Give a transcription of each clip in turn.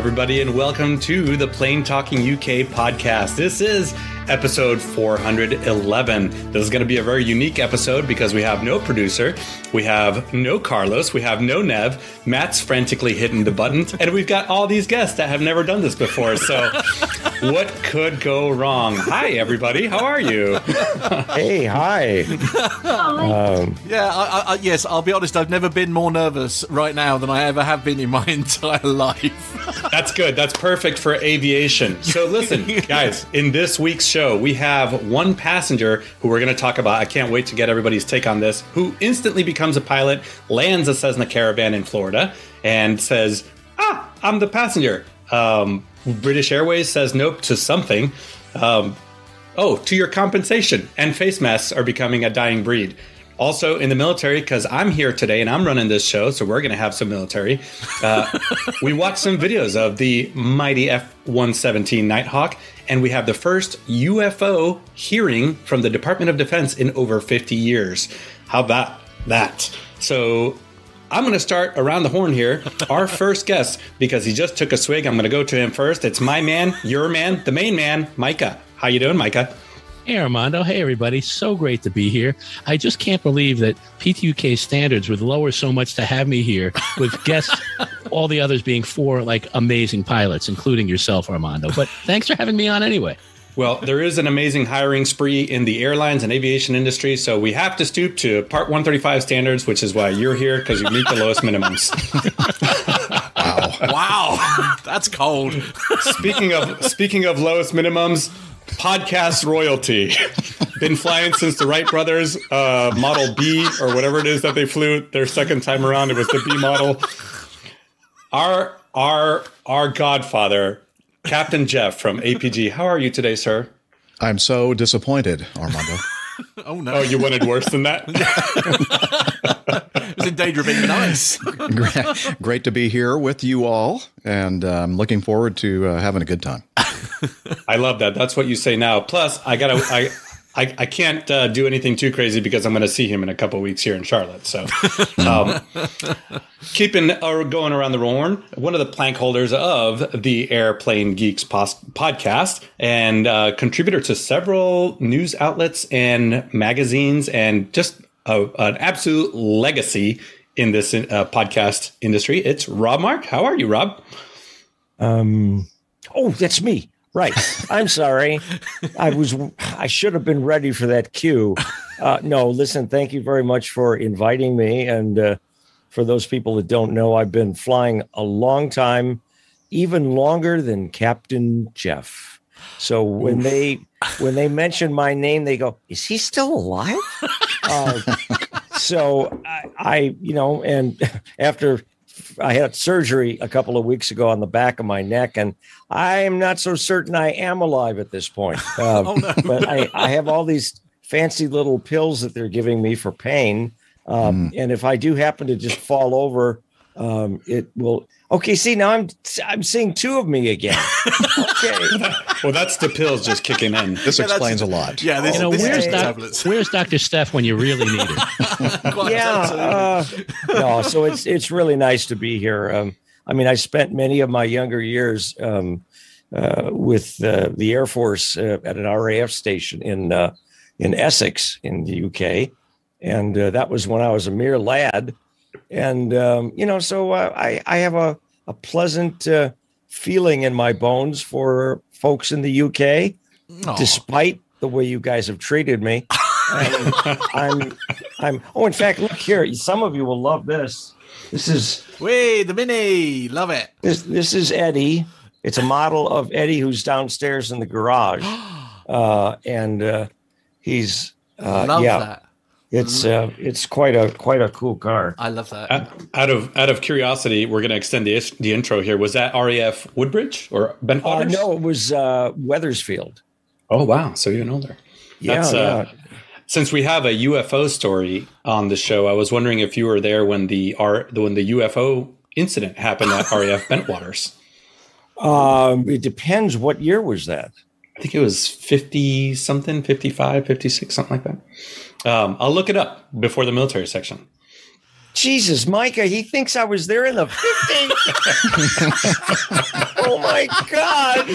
Everybody, and welcome to the Plane Talking UK podcast. This is episode 411. This is going to be a very unique episode because we have no producer, we have no Carlos, we have no Nev. Matt's frantically hitting the button, and we've got all these guests that have never done this before. So, what could go wrong? Hi, everybody. How are you? hey, hi. Um, yeah, I, I, yes, I'll be honest. I've never been more nervous right now than I ever have been in my entire life. That's good. That's perfect for aviation. So, listen, guys, in this week's show, we have one passenger who we're going to talk about. I can't wait to get everybody's take on this. Who instantly becomes a pilot, lands a Cessna Caravan in Florida, and says, "Ah, I'm the passenger." Um, British Airways says nope to something. Um, oh, to your compensation. And face masks are becoming a dying breed. Also in the military, because I'm here today and I'm running this show, so we're going to have some military. Uh, we watched some videos of the mighty F 117 Nighthawk, and we have the first UFO hearing from the Department of Defense in over 50 years. How about that? So I'm going to start around the horn here. Our first guest, because he just took a swig, I'm going to go to him first. It's my man, your man, the main man, Micah. How you doing, Micah? Hey, Armando. Hey, everybody. So great to be here. I just can't believe that PTUK standards would lower so much to have me here with guests, all the others being four like amazing pilots, including yourself, Armando. But thanks for having me on anyway. Well, there is an amazing hiring spree in the airlines and aviation industry, so we have to stoop to Part 135 standards, which is why you're here because you meet the lowest minimums. wow! Wow, that's cold. speaking of speaking of lowest minimums, podcast royalty. Been flying since the Wright brothers uh, Model B or whatever it is that they flew their second time around. It was the B model. Our our our godfather, Captain Jeff from APG. How are you today, sir? I'm so disappointed, Armando. oh no! Oh, you wanted worse than that. it was in danger of being nice. great, great, to be here with you all, and I'm um, looking forward to uh, having a good time. I love that. That's what you say now. Plus, I gotta. I, I, I can't uh, do anything too crazy because I'm going to see him in a couple weeks here in Charlotte. So, um, keeping uh, going around the horn, one of the plank holders of the Airplane Geeks pos- podcast and uh, contributor to several news outlets and magazines, and just a, an absolute legacy in this uh, podcast industry. It's Rob Mark. How are you, Rob? Um. Oh, that's me. Right. I'm sorry. I was I should have been ready for that cue. Uh, no, listen, thank you very much for inviting me. And uh, for those people that don't know, I've been flying a long time, even longer than Captain Jeff. So when Oof. they when they mention my name, they go, "Is he still alive?" uh, so I, I, you know, and after I had surgery a couple of weeks ago on the back of my neck, and I am not so certain I am alive at this point. Uh, oh, no. But I, I have all these fancy little pills that they're giving me for pain. Um, mm. And if I do happen to just fall over, um, it will. Okay, see now I'm I'm seeing two of me again. okay. well, that's the pills just kicking in. This yeah, explains a lot. Yeah, this, you know, where's, doc, where's Doctor Steph when you really need her? yeah, uh, no. So it's it's really nice to be here. Um, I mean, I spent many of my younger years um, uh, with uh, the Air Force uh, at an RAF station in uh, in Essex in the UK, and uh, that was when I was a mere lad and um, you know, so uh, I I have a a pleasant uh, feeling in my bones for folks in the UK, Aww. despite the way you guys have treated me. I'm I'm oh, in fact, look here. Some of you will love this. This is wait the mini, love it. This this is Eddie. It's a model of Eddie who's downstairs in the garage, uh, and uh, he's uh, love yeah. That. It's uh, it's quite a quite a cool car. I love that. Out of out of curiosity, we're going to extend the the intro here. Was that RAF Woodbridge or Bentwaters? Uh, no, it was uh, Wethersfield. Oh wow, so even older. Yeah, uh, yeah. Since we have a UFO story on the show, I was wondering if you were there when the R when the UFO incident happened at RAF Bentwaters. Um, it depends. What year was that? I think it was 50 something, 55, 56, something like that. Um, I'll look it up before the military section. Jesus, Micah, he thinks I was there in the 50s. oh my God.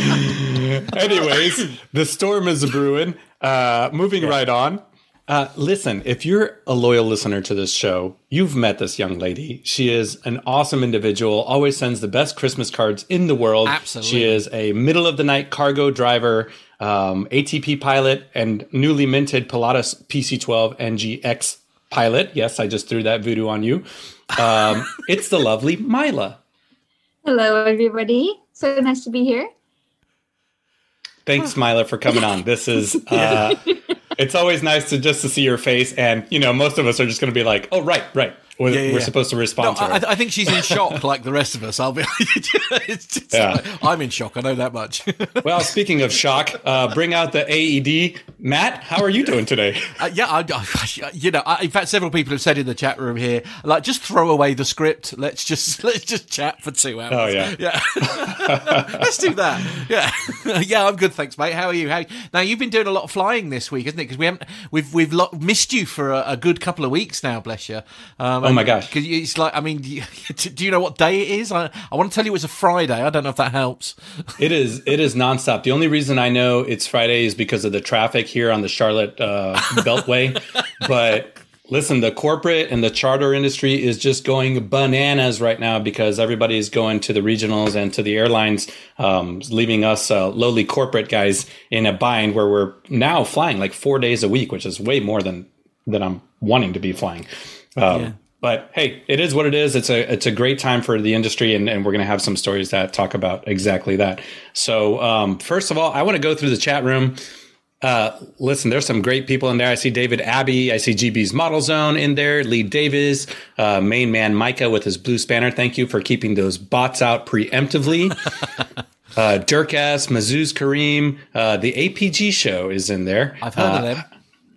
Anyways, the storm is brewing. Uh, moving yeah. right on. Uh, listen, if you're a loyal listener to this show, you've met this young lady. She is an awesome individual, always sends the best Christmas cards in the world. Absolutely. She is a middle of the night cargo driver, um, ATP pilot, and newly minted Pilatus PC12 NGX pilot. Yes, I just threw that voodoo on you. Um, it's the lovely Mila. Hello, everybody. So nice to be here. Thanks, Mila, for coming on. This is uh, it's always nice to just to see your face, and you know, most of us are just going to be like, "Oh, right, right." We're, yeah, yeah, we're supposed to respond no, to I, I, think she's in shock, like the rest of us. I'll be. it's, yeah. I'm in shock. I know that much. well, speaking of shock, uh, bring out the AED. Matt, how are you doing today? Uh, yeah, I, I, you know, in fact, several people have said in the chat room here, like, just throw away the script. Let's just let's just chat for two hours. Oh yeah, yeah. let's do that. Yeah, yeah. I'm good, thanks, mate. How are you? How now? You've been doing a lot of flying this week, isn't it? Because we haven't we've we've lo- missed you for a, a, good couple of weeks now. Bless you. Um, oh my gosh! Because it's like, I mean, do you, do you, know what day it is? I, I want to tell you it's a Friday. I don't know if that helps. it is. It is nonstop. The only reason I know it's Friday is because of the traffic here on the Charlotte uh, Beltway. but listen, the corporate and the charter industry is just going bananas right now because everybody is going to the regionals and to the airlines, um, leaving us uh, lowly corporate guys in a bind where we're now flying like four days a week, which is way more than than I'm wanting to be flying. Um, yeah but hey, it is what it is. It's a it's a great time for the industry, and, and we're going to have some stories that talk about exactly that. So, um, first of all, I want to go through the chat room. Uh, listen, there's some great people in there. I see David Abbey. I see GB's Model Zone in there. Lee Davis, uh, main man Micah with his blue spanner. Thank you for keeping those bots out preemptively. uh, Dirk S, Mazuz Kareem, uh, the APG show is in there. I've heard of uh, them.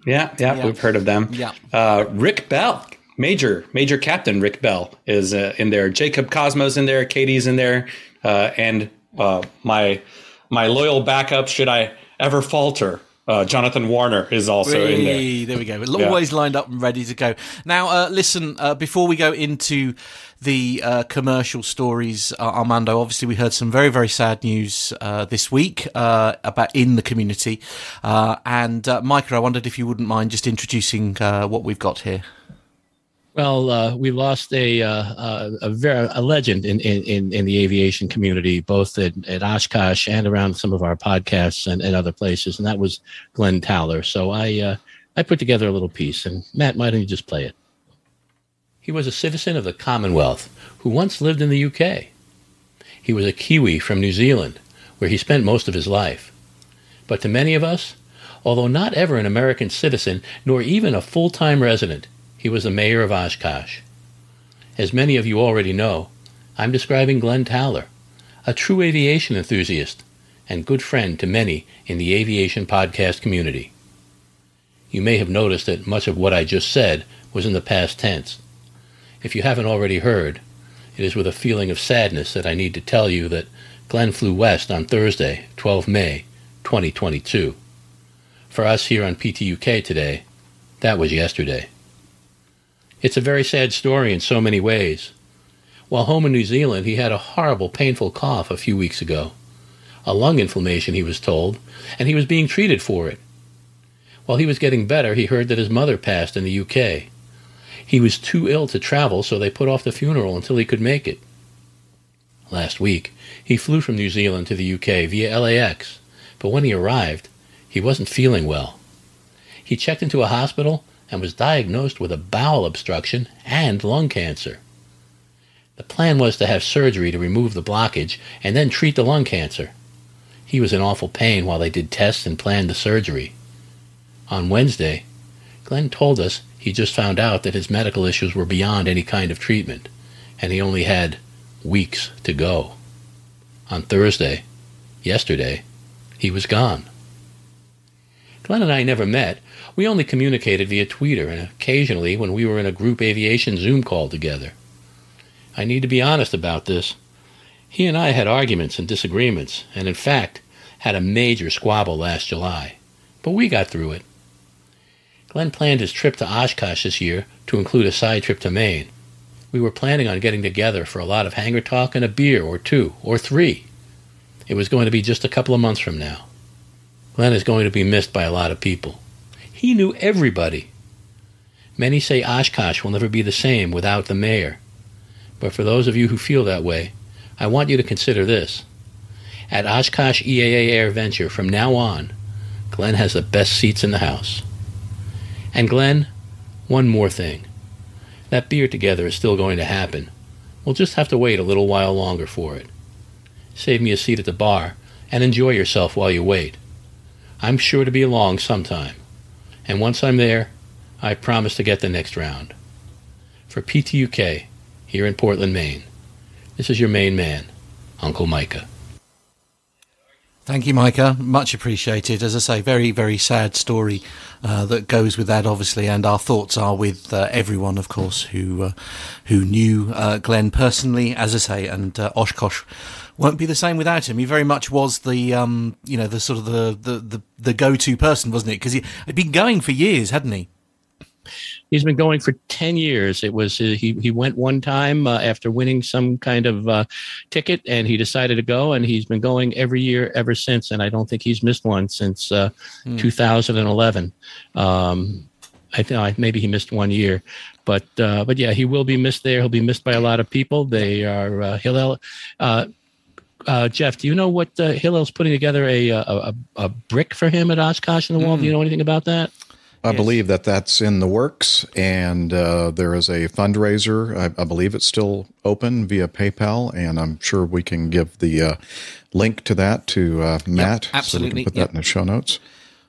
Yeah, yeah, yeah, we've heard of them. Yeah. Uh, Rick Bell Major Major Captain Rick Bell is uh, in there. Jacob Cosmos in there. Katie's in there, uh, and uh, my my loyal backup. Should I ever falter? Uh, Jonathan Warner is also Whee, in there. There we go. Always yeah. lined up and ready to go. Now, uh, listen. Uh, before we go into the uh, commercial stories, uh, Armando. Obviously, we heard some very, very sad news uh, this week about in the community. and Micah, I wondered if you wouldn't mind just introducing what we've got here. Well, uh, we lost a uh, uh, a, very a legend in, in, in the aviation community, both at, at Oshkosh and around some of our podcasts and, and other places, and that was Glenn Towler. So I uh, I put together a little piece, and Matt, why don't you just play it? He was a citizen of the Commonwealth who once lived in the UK. He was a Kiwi from New Zealand, where he spent most of his life. But to many of us, although not ever an American citizen nor even a full time resident, he was the mayor of Oshkosh. As many of you already know, I'm describing Glenn Towler, a true aviation enthusiast and good friend to many in the aviation podcast community. You may have noticed that much of what I just said was in the past tense. If you haven't already heard, it is with a feeling of sadness that I need to tell you that Glenn flew west on Thursday, 12 May 2022. For us here on PTUK today, that was yesterday. It's a very sad story in so many ways. While home in New Zealand, he had a horrible, painful cough a few weeks ago. A lung inflammation, he was told, and he was being treated for it. While he was getting better, he heard that his mother passed in the UK. He was too ill to travel, so they put off the funeral until he could make it. Last week, he flew from New Zealand to the UK via LAX, but when he arrived, he wasn't feeling well. He checked into a hospital and was diagnosed with a bowel obstruction and lung cancer. The plan was to have surgery to remove the blockage and then treat the lung cancer. He was in awful pain while they did tests and planned the surgery. On Wednesday, Glenn told us he just found out that his medical issues were beyond any kind of treatment, and he only had weeks to go. On Thursday, yesterday, he was gone. Glenn and I never met, we only communicated via Twitter and occasionally when we were in a group aviation Zoom call together. I need to be honest about this. He and I had arguments and disagreements, and in fact, had a major squabble last July. But we got through it. Glenn planned his trip to Oshkosh this year to include a side trip to Maine. We were planning on getting together for a lot of hangar talk and a beer or two or three. It was going to be just a couple of months from now. Glenn is going to be missed by a lot of people. He knew everybody. Many say Oshkosh will never be the same without the mayor. But for those of you who feel that way, I want you to consider this. At Oshkosh EAA Air Venture, from now on, Glenn has the best seats in the house. And Glenn, one more thing. That beer together is still going to happen. We'll just have to wait a little while longer for it. Save me a seat at the bar and enjoy yourself while you wait. I'm sure to be along sometime. And once I'm there, I promise to get the next round. For PTUK, here in Portland, Maine, this is your main man, Uncle Micah. Thank you, Micah. Much appreciated. As I say, very, very sad story uh, that goes with that, obviously, and our thoughts are with uh, everyone, of course, who uh, who knew uh, Glenn personally. As I say, and uh, Oshkosh won't be the same without him. He very much was the, um, you know, the sort of the the the, the go to person, wasn't it? Because he had been going for years, hadn't he? He's been going for 10 years. It was, uh, he, he went one time uh, after winning some kind of uh, ticket and he decided to go and he's been going every year ever since. And I don't think he's missed one since uh, mm. 2011. Um, I think maybe he missed one year, but uh, but yeah, he will be missed there. He'll be missed by a lot of people. They are uh, Hillel. Uh, uh, Jeff, do you know what uh, Hillel's putting together a, a, a brick for him at Oshkosh in the wall? Mm. Do you know anything about that? I yes. believe that that's in the works, and uh, there is a fundraiser. I, I, believe it's still open via PayPal, and I'm sure we can give the uh, link to that to uh, Matt, yep, absolutely. so we can put yep. that in the show notes.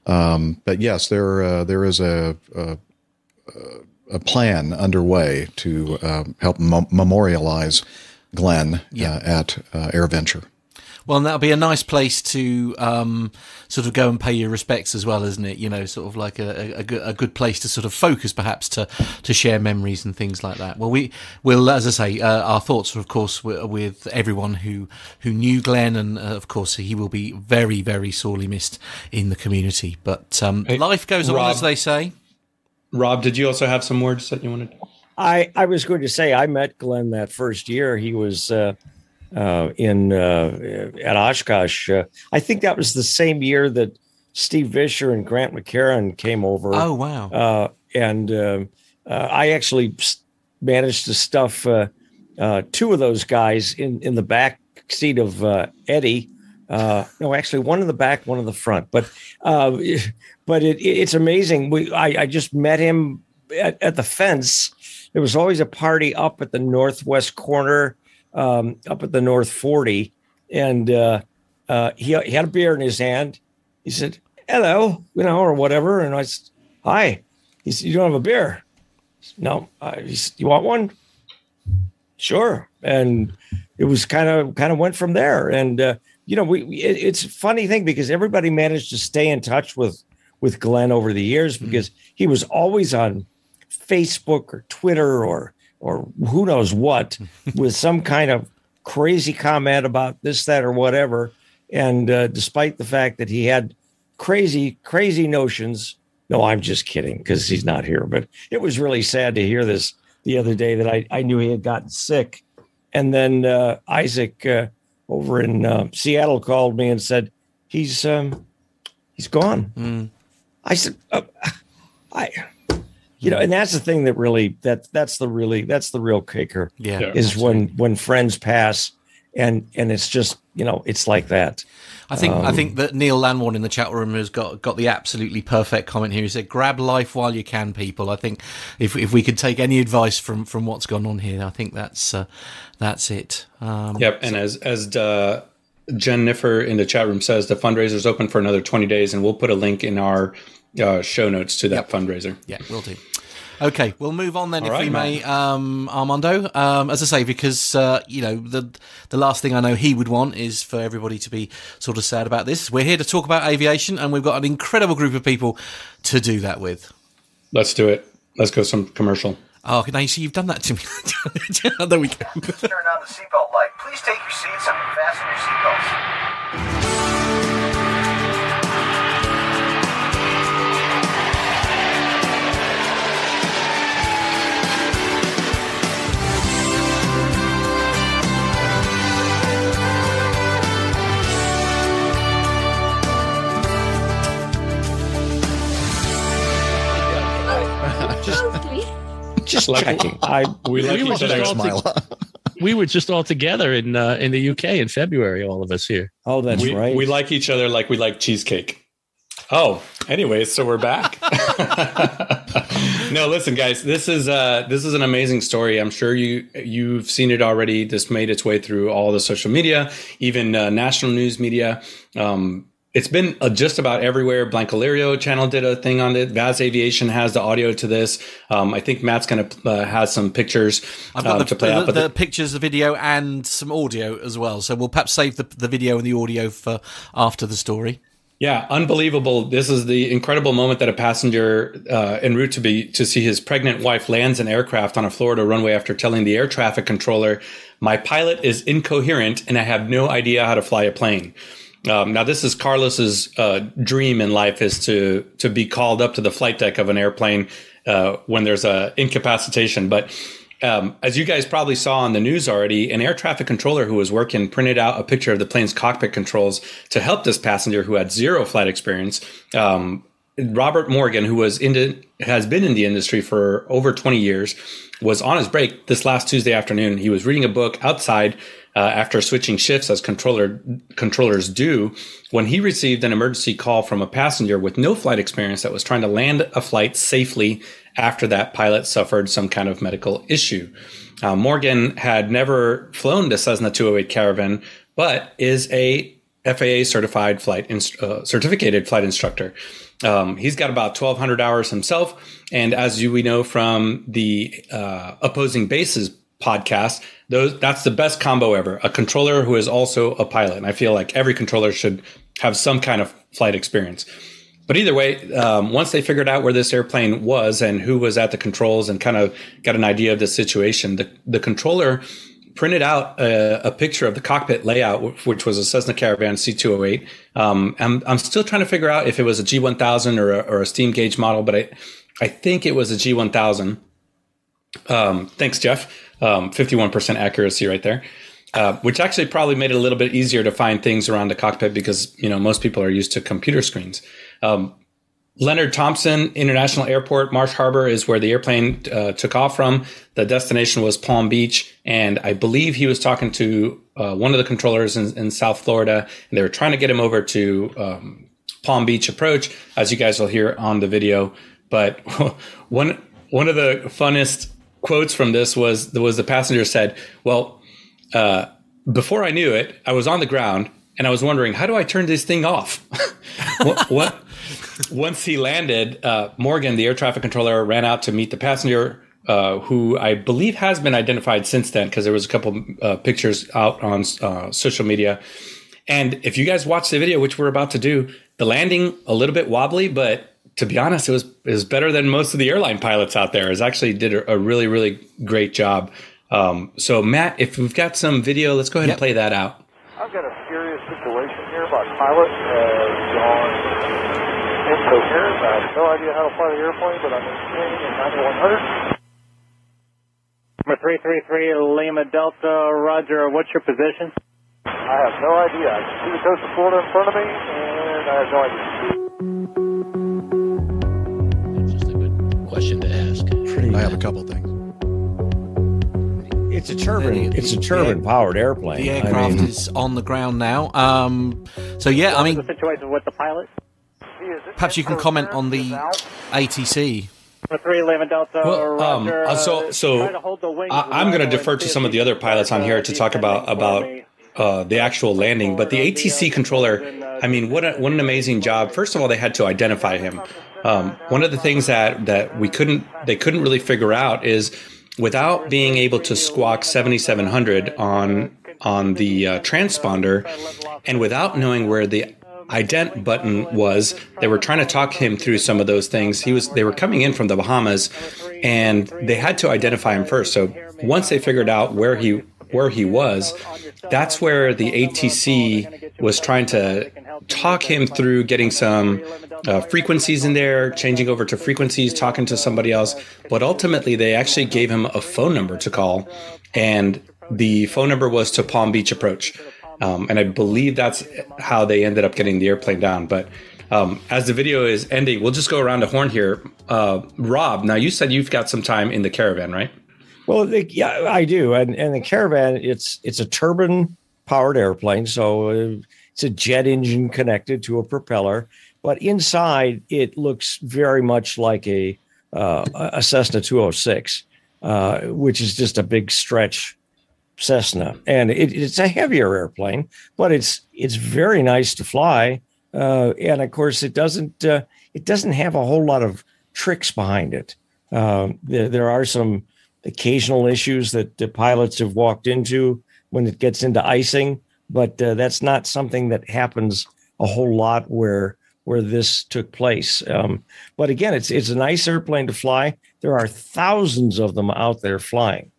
Um, but yes, there uh, there is a, a, a plan underway to uh, help m- memorialize Glenn yep. Uh, at AirVenture. Well, and that'll be a nice place to um, sort of go and pay your respects as well, isn't it? You know, sort of like a, a, good, a good place to sort of focus, perhaps to to share memories and things like that. Well, we will, as I say, uh, our thoughts are of course with everyone who who knew Glenn, and uh, of course he will be very very sorely missed in the community. But um, hey, life goes Rob, on, as they say. Rob, did you also have some words that you wanted? I I was going to say I met Glenn that first year. He was. Uh, uh, in uh, at Oshkosh. Uh, I think that was the same year that Steve Visscher and Grant McHerron came over. Oh wow! Uh, and uh, uh, I actually managed to stuff two of those guys in in the back seat of Eddie. no, actually, one in the back, one in the front. But but it, it's amazing. We I, I just met him at, at the fence. There was always a party up at the northwest corner um, up at the North 40, and uh, uh, he, he had a beer in his hand. He said, "Hello," you know, or whatever, and I said, "Hi." He said, "You don't have a beer?" Said, no. Uh, said, "You want one?" Sure. And it was kind of kind of went from there. And uh, you know, we, it, it's a funny thing because everybody managed to stay in touch with with Glenn over the years mm-hmm. because mm-hmm. he was always on Facebook or Twitter or or who knows what with some kind of crazy comment about this, that, or whatever. And uh, despite the fact that he had crazy, crazy notions, no, I'm just kidding because he's not here. But it was really sad to hear this the other day that I, I knew he had gotten sick. And then uh, Isaac uh, over in uh, Seattle called me and said, he's um, he's gone. Mm. I said, uh, I you know and that's the thing that really that that's the really that's the real kicker yeah is when right. when friends pass and and it's just you know it's like that I think um, I think that Neil Lanwarn in the chat room has got got the absolutely perfect comment here. He said, "Grab life while you can, people." I think if if we could take any advice from from what's gone on here, I think that's uh, that's it. Um, yep. And so- as as uh, Jen Niffer in the chat room says, the fundraiser is open for another twenty days, and we'll put a link in our uh, show notes to that yep. fundraiser. Yeah, we'll do. Okay, we'll move on then, All if right, we may, um, Armando. Um, as I say, because uh, you know the the last thing I know he would want is for everybody to be sort of sad about this. We're here to talk about aviation, and we've got an incredible group of people to do that with. Let's do it. Let's go some commercial. Oh, now you see you've done that to me. there we go. Turn on the seatbelt light. Please take your seats and fasten your seatbelts. Closely. Just checking. I We We were just other. all Smile. we were just all together in uh, in the UK in February. All of us here. oh, that's we, right. we like each other like we like cheesecake. Oh, anyway, so we're back. no, listen, guys, this is uh, this is an amazing story. I'm sure you you've seen it already. This made its way through all the social media, even uh, national news media. Um, it's been uh, just about everywhere. Blancolirio channel did a thing on it. VAS Aviation has the audio to this. Um, I think Matt's going to uh, have some pictures I've got um, the, to play the, out. But the the- pictures, the video, and some audio as well. So we'll perhaps save the, the video and the audio for after the story. Yeah, unbelievable. This is the incredible moment that a passenger uh, en route to be to see his pregnant wife lands an aircraft on a Florida runway after telling the air traffic controller, "My pilot is incoherent and I have no idea how to fly a plane." Um, now, this is Carlos's uh, dream in life is to to be called up to the flight deck of an airplane uh, when there's a incapacitation, but um, as you guys probably saw on the news already, an air traffic controller who was working printed out a picture of the plane's cockpit controls to help this passenger who had zero flight experience. Um, Robert Morgan, who was into has been in the industry for over 20 years, was on his break this last Tuesday afternoon. He was reading a book outside uh, after switching shifts, as controller controllers do, when he received an emergency call from a passenger with no flight experience that was trying to land a flight safely after that pilot suffered some kind of medical issue. Uh, Morgan had never flown the Cessna 208 Caravan, but is a FAA certified flight inst- uh, certificated flight instructor. Um, he's got about 1,200 hours himself, and as you we know from the uh, opposing bases podcast, those that's the best combo ever. A controller who is also a pilot, and I feel like every controller should have some kind of flight experience. But either way, um, once they figured out where this airplane was and who was at the controls and kind of got an idea of the situation, the, the controller printed out a, a picture of the cockpit layout, which was a Cessna Caravan C208. Um, I'm, I'm still trying to figure out if it was a G1000 or a, or a steam gauge model, but I, I think it was a G1000. Um, thanks, Jeff. Um, 51% accuracy right there. Uh, which actually probably made it a little bit easier to find things around the cockpit because you know most people are used to computer screens. Um, Leonard Thompson International Airport, Marsh Harbor is where the airplane uh, took off from. The destination was Palm Beach, and I believe he was talking to uh, one of the controllers in, in South Florida, and they were trying to get him over to um, Palm Beach approach, as you guys will hear on the video. But one one of the funnest quotes from this was was the passenger said, "Well, uh, before I knew it, I was on the ground and I was wondering how do I turn this thing off." what, what once he landed, uh, Morgan, the air traffic controller, ran out to meet the passenger, uh, who I believe has been identified since then because there was a couple uh, pictures out on uh, social media. And if you guys watch the video, which we're about to do, the landing a little bit wobbly, but to be honest, it was it was better than most of the airline pilots out there. It actually did a, a really really great job. Um, so Matt, if we've got some video, let's go ahead Yep. and play that out. I've got a serious situation here. My pilot has gone incoherent. I have no idea how to fly the airplane, but I'm maintaining a 9100. Number 333 Lima Delta, Roger. What's your position? I have no idea. I can see the coast of Florida in front of me, and I have no idea. Question to ask. Pretty. I have a couple things. It's a turbine. The- It's a the- turbine powered airplane. The I aircraft mean, is on the ground now. Um, so yeah, I mean, the situation with the pilot? Perhaps you can comment on the ATC. Number 3 Lima Delta, Well, um, Roger. uh, so- so to hold the wings I, I'm going to defer to some of the other pilots on here to talk about about me. Uh, the actual landing. But the ATC controller, I mean, what a, what an amazing job! First of all, they had to identify him. Um, one of the things that that we couldn't they couldn't really figure out is without being able to squawk 7700 on on the uh, transponder, and without knowing where the ident button was they were trying to talk him through some of those things he was they were coming in from the bahamas and they had to identify him first so once they figured out where he where he was that's where the atc was trying to talk him through getting some uh, frequencies in there changing over to frequencies talking to somebody else but ultimately they actually gave him a phone number to call and the phone number was to palm beach approach um, and I believe that's how they ended up getting the airplane down. But Um, as the video is ending, we'll just go around the horn here. Uh, Rob, now you said you've got some time in the caravan, right? Well, the, yeah, I do, and and the caravan it's it's a turbine powered airplane, so uh, it's a jet engine connected to a propeller. But inside, it looks very much like a uh, a Cessna 206, uh, which is just a big stretch Cessna, and it, it's a heavier airplane, but it's it's very nice to fly. Uh, and of course, it doesn't uh, it doesn't have a whole lot of tricks behind it. Uh, there, there are some occasional issues that the pilots have walked into when it gets into icing, but uh, that's not something that happens a whole lot where where this took place. Um, but again, it's it's a nice airplane to fly. There are thousands of them out there flying.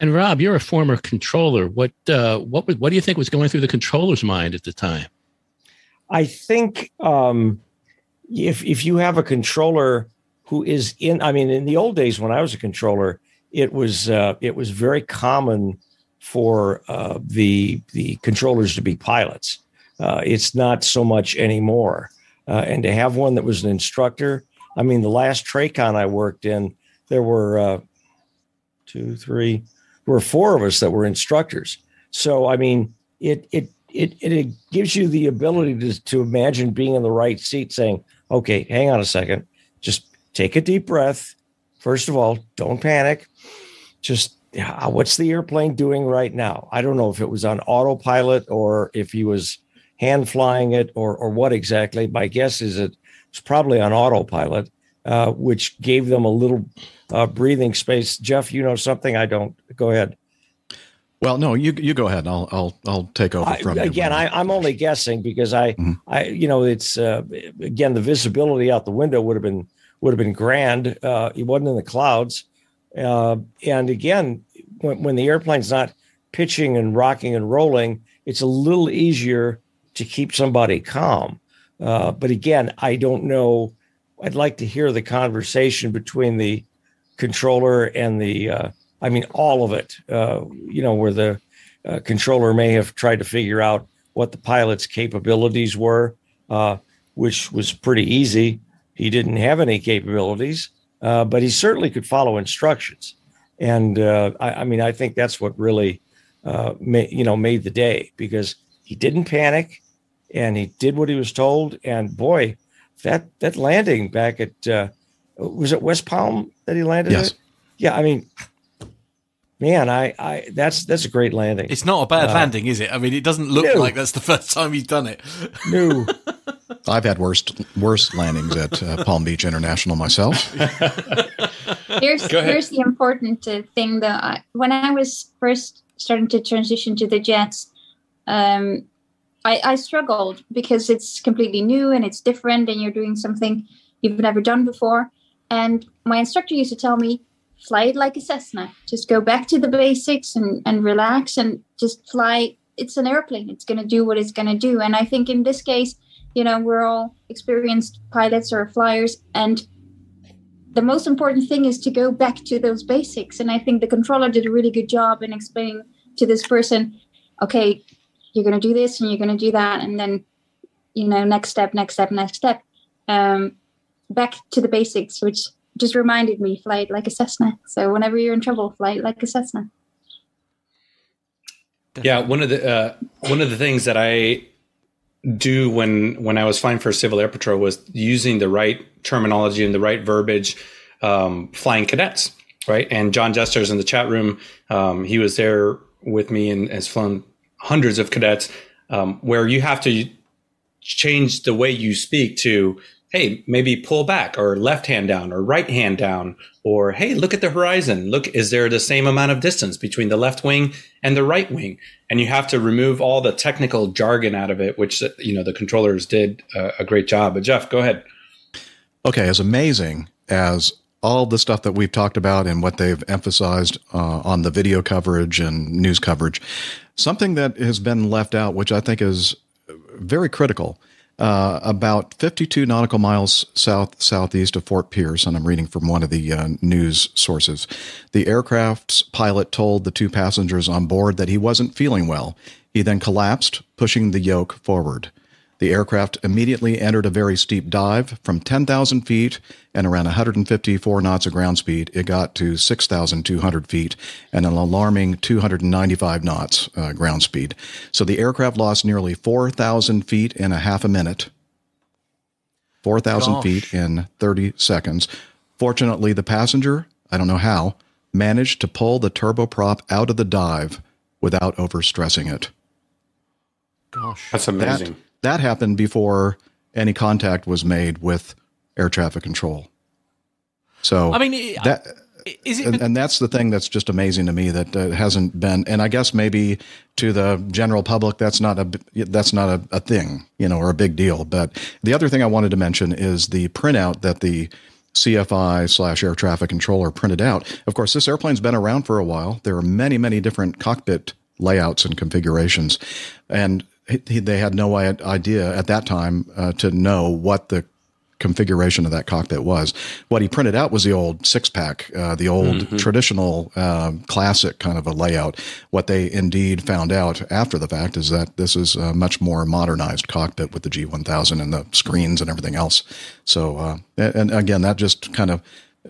And Rob, you're a former controller. What uh, what what do you think was going through the controller's mind at the time? I think um, if if you have a controller who is in, I mean, in the old days when I was a controller, it was uh, it was very common for uh, the the controllers to be pilots. Uh, it's not so much anymore, uh, and to have one that was an instructor. I mean, the last Tracon I worked in, there were uh, two, three, there were four of us that were instructors. So, I mean, it it it it gives you the ability to to imagine being in the right seat, saying, "Okay, hang on a second, take a deep breath. First of all, don't panic. Just what's the airplane doing right now? I don't know if it was on autopilot or if he was hand flying it or or what exactly. My guess is it was probably on autopilot, uh, which gave them a little uh, breathing space. Jeff, you know something I don't. Go ahead. Well, no, you you go ahead. I'll I'll I'll take over from I, again. I, am only guessing because I mm-hmm. I you know it's uh, again the visibility out the window would have been would have been grand. Uh, it wasn't in the clouds, uh, and again when, when the airplane's not pitching and rocking and rolling, it's a little easier to keep somebody calm. Uh, but again, I don't know. I'd like to hear the conversation between the controller and the, uh, I mean, all of it, uh, you know, where the uh, controller may have tried to figure out what the pilot's capabilities were, uh, which was pretty easy. He didn't have any capabilities, uh, but he certainly could follow instructions. And I, I, mean, I think that's what really, you know, made the day because he didn't panic and he did what he was told. And boy, that that landing back at uh, was it West Palm that he landed yes. at? Yeah, I mean, man, I, I that's that's a great landing. It's not a bad uh, landing, is it? I mean, it doesn't look no. like that's the first time he's done it. No. I've had worse worse landings at uh, Palm Beach International myself. here's here's the important uh, thing though. When I was first starting to transition to the jets, um, I, I struggled because it's completely new and it's different and you're doing something you've never done before. And my instructor used to tell me, fly it like a Cessna. Just go back to the basics and, and relax and just fly. It's an airplane. It's going to do what it's going to do. And I think in this case, you know, we're all experienced pilots or flyers. And the most important thing is to go back to those basics. And I think the controller did a really good job in explaining to this person, okay, you're going to do this and you're going to do that and then you know next step next step next step um, back to the basics which just reminded me flight like a cessna so whenever you're in trouble flight like a cessna yeah one of the uh, one of the things that i do when when i was flying for civil air patrol was using the right terminology and the right verbiage um, flying cadets right? And john jester's in the chat room um, he was there with me and has flown hundreds of cadets. Um, where you have to change the way you speak to hey maybe pull back or left hand down or right hand down or hey look at the horizon. Look is there the same amount of distance between the left wing and the right wing? And you have to remove all the technical jargon out of it which you know the controllers did a, a great job. But jeff go ahead. Okay as amazing as all the stuff that we've talked about and what they've emphasized uh, on the video coverage and news coverage. Something that has been left out, which I think is very critical, uh, about 52 nautical miles south southeast of Fort Pierce, and I'm reading from one of the uh, news sources. The aircraft's pilot told the two passengers on board that he wasn't feeling well. He then collapsed, pushing the yoke forward. The aircraft immediately entered a very steep dive from 10,000 feet and around 154 knots of ground speed. It got to 6,200 feet and an alarming 295 knots uh, ground speed. So the aircraft lost nearly 4,000 feet in a half a minute. 4,000 feet in 30 seconds. Fortunately, the passenger, I don't know how, managed to pull the turboprop out of the dive without overstressing it. Gosh. That's amazing. That, that happened before any contact was made with air traffic control. So I mean, that is it? and, and, that's the thing that's just amazing to me that uh, hasn't been. And I guess maybe to the general public, that's not a that's not a, a thing, you know, or a big deal. But the other thing I wanted to mention is the printout that the CFI slash air traffic controller printed out. Of course, this airplane's been around for a while. There are many, many different cockpit layouts and configurations, and he, they had no idea at that time uh, to know what the configuration of that cockpit was. What he printed out was the old six pack, uh, the old mm-hmm. traditional uh, classic kind of a layout. What they indeed found out after the fact is that this is a much more modernized cockpit with the G1000 and the screens and everything else. So, uh, and again, that just kind of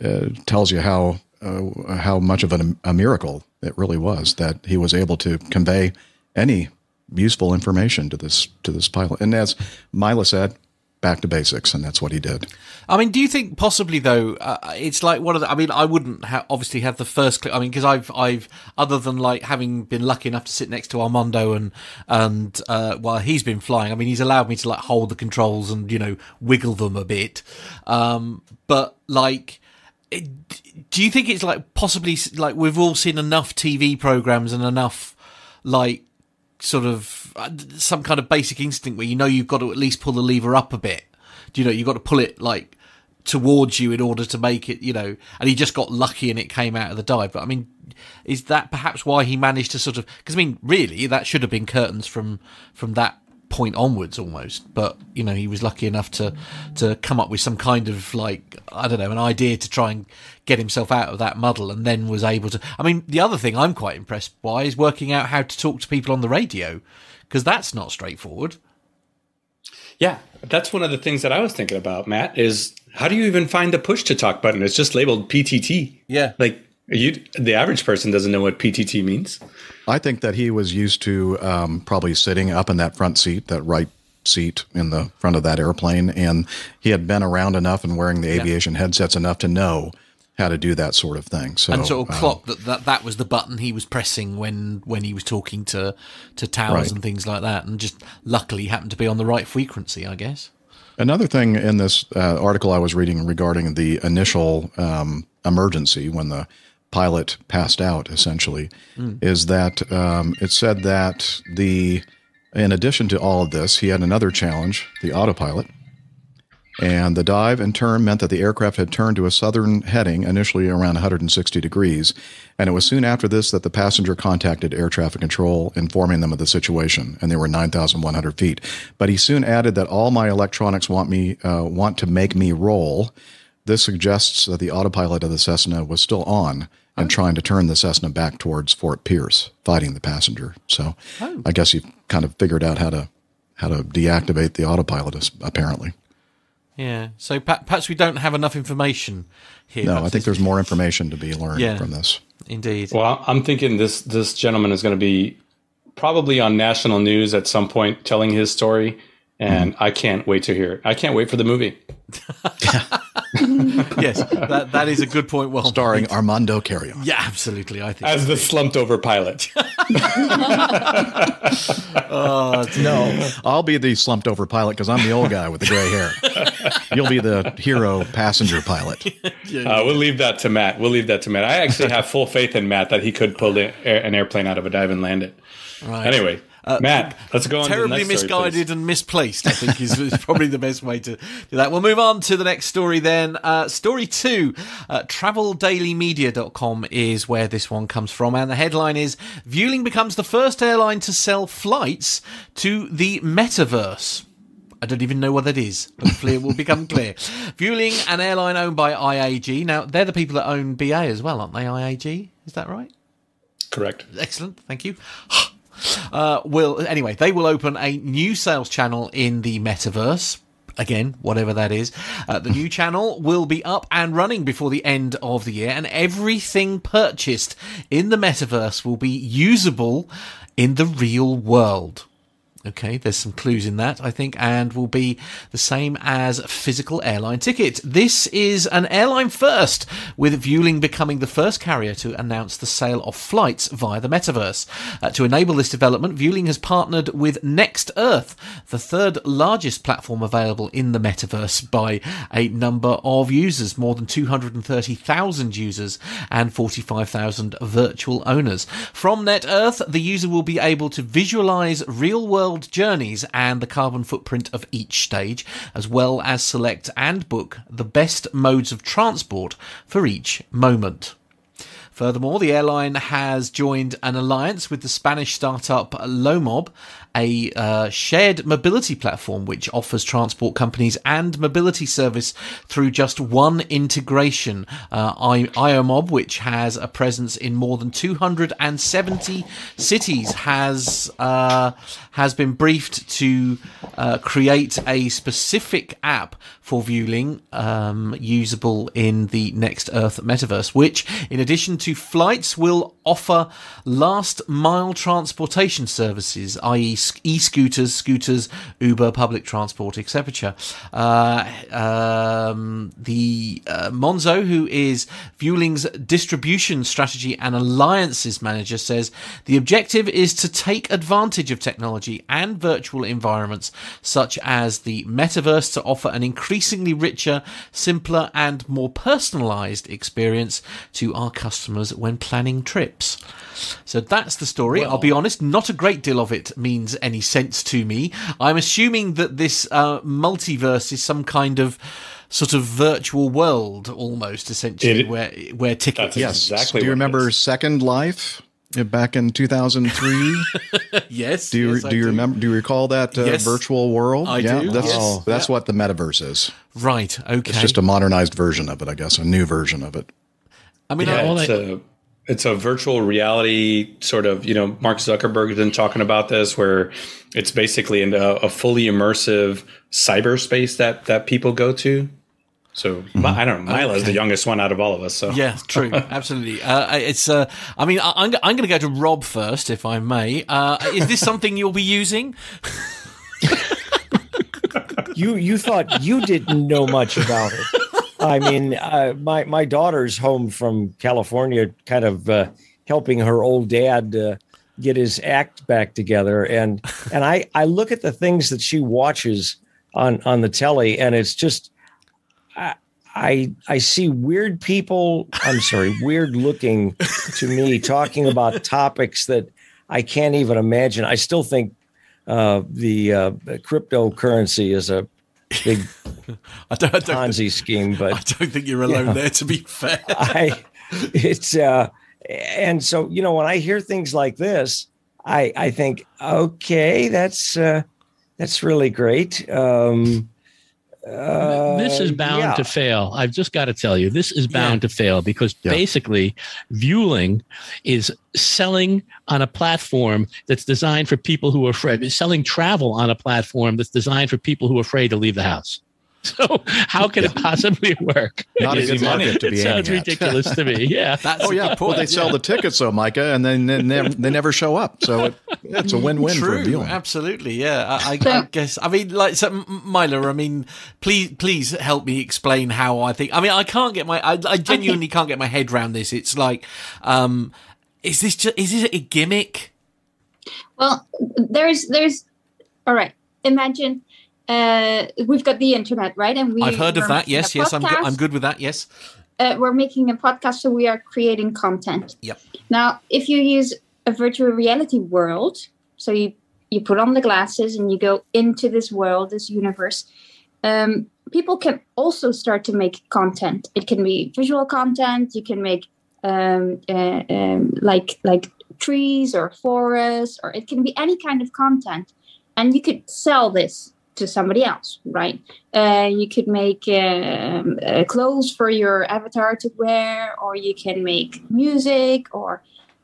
uh, tells you how uh, how much of an, a miracle it really was that he was able to convey any useful information to this to this pilot. And as Mila said, back to basics, and that's what he did. I mean, do you think possibly though uh, it's like one of the? I mean, I wouldn't ha- obviously have the first click. I mean, because I've I've other than like having been lucky enough to sit next to Armando and and uh, while he's been flying, I mean, he's allowed me to like hold the controls and you know wiggle them a bit. Um, but like. Do you think it's like possibly like we've all seen enough TV programs and enough like sort of uh, some kind of basic instinct where you know you've got to at least pull the lever up a bit. Do you know you've got to pull it like towards you in order to make it, you know, and he just got lucky and it came out of the dive. But I mean, is that perhaps why he managed to sort of? Because I mean, really, that should have been curtains from from that point onwards almost. But you know, he was lucky enough to to come up with some kind of like I don't know an idea to try and get himself out of that muddle, and then was able to. I mean, the other thing I'm quite impressed by is working out how to talk to people on the radio because that's not straightforward. Yeah, that's one of the things that I was thinking about, Matt. Is how do you even find the push to talk button? It's just labeled PTT. Yeah, like you, the average person doesn't know what PTT means. I think that he was used to um, probably sitting up in that front seat, that right seat in the front of that airplane, and he had been around enough and wearing the aviation yeah. headsets enough to know how to do that sort of thing. So and sort of um, clock that, that that was the button he was pressing when when he was talking to to towers right. and things like that, and just luckily happened to be on the right frequency, I guess. Another thing in this uh, article I was reading regarding the initial um, emergency when the pilot passed out, essentially, mm. is that um, it said that the, in addition to all of this, he had another challenge, the autopilot. And the dive and turn meant that the aircraft had turned to a southern heading, initially around 160 degrees. And it was soon after this that the passenger contacted air traffic control, informing them of the situation. And they were 9,100 feet. But he soon added that all my electronics want me uh, want to make me roll. This suggests that the autopilot of the Cessna was still on and trying to turn the Cessna back towards Fort Pierce, fighting the passenger. So oh. I guess he kind of figured out how to how to deactivate the autopilot, apparently. Yeah. So perhaps we don't have enough information here. No, I think there's more information to be learned yeah, from this. Indeed. Well, I'm thinking this this gentleman is going to be probably on national news at some point telling his story, and mm. I can't wait to hear it. I can't wait for the movie. yes, that, that is a good point. Well, starring Armando Carrion. Yeah, absolutely. I think as the slumped over pilot. uh, no, I'll be the slumped over pilot because I'm the old guy with the gray hair. You'll be the hero passenger pilot. Uh, we'll leave that to Matt. We'll leave that to Matt. I actually have full faith in Matt that he could pull an airplane out of a dive and land it. Right. Anyway, uh, Matt, let's go on. Terribly misguided and misplaced, I think, is, is, probably the best way to do that. We'll move on to the next story then. Uh, story two uh, TravelDailyMedia.com is where this one comes from. And the headline is Vueling becomes the first airline to sell flights to the metaverse. I don't even know what that is. Hopefully, it will become clear. Vueling, an airline owned by IAG. Now, they're the people that own BA as well, aren't they? IAG, is that right? Correct. Excellent. Thank you. Uh, will anyway. They will open a new sales channel in the metaverse again, whatever that is. Uh, the new channel will be up and running before the end of the year, and everything purchased in the metaverse will be usable in the real world. Okay, there's some clues in that, I think, and will be the same as physical airline tickets. This is an airline first, with Vueling becoming the first carrier to announce the sale of flights via the metaverse. Uh, to enable this development, Vueling has partnered with Next Earth, the third largest platform available in the metaverse by a number of users, more than 230,000 users and 45,000 virtual owners. From Next Earth, the user will be able to visualize real world journeys and the carbon footprint of each stage, as well as select and book the best modes of transport for each moment. Furthermore, the airline has joined an alliance with the Spanish startup Iomob a uh, shared mobility platform which offers transport companies and mobility service through just one integration. Uh, I- IOMOB, which has a presence in more than 270 cities, has uh, has been briefed to uh, create a specific app for Vueling um, usable in the Next Earth metaverse, which, in addition to flights, will offer last mile transportation services, i.e., e-scooters, scooters, Uber, public transport, etc. Uh, um, the uh, Monzo, who is Vueling's distribution strategy and alliances manager, says the objective is to take advantage of technology and virtual environments such as the metaverse to offer an increasingly richer, simpler, and more personalized experience to our customers when planning trips. So that's the story. Well, I'll be honest, not a great deal of it means any sense to me. I'm assuming that this uh, multiverse is some kind of sort of virtual world almost essentially it, where where tickets yes exactly do you remember second life back in 2003 yes do you yes, do you do. remember do you recall that uh, yes, virtual world I yeah do. that's yes. that's yeah. what the metaverse is right okay it's just a modernized version of it i guess a new version of it i mean yeah, it's a it's a virtual reality sort of you know mark zuckerberg has been talking about this where it's basically a, a fully immersive cyberspace that that people go to so mm-hmm. I don't know. Mila's okay. the youngest one out of all of us. So yeah, true, absolutely. Uh, it's. Uh, I mean, I, am I'm, I'm going to go to Rob first, if I may. Uh, is this something you'll be using? you you thought you didn't know much about it. I mean, uh, my my daughter's home from California, kind of uh, helping her old dad uh, get his act back together, and and I I look at the things that she watches on on the telly, and it's just. I, I I see weird people. I'm sorry, weird looking to me talking about topics that I can't even imagine. I still think uh, the uh, cryptocurrency is a big I don't, I don't, Ponzi scheme, but I don't think you're alone you know, there. To be fair, I it's uh, and so you know when I hear things like this, I I think okay, that's uh, that's really great. Um, uh, this is bound yeah. to fail. I've just got to tell you, this is bound yeah. to fail because yeah. basically, Vueling is selling on a platform that's designed for people who are afraid. Selling travel on a platform that's designed for people who are afraid to leave the house. So how can it possibly work? Not a money. to be It sounds ridiculous to me. Yeah. That's oh yeah. Well, they sell yeah. the tickets, though, Micah, and then they never, they never show up. So it, it's a win-win True, for Vueling. Absolutely. Yeah. I, I, I, guess. I mean, like, so, Mila. I mean, please, please help me explain how I think. I mean, I can't get my. I, I genuinely can't get my head around this. It's like, um, is this just? Is this a gimmick? Well, there's, there's. All right. Imagine uh, we've got the internet, right? And we I've heard of that. Yes, yes, I'm good, I'm good with that. Yes. Uh, we're making a podcast, so we are creating content. Yep. Now, if you use a virtual reality world, so you you put on the glasses and you go into this world, this universe, um, people can also start to make content. It can be visual content. You can make um, uh, um, like like trees or forests, or it can be any kind of content, and you could sell this to somebody else, right? Uh, you could make um, uh, clothes for your avatar to wear, or you can make music, or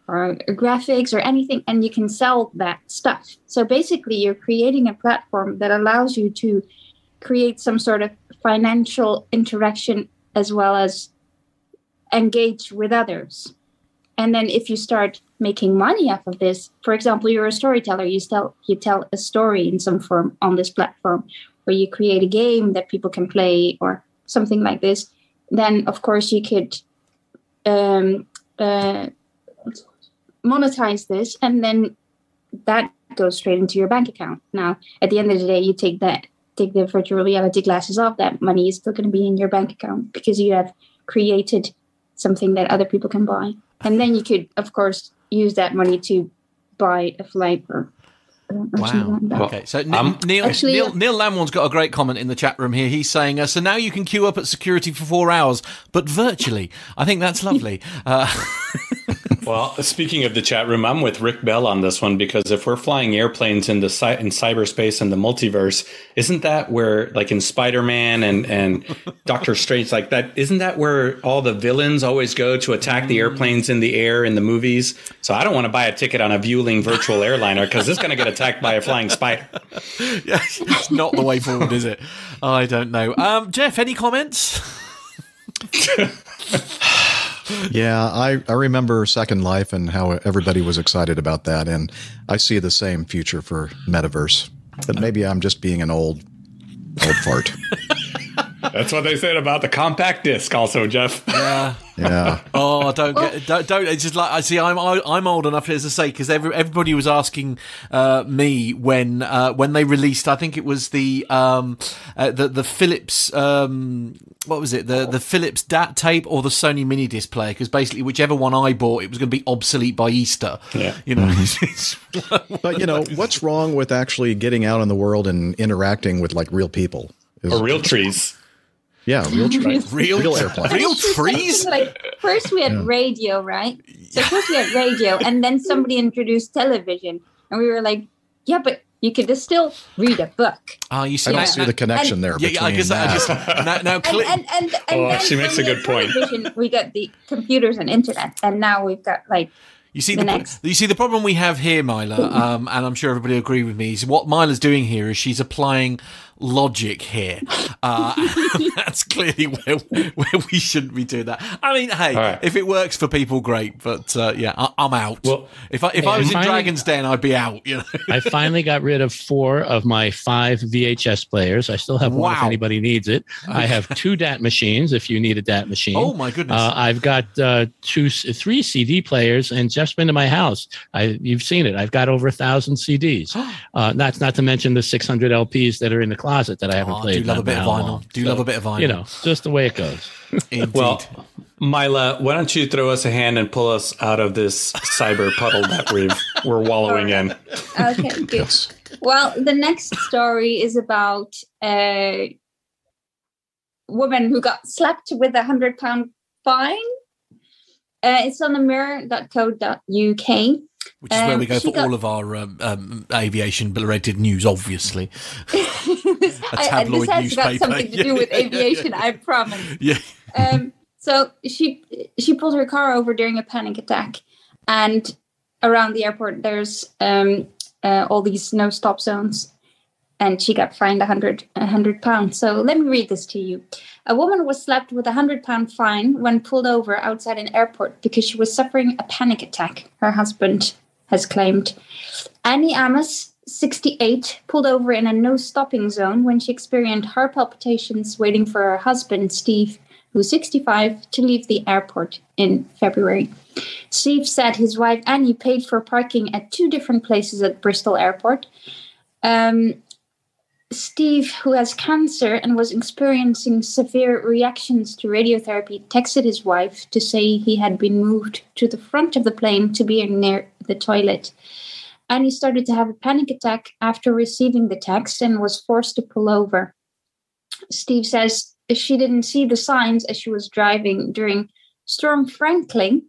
or graphics or anything, and you can sell that stuff. So basically, you're creating a platform that allows you to create some sort of financial interaction as well as engage with others. And then if you start making money off of this, for example, you're a storyteller, you tell you tell a story in some form on this platform, or you create a game that people can play or something like this, then of course you could um, uh, monetize this and then that goes straight into your bank account. Now, at the end of the day, you take that take the virtual reality glasses off, that money is still going to be in your bank account because you have created something that other people can buy. And then you could, of course, use that money to buy a flight or Wow. Okay. So um, Neil, actually, Neil, Neil Lamwarn's got a great comment in the chat room here. He's saying, uh, "So now you can queue up at security for four hours, but virtually." I think that's lovely. Uh, well, speaking of the chat room, I'm with Rick Bell on this one because if we're flying airplanes in the in cyberspace and the multiverse, isn't that where, like in Spider-Man and and Doctor Strange, like that? Isn't that where all the villains always go to attack the airplanes in the air in the movies? So I don't want to buy a ticket on a Vueling virtual airliner because it's going to get attacked by a flying spider. yeah, it's not the way forward, is it? I don't know. Um, Jeff, any comments? yeah, I, I remember Second Life and how everybody was excited about that. And I see the same future for Metaverse. But maybe I'm just being an old old fart. That's what they said about the compact disc, also, Jeff. Yeah, yeah. Oh, don't get, don't, don't. It's just like I see. I'm I'm old enough as to say because every, everybody was asking uh, me when uh, when they released. I think it was the um uh, the the Philips um what was it the the Philips DAT tape or the Sony mini disc player because basically whichever one I bought it was going to be obsolete by Easter. Yeah, you know. Mm-hmm. but you know what's wrong with actually getting out in the world and interacting with like real people? Is, or real trees. Yeah, real trees. real, real airplanes. Real trees? Like, first we had yeah. radio, right? So first we had radio, and then somebody introduced television. And we were like, yeah, but you could just still read a book. Oh, you see, I don't see the connection and, there. Yeah, yeah, I guess, I guess now, now cl- and, and, and, and oh, she makes a good point. We got the computers and internet, and now we've got like you see the, the you see the problem we have here, Mila, um, and I'm sure everybody will agree with me. Is what Mila's doing here is she's applying logic here. Uh, that's clearly where, where we shouldn't be doing that. I mean, hey, right. if it works for people, great. But uh, yeah, I, am out. Well, if I if I was finally, in Dragon's Den, I'd be out. You know, I finally got rid of four of my five VHS players. I still have one wow. if anybody needs it. I have two DAT machines if you need a DAT machine. Oh my goodness! Uh, I've got uh, two, three CD players, and just been to my house. I you've seen it. I've got over a thousand CDs. uh, not not to mention the 600 LPs that are in the closet closet that I haven't oh, played. Do love a bit of vinyl. Long. Do so, love a bit of vinyl. You know, just the way it goes. well, Mila, why don't you throw us a hand and pull us out of this cyber puddle that we've we're wallowing in? Okay, good. Yes. Well, the next story is about a woman who got slapped with a hundred pound fine. Uh, it's on the mirror.co.uk. Which is um, where we go for got... all of our um, um, aviation related news, obviously. a tabloid I, this has something to do with aviation, I promise. Yeah. Um, so she she pulled her car over during a panic attack, and around the airport there's um, uh, all these no stop zones, and she got fined a hundred a hundred pounds. So let me read this to you. A woman was slapped with a hundred pound fine when pulled over outside an airport because she was suffering a panic attack. Her husband has claimed. Annie Amos, 68, pulled over in a no stopping zone when she experienced heart palpitations waiting for her husband, Steve, who's 65, to leave the airport in February. Steve said his wife Annie paid for parking at two different places at Bristol Airport. Um, Steve, who has cancer and was experiencing severe reactions to radiotherapy, texted his wife to say he had been moved to the front of the plane to be near the toilet. And he started to have a panic attack after receiving the text and was forced to pull over. Steve says she didn't see the signs as she was driving during Storm Franklin,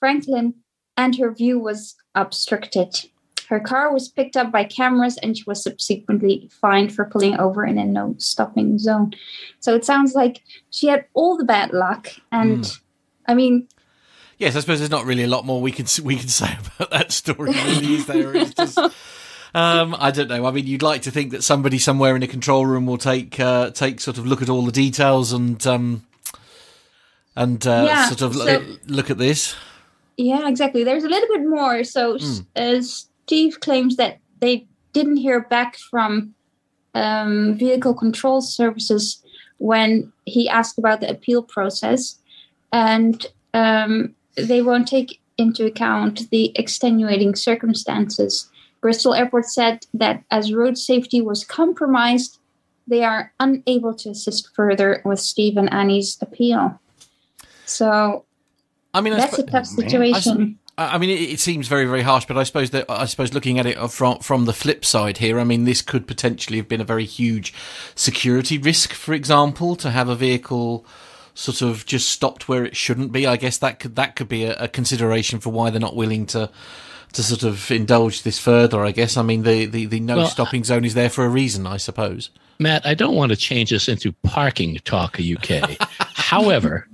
Franklin, and her view was obstructed. Her car was picked up by cameras and she was subsequently fined for pulling over in a no stopping zone. So it sounds like she had all the bad luck. And mm. I mean, Yes, I suppose there's not really a lot more we can we can say about that story. Really, is there? It's just, um, I don't know. I mean, you'd like to think that somebody somewhere in a control room will take uh, take sort of look at all the details and um, and uh, Yeah, sort of so- look, at this. Yeah, exactly. There's a little bit more. So Mm. uh, Steve claims that they didn't hear back from um, vehicle control services when he asked about the appeal process, and um, they won't take into account the extenuating circumstances. Bristol Airport said that as road safety was compromised, they are unable to assist further with Steve and Annie's appeal. So I mean, I that's a tough situation. I mean, it, it seems very, very harsh, but I suppose that I suppose looking at it from from the flip side here, I mean, this could potentially have been a very huge security risk. For example, to have a vehicle sort of just stopped where it shouldn't be. I guess that could that could be a, a consideration for why they're not willing to to sort of indulge this further. I guess. I mean, the the, the no Well, stopping zone is there for a reason. I suppose. Matt, I don't want to change this into parking talk UK. However,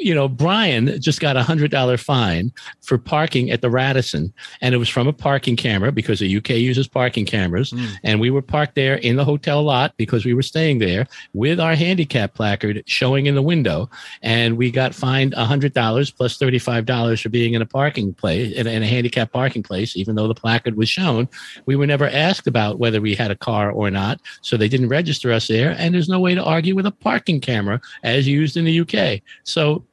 you know, Brian just got a hundred dollar fine for parking at the Radisson, and it was from a parking camera because the UK uses parking cameras, hmm. and we were parked there in the hotel lot because we were staying there with our handicap placard showing in the window, and we got fined a hundred dollars plus thirty five dollars for being in a parking place in a, in a handicap parking place, even though the placard was shown. We were never asked about whether we had a car or not, so they didn't register us there, and there's no way to argue with a parking camera as used in the UK. So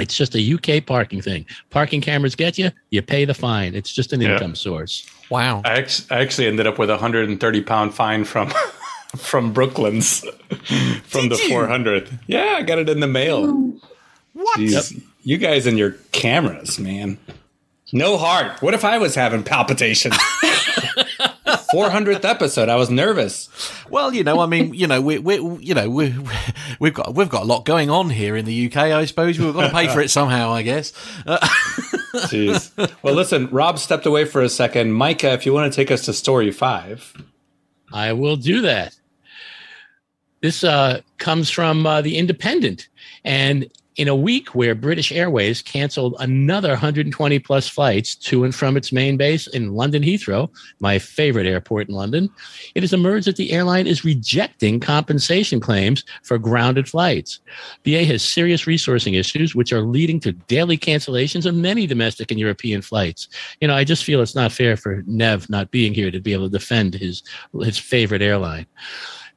it's just a UK parking thing. Parking cameras get you, you pay the fine. It's just an Yeah. income source. Wow. I, ex- I actually ended up with a 130 pound fine from from Brooklands from the 400th. Yeah, I got it in the mail. What? Jeez. You guys and your cameras, man. No heart. What if I was having palpitations? 400th episode. I was nervous. Well, you know, I mean, you know, we, we, you know, we, we've got we've got a lot going on here in the UK. I suppose we've got to pay for it somehow. I guess. Uh, Jeez. Well, listen, Rob stepped away for a second. Micah, if you want to take us to story five. I will do that. This uh, comes from uh, the Independent, and in a week where British Airways canceled another 120 plus flights to and from its main base in London Heathrow, my favorite airport in London, it has emerged that the airline is rejecting compensation claims for grounded flights. BA has serious resourcing issues, which are leading to daily cancellations of many domestic and European flights. You know, I just feel it's not fair for Nev not being here to be able to defend his his favorite airline.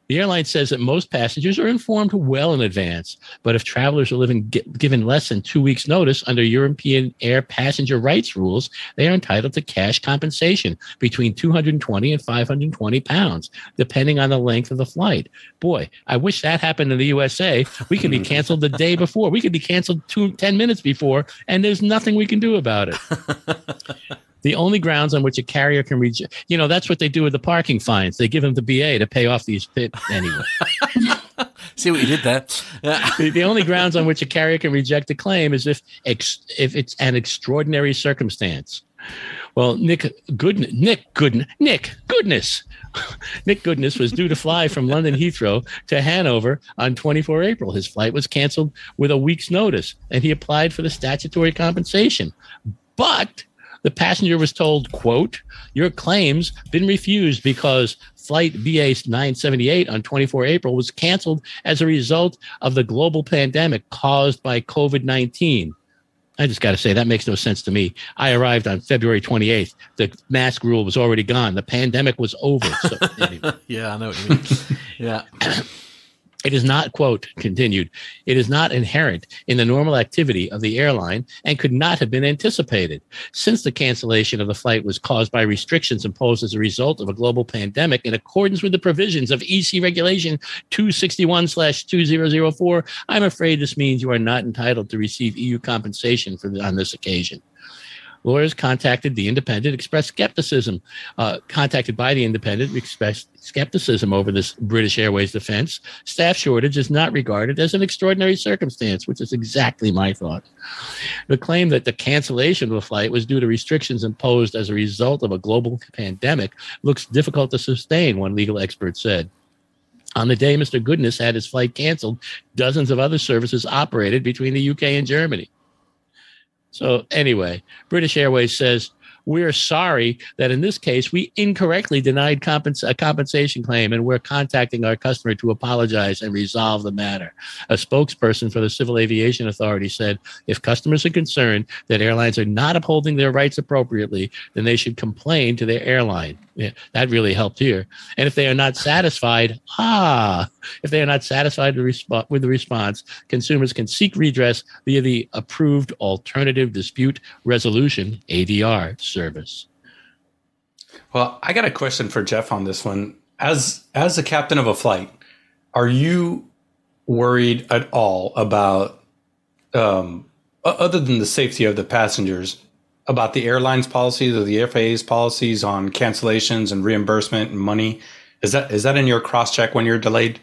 The airline says that most passengers are informed well in advance, but if travelers are living, gi- given less than two weeks' notice under European air passenger rights rules, they are entitled to cash compensation between 220 and 520 pounds, depending on the length of the flight. Boy, I wish that happened in the USA. We could be canceled the day before. We could be canceled two, 10 minutes before, and there's nothing we can do about it. The only grounds on which a carrier can reject, you know, that's what they do with the parking fines. They give them the BA to pay off these pit anyway. see what you did there. The, the only grounds on which a carrier can reject a claim is if ex, if it's an extraordinary circumstance. Well, Nick Good Nick Good Nick Goodness Nick Goodness was due to fly from London Heathrow to Hanover on 24 April. His flight was canceled with a week's notice, and he applied for the statutory compensation. But the passenger was told, quote, your claims been refused because flight BA 978 on 24 April was canceled as a result of the global pandemic caused by COVID-19. I just got to say that makes no sense to me. I arrived on February 28th. The mask rule was already gone. The pandemic was over. So, anyway. yeah, I know what you mean. yeah. It is not, quote, continued, it is not inherent in the normal activity of the airline and could not have been anticipated. Since the cancellation of the flight was caused by restrictions imposed as a result of a global pandemic in accordance with the provisions of EC Regulation 261 2004, I'm afraid this means you are not entitled to receive EU compensation for on this occasion. Lawyers contacted the Independent, expressed skepticism. Uh, contacted by the Independent, expressed skepticism over this British Airways defense. Staff shortage is not regarded as an extraordinary circumstance, which is exactly my thought. The claim that the cancellation of a flight was due to restrictions imposed as a result of a global pandemic looks difficult to sustain, one legal expert said. On the day Mr. Goodness had his flight canceled, dozens of other services operated between the UK and Germany. So anyway, British Airways says we're sorry that in this case we incorrectly denied compens- a compensation claim and we're contacting our customer to apologize and resolve the matter. A spokesperson for the Civil Aviation Authority said if customers are concerned that airlines are not upholding their rights appropriately, then they should complain to their airline. Yeah, that really helped here. And if they are not satisfied, ah, if they are not satisfied with the response, consumers can seek redress via the approved Alternative Dispute Resolution ADR service. Well, I got a question for Jeff on this one. As as a captain of a flight, are you worried at all about um, other than the safety of the passengers about the airlines policies or the FAA's policies on cancellations and reimbursement and money? Is that is that in your cross check when you're delayed?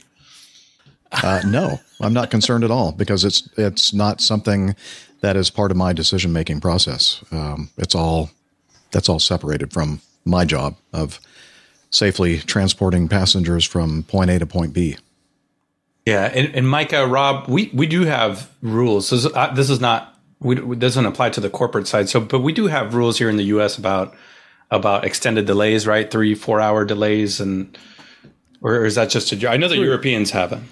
Uh, no, I'm not concerned at all because it's it's not something that is part of my decision making process. Um, it's all that's all separated from my job of safely transporting passengers from point A to point B. Yeah, and, and Micah, Rob, we, we do have rules. This is, uh, this is not we, doesn't apply to the corporate side. So, but we do have rules here in the U.S. about about extended delays, right? Three, four hour delays, and or is that just a? I know the Europeans haven't.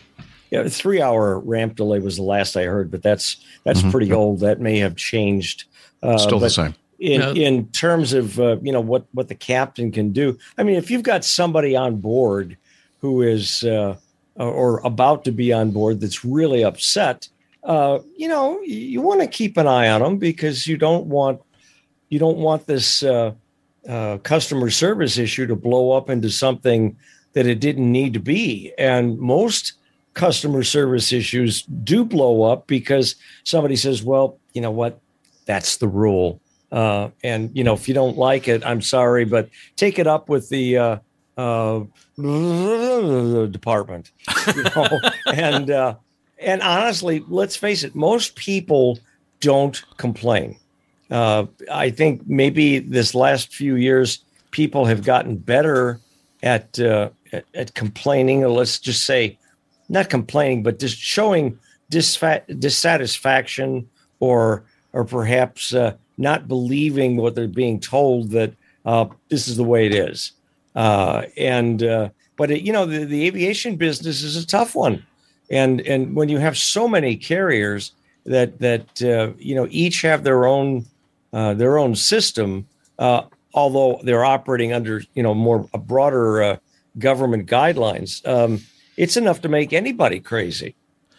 Yeah, three hour ramp delay was the last I heard, but that's that's mm-hmm. pretty old. That may have changed. Uh, Still the same. In, no. in terms of uh, you know what what the captain can do, I mean, if you've got somebody on board who is uh, or about to be on board that's really upset, uh, you know, you want to keep an eye on them because you don't want you don't want this uh, uh, customer service issue to blow up into something that it didn't need to be. And most customer service issues do blow up because somebody says, "Well, you know what? That's the rule." Uh, and you know, if you don't like it, I'm sorry, but take it up with the uh, uh, department, you know, and uh, and honestly, let's face it, most people don't complain. Uh, I think maybe this last few years, people have gotten better at, uh, at, at complaining, or let's just say, not complaining, but just showing dissatisfaction or or perhaps uh, not believing what they're being told that uh, this is the way it is. Uh, and uh, but it, you know the, the aviation business is a tough one and and when you have so many carriers that that uh, you know each have their own uh, their own system, uh, although they're operating under you know more a broader government guidelines, um, it's enough to make anybody crazy.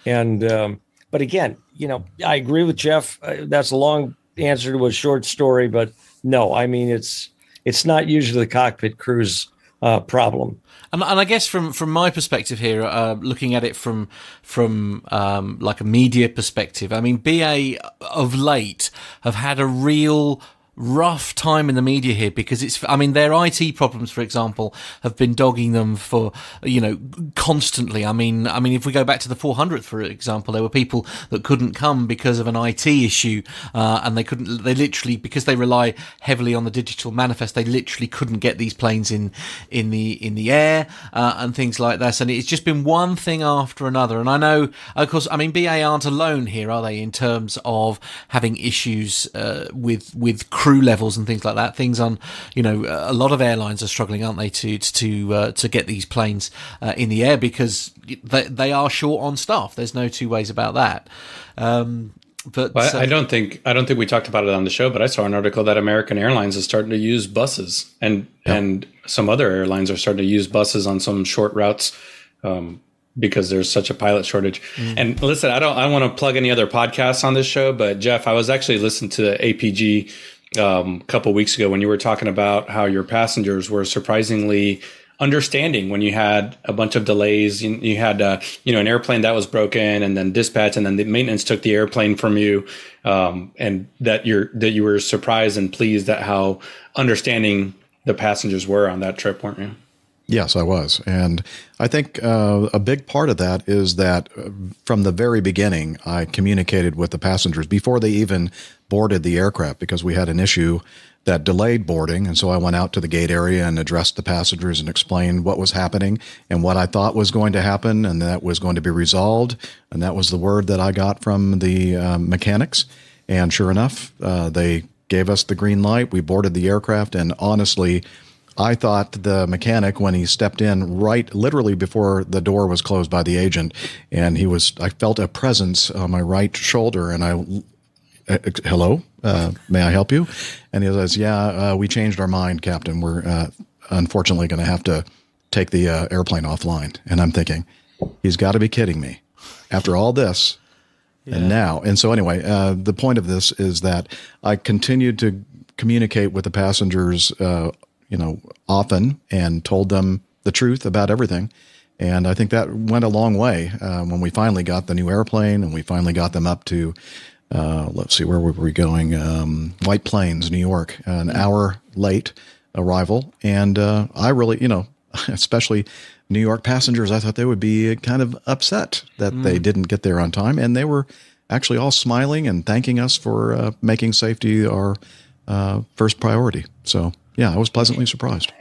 And um, but again, you know, I agree with Jeff. That's a long answer to a short story, but no, I mean it's it's not usually the cockpit crew's uh, problem. And, and I guess from from my perspective here, uh, looking at it from from um, like a media perspective, I mean, BA of late have had a real rough time in the media here because it's i mean their it problems for example have been dogging them for you know constantly. I mean i mean if we go back to the 400th for example there were people that couldn't come because of an it issue uh, and they couldn't they literally because they rely heavily on the digital manifest they literally couldn't get these planes in in the in the air uh, and things like that. And it's just been one thing after another. And i know of course i mean ba aren't alone here are they in terms of having issues uh, with with crew levels and things like that. Things on, you know, a lot of airlines are struggling, aren't they, to to uh, to get these planes uh, in the air because they they are short on staff. There's no two ways about that. Um, but well, I, I don't think I don't think we talked about it on the show, but I saw an article that American Airlines is starting to use buses, and yeah. and some other airlines are starting to use buses on some short routes. Um, because there's such a pilot shortage. Mm. And listen, I don't I don't want to plug any other podcasts on this show, but Jeff, I was actually listening to APG um, a couple weeks ago when you were talking about how your passengers were surprisingly understanding when you had a bunch of delays. You, you had, uh, you know, an airplane that was broken, and then dispatch, and then the maintenance took the airplane from you, um, and that you're that you were surprised and pleased at how understanding the passengers were on that trip, weren't you? Yes, I was. And I think uh, a big part of that is that uh, from the very beginning, I communicated with the passengers before they even boarded the aircraft because we had an issue that delayed boarding. And so I went out to the gate area and addressed the passengers and explained what was happening and what I thought was going to happen and that was going to be resolved. And that was the word that I got from the uh, mechanics. And sure enough, uh, they gave us the green light. We boarded the aircraft, and honestly, I thought the mechanic when he stepped in right literally before the door was closed by the agent and he was I felt a presence on my right shoulder and I hello? Uh, may I help you? And he says yeah uh, we changed our mind captain. We're uh, unfortunately going to have to take the uh, airplane offline. And I'm thinking he's got to be kidding me. After all this yeah. and now and so anyway uh, the point of this is that I continued to communicate with the passengers you know, often and told them the truth about everything. And I think that went a long way uh, when we finally got the new airplane and we finally got them up to, uh, let's see, where were we going? Um, White Plains, New York, an hour late arrival. And uh, I really, you know, especially New York passengers, I thought they would be kind of upset that mm. they didn't get there on time. And they were actually all smiling and thanking us for uh, making safety our uh, first priority. So yeah, I was pleasantly surprised.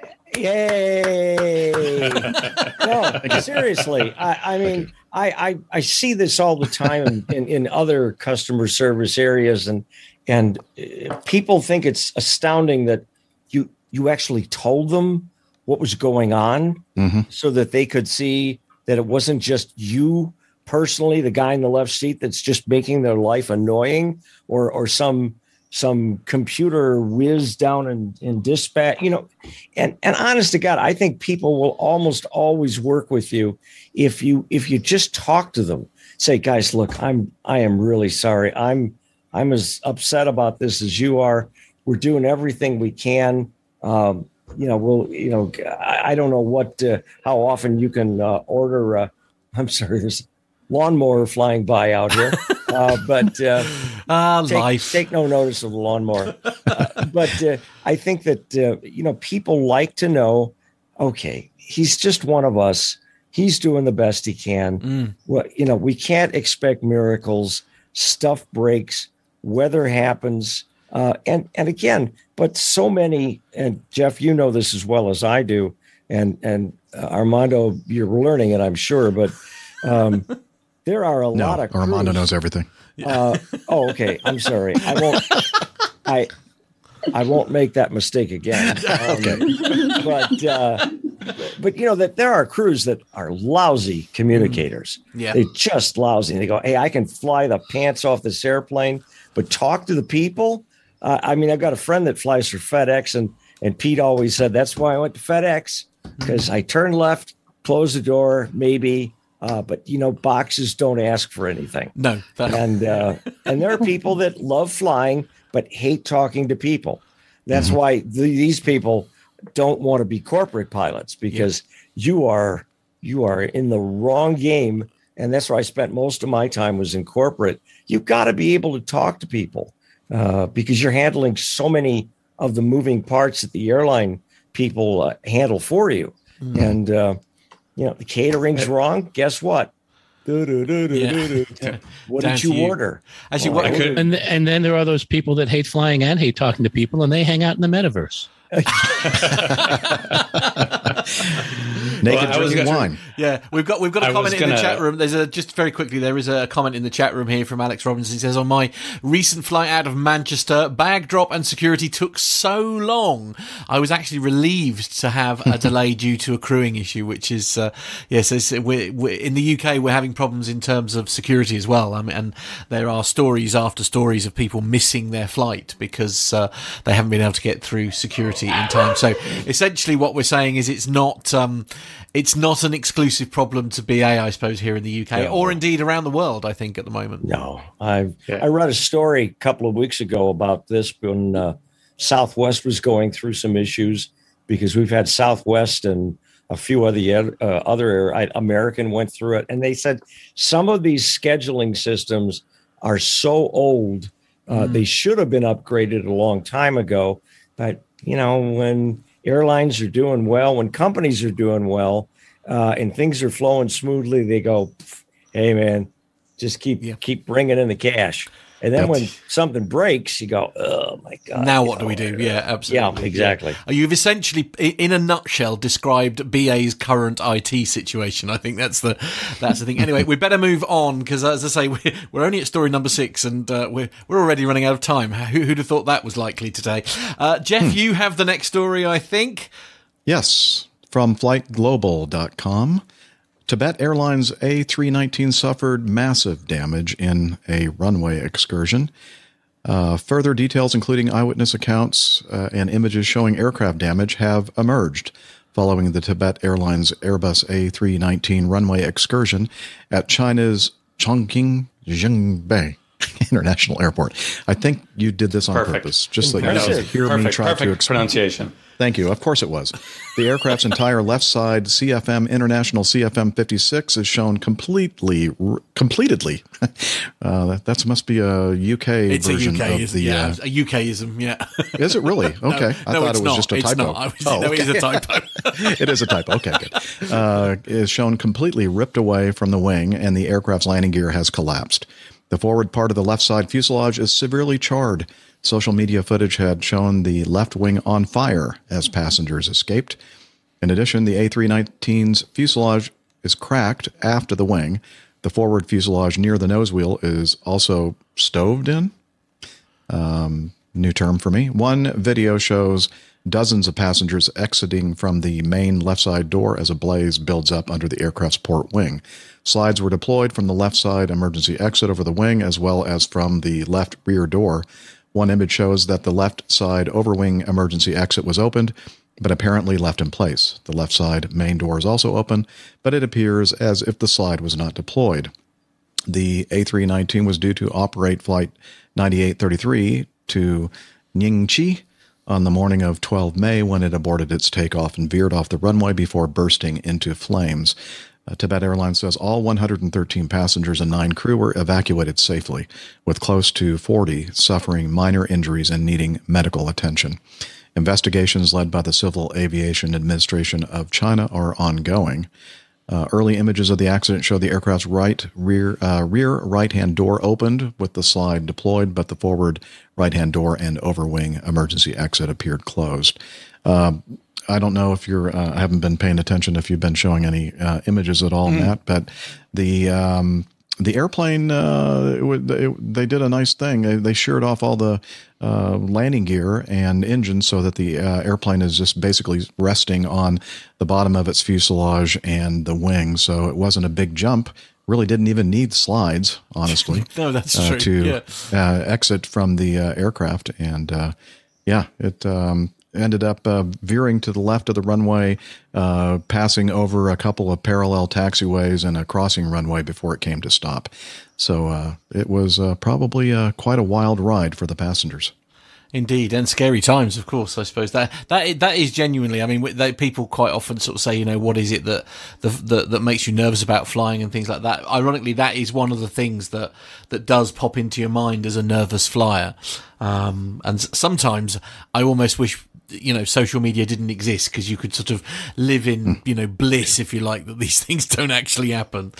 Yay! no, seriously. I, I mean, I, I, I see this all the time in, in, in, other customer service areas, and and uh, people think it's astounding that you you actually told them what was going on, mm-hmm. so that they could see that it wasn't just you personally, the guy in the left seat, that's just making their life annoying, or or some some computer whiz down in, in dispatch, you know, and, and honest to God, I think people will almost always work with you if you if you just talk to them. Say, guys, look, I'm I am really sorry. I'm I'm as upset about this as you are. We're doing everything we can. Um, you know, we'll, you know, I, I don't know what, uh, how often you can uh, order. Uh, I'm sorry, there's lawnmower flying by out here. Uh, but uh, ah, take, life. take no notice of the lawnmower. Uh, but uh, I think that uh, you know people like to know. Okay, he's just one of us. He's doing the best he can. Mm. Well, you know, we can't expect miracles. Stuff breaks. Weather happens. Uh, and and again, but so many. And Jeff, you know this as well as I do. And and Armando, you're learning it, I'm sure. But um, there are a no, lot of Armando knows everything. Uh, oh, okay. I'm sorry. I won't. I I won't make that mistake again. Um, okay. But uh, but you know that there are crews that are lousy communicators. Mm. Yeah. They're just lousy. They go, "Hey, I can fly the pants off this airplane, but talk to the people." Uh, I mean, I've got a friend that flies for FedEx, and and Pete always said that's why I went to FedEx because I turned left, closed the door, maybe uh, but you know, boxes don't ask for anything. No, and uh, and there are people that love flying but hate talking to people. That's mm-hmm. why these people don't want to be corporate pilots because yeah. you are you are in the wrong game, and that's where I spent most of my time was in corporate. You've got to be able to talk to people uh, because you're handling so many of the moving parts that the airline people uh, handle for you, mm-hmm. and uh, you know, the catering's wrong. Guess what? Yeah. What did you, you, order? As you, oh, and and then there are those people that hate flying and hate talking to people, and they hang out in the metaverse. Naked well, drinking wine. Yeah, we've got we've got a I comment in gonna... the chat room. There's a just very quickly. There is a comment in the chat room here from Alex Robinson. He says, "On my recent flight out of Manchester, bag drop and security took so long. I was actually relieved to have a delay due to a crewing issue, which is uh, yes, we're, we're, in the UK we're having problems in terms of security as well. I mean, and there are stories after stories of people missing their flight because uh, they haven't been able to get through security in time. So essentially, what we're saying is it's not um, it's not an exclusive problem to BA, I suppose, here in the UK no. or indeed around the world. I think at the moment. No, I yeah. I read a story a couple of weeks ago about this when uh, Southwest was going through some issues because we've had Southwest and a few other uh, other American went through it, and they said some of these scheduling systems are so old. Uh, mm. They should have been upgraded a long time ago, but you know, when airlines are doing well, when companies are doing well, uh, and things are flowing smoothly, they go, "Hey, man, just keep yeah. keep bringing in the cash." And then when something breaks, you go, "Oh my god!" Now what know, do we do? Yeah, absolutely. Yeah, exactly. Yeah. You've essentially, in a nutshell, described BA's current IT situation. I think that's the that's the thing. Anyway, we better move on because, as I say, we're, we're only at story number six, and uh, we're we're already running out of time. Who, would have thought that was likely today? Uh, Jeff, hmm. you have the next story, I think. Yes, from FlightGlobal.com. Tibet Airlines A319 suffered massive damage in a runway excursion. Uh, further details, including eyewitness accounts uh, and images showing aircraft damage, have emerged following the Tibet Airlines Airbus A319 runway excursion at China's Chongqing Jiangbei International Airport. I think you did this on Perfect. purpose, just so you could hear Perfect. me try Perfect to explain. pronunciation. Thank you. Of course it was. The aircraft's entire left side CFM International CFM 56 is shown completely, completedly. Uh, that that's must be a UK it's version a UK, of the. Yeah, uh, a UKism, yeah. Is it really? Okay. no, I no, thought it was not. just a it's typo. Not. oh, no, it is a typo. it is a typo. Okay, good. Uh, is shown completely ripped away from the wing, and the aircraft's landing gear has collapsed. The forward part of the left side fuselage is severely charred. Social media footage had shown the left wing on fire as passengers escaped. In addition, the A319's fuselage is cracked after the wing. The forward fuselage near the nose wheel is also stoved in. Um, new term for me. One video shows dozens of passengers exiting from the main left side door as a blaze builds up under the aircraft's port wing. Slides were deployed from the left side emergency exit over the wing as well as from the left rear door. One image shows that the left side overwing emergency exit was opened, but apparently left in place. The left side main door is also open, but it appears as if the slide was not deployed. The A319 was due to operate flight 9833 to Nyingchi on the morning of 12 May when it aborted its takeoff and veered off the runway before bursting into flames. Uh, Tibet Airlines says all 113 passengers and nine crew were evacuated safely, with close to 40 suffering minor injuries and needing medical attention. Investigations led by the Civil Aviation Administration of China are ongoing. Uh, early images of the accident show the aircraft's right rear uh, rear right hand door opened with the slide deployed, but the forward right hand door and overwing emergency exit appeared closed. Uh, I don't know if you're. Uh, I haven't been paying attention if you've been showing any uh, images at all, mm. Matt. But the um, the airplane, uh, it, it, they did a nice thing. They, they sheared off all the uh, landing gear and engine so that the uh, airplane is just basically resting on the bottom of its fuselage and the wing. So it wasn't a big jump. Really didn't even need slides, honestly. no, that's uh, true. To yeah. exit from the aircraft, and yeah, it. Um, ended up uh, veering to the left of the runway, uh, passing over a couple of parallel taxiways and a crossing runway before it came to stop. So uh, it was uh, probably uh, quite a wild ride for the passengers. Indeed, and scary times, of course. I suppose that that that is genuinely. I mean, they, people quite often sort of say, you know, what is it that the, that that makes you nervous about flying and things like that. Ironically, that is one of the things that that does pop into your mind as a nervous flyer. Um, and sometimes I almost wish you know social media didn't exist because you could sort of live in hmm. you know bliss if you like that these things don't actually happen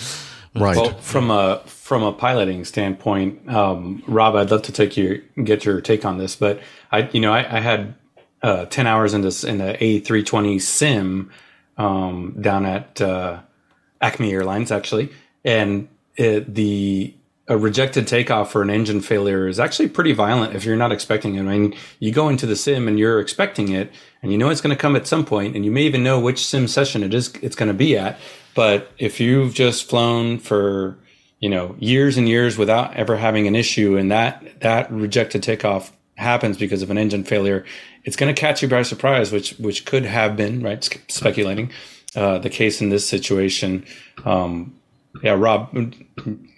right well, from a from a piloting standpoint um, rob i'd love to take your get your take on this but i you know i, I had uh, 10 hours in this in the a320 sim um, down at uh, acme airlines actually and it, the a rejected takeoff for an engine failure is actually pretty violent if you're not expecting it. I mean, you go into the sim and you're expecting it, and you know it's going to come at some point, and you may even know which sim session it is it's going to be at. But if you've just flown for you know years and years without ever having an issue, and that that rejected takeoff happens because of an engine failure, it's going to catch you by surprise, which which could have been right speculating uh, the case in this situation. Um, yeah, Rob,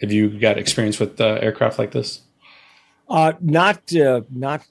have you got experience with uh, aircraft like this? Uh, not uh, not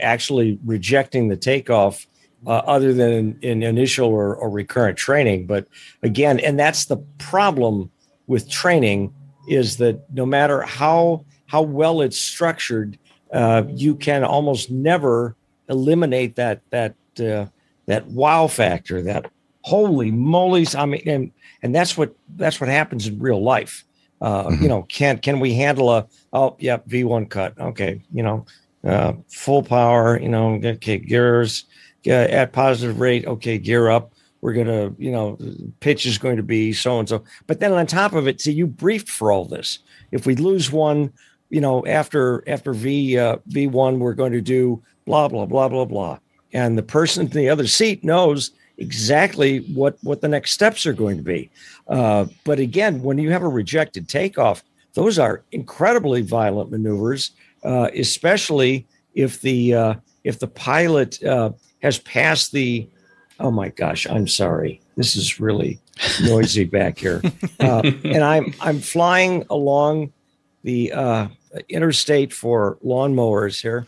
actually rejecting the takeoff, uh, other than in, in initial or, or, recurrent training. But again, and that's the problem with training is that no matter how how well it's structured, uh, you can almost never eliminate that that uh, that wow factor. That holy moly's! I mean, and and that's what that's what happens in real life Uh, mm-hmm. You know, can can we handle a oh yeah V one cut? Okay, you know, uh, full power. You know, okay, gears uh, at positive rate. Okay, gear up. We're gonna, you know, pitch is going to be so and so. But then on top of it, see, you briefed for all this. If we lose one, you know, after after V uh, V one, we're going to do blah blah blah blah blah, and the person in the other seat knows exactly what what the next steps are going to be. Uh, but again, when you have a rejected takeoff, those are incredibly violent maneuvers, uh, especially if the uh, if the pilot uh, has passed the. Oh my gosh! I'm sorry. This is really noisy back here, uh, and I'm I'm flying along the uh, interstate for lawnmowers here.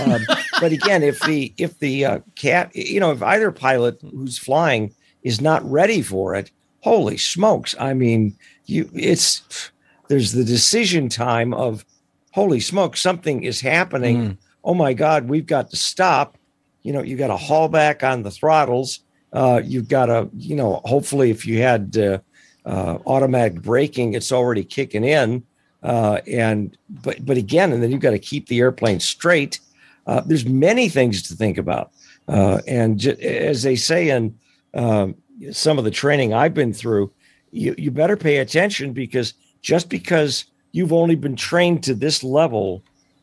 Um, but again, if the if the uh, cat, you know, if either pilot who's flying is not ready for it, holy smokes! I mean, you it's there's the decision time of holy smokes, something is happening. Mm. Oh my God, we've got to stop. You know, you got to haul back on the throttles. Uh, you've got to, you know, hopefully, if you had uh, uh, automatic braking, it's already kicking in. Uh, and but but again, and then you've got to keep the airplane straight. Uh, there's many things to think about, uh, and j- as they say in um, some of the training I've been through, you, you better pay attention because just because you've only been trained to this level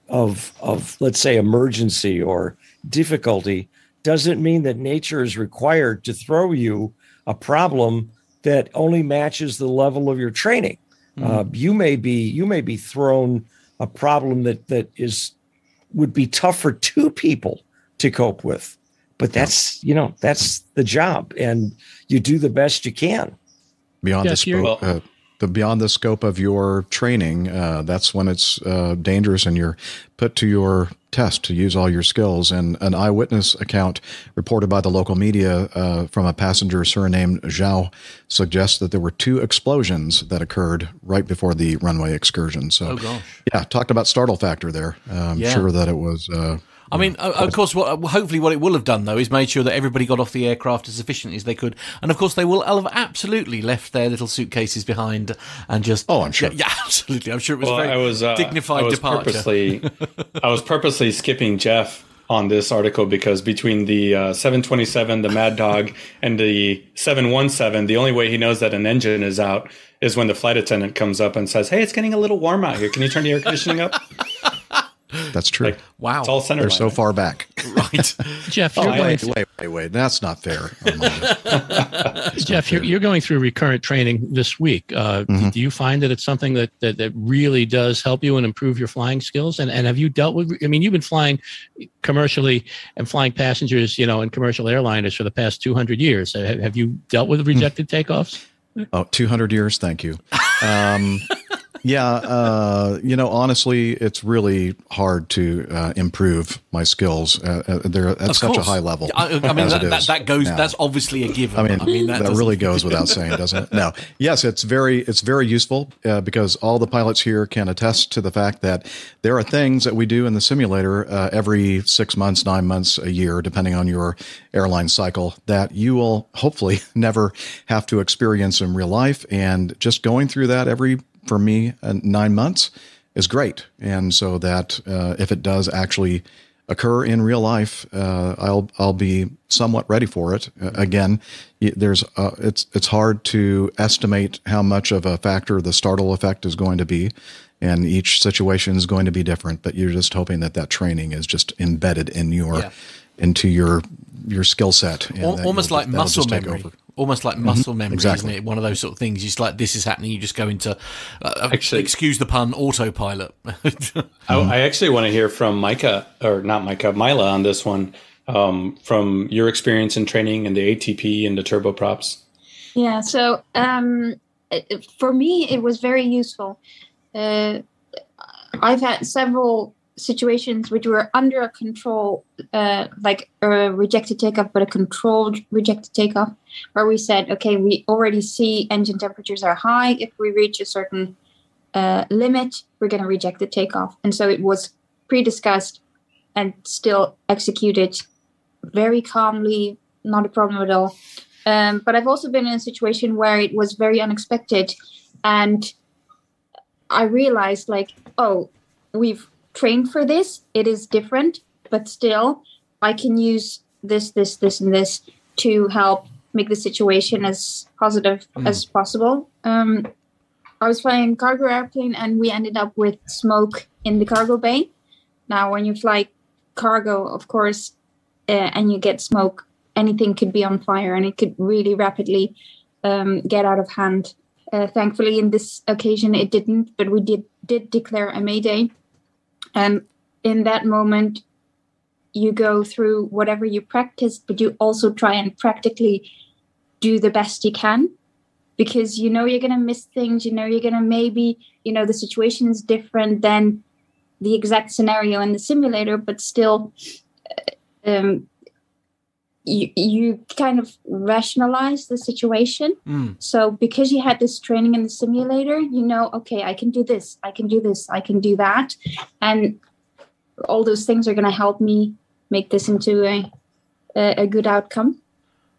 of of let's say emergency or difficulty doesn't mean that nature is required to throw you a problem that only matches the level of your training. Mm-hmm. Uh, you may be you may be thrown a problem that that is would be tough for two people to cope with, but that's you know that's the job, and you do the best you can. Beyond yes, the scope, uh, the beyond the scope of your training, uh, that's when it's uh, dangerous, and you're put to your test to use all your skills. And an eyewitness account reported by the local media uh, from a passenger surnamed Zhao suggests that there were two explosions that occurred right before the runway excursion. So, oh, yeah, talked about startle factor there. I'm yeah. sure that it was uh, I mean, of course, what, hopefully, what it will have done though is made sure that everybody got off the aircraft as efficiently as they could, and of course, they will have absolutely left their little suitcases behind and just. Oh, I'm sure. Yeah, yeah absolutely. I'm sure it was well, a very I was, uh, dignified I was departure. Purposely, I was purposely skipping Jeff on this article because between the uh, 727, the Mad Dog, and the 717, the only way he knows that an engine is out is when the flight attendant comes up and says, "Hey, it's getting a little warm out here. Can you turn the air conditioning up?" That's true. Like, wow. It's all center. They're so far back. right. Jeff, oh, wait, wait, wait, wait. That's not fair. Jeff, You're, you're going through recurrent training this week. Uh, mm-hmm. Do you find that it's something that, that, that really does help you and improve your flying skills? And, and have you dealt with, I mean, you've been flying commercially and flying passengers, you know, in commercial airliners for the past 200 years. Have, have you dealt with rejected takeoffs? Oh, 200 years. Thank you. Um, yeah, uh, you know, honestly, it's really hard to uh, improve my skills. Uh, they're at of such course. a high level. I, I mean, that, that, that, goes. That's obviously a given. I mean, I mean that, that really goes without saying, doesn't it? No. Yes, it's very it's very useful uh, because all the pilots here can attest to the fact that there are things that we do in the simulator uh, every six months, nine months, a year, depending on your airline cycle, that you will hopefully never have to experience in real life. And just going through that every for me, uh, nine months is great. And so that uh, if it does actually occur in real life, uh, I'll I'll be somewhat ready for it. Uh, again, there's uh, it's it's hard to estimate how much of a factor the startle effect is going to be, and each situation is going to be different. But you're just hoping that that training is just embedded in your yeah. into your your skill set, almost like muscle memory almost like mm-hmm. muscle mm-hmm. memory, exactly. isn't it? One of those sort of things. It's like this is happening. You just go into, uh, uh actually, excuse the pun, autopilot. I, I, actually want to hear from Micah, or not Micah, Mila on this one, um, from your experience in training and the ATP and the turboprops. Yeah. So um, for me, it was very useful. Uh, I've had several situations which were under a control, uh, like a rejected takeoff, but a controlled rejected takeoff, where we said, okay, we already see engine temperatures are high. If we reach a certain uh, limit, we're going to reject the takeoff. And so it was pre discussed and still executed very calmly, not a problem at all. Um, but I've also been in a situation where it was very unexpected and I realized like, oh, we've trained for this. It is different, but still, I can use this, this, this, and this to help make the situation as positive mm. as possible. Um, I was flying cargo airplane, and we ended up with smoke in the cargo bay. Now, when you fly cargo, of course, uh, and you get smoke, anything could be on fire, and it could really rapidly um, get out of hand. Uh, thankfully, in this occasion, it didn't, but we did did declare a mayday, and in that moment, you go through whatever you practiced, but you also try and practically do the best you can because you know you're going to miss things you know you're going to maybe you know the situation is different than the exact scenario in the simulator but still um, you, you kind of rationalize the situation. Mm. So because you had this training in the simulator, you know, okay, I can do this, I can do this, I can do that, and all those things are going to help me make this into a a, a good outcome.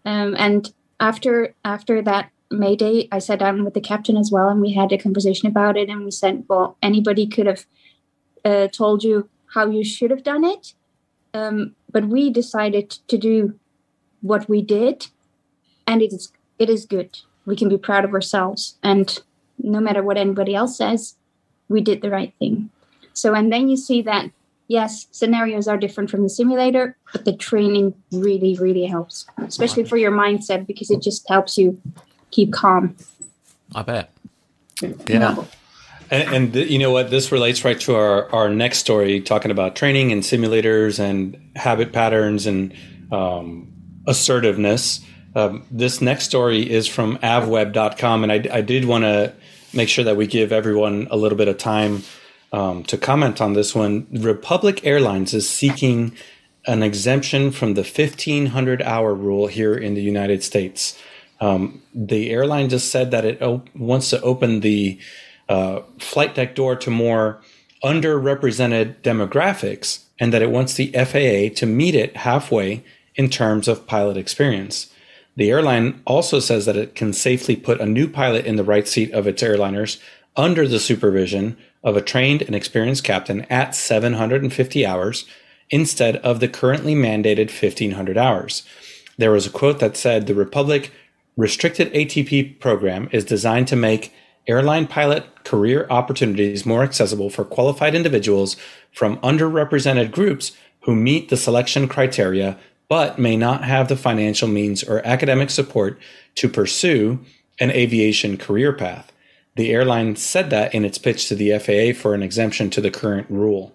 Um, and after after that May Day, I sat down with the captain as well, and we had a conversation about it. And we said, well, anybody could have uh, told you how you should have done it, um, but we decided to do what we did and it is it is good. We can be proud of ourselves and no matter what anybody else says we did the right thing. So and then you see that yes scenarios are different from the simulator but the training really really helps especially for your mindset because it just helps you keep calm. I bet. Yeah. And, and the, you know what? This relates right to our, our next story talking about training and simulators and habit patterns and um, assertiveness. Um, this next story is from avweb.com, and I, I did want to make sure that we give everyone a little bit of time um, to comment on this one. Republic Airlines is seeking an exemption from the 1500 hour rule here in the United States. Um, the airline just said that it op- wants to open the uh, flight deck door to more underrepresented demographics and that it wants the FAA to meet it halfway in terms of pilot experience. The airline also says that it can safely put a new pilot in the right seat of its airliners under the supervision of a trained and experienced captain at 750 hours instead of the currently mandated 1500 hours. There was a quote that said the Republic restricted ATP program is designed to make airline pilot career opportunities more accessible for qualified individuals from underrepresented groups who meet the selection criteria but may not have the financial means or academic support to pursue an aviation career path. The airline said that in its pitch to the FAA for an exemption to the current rule.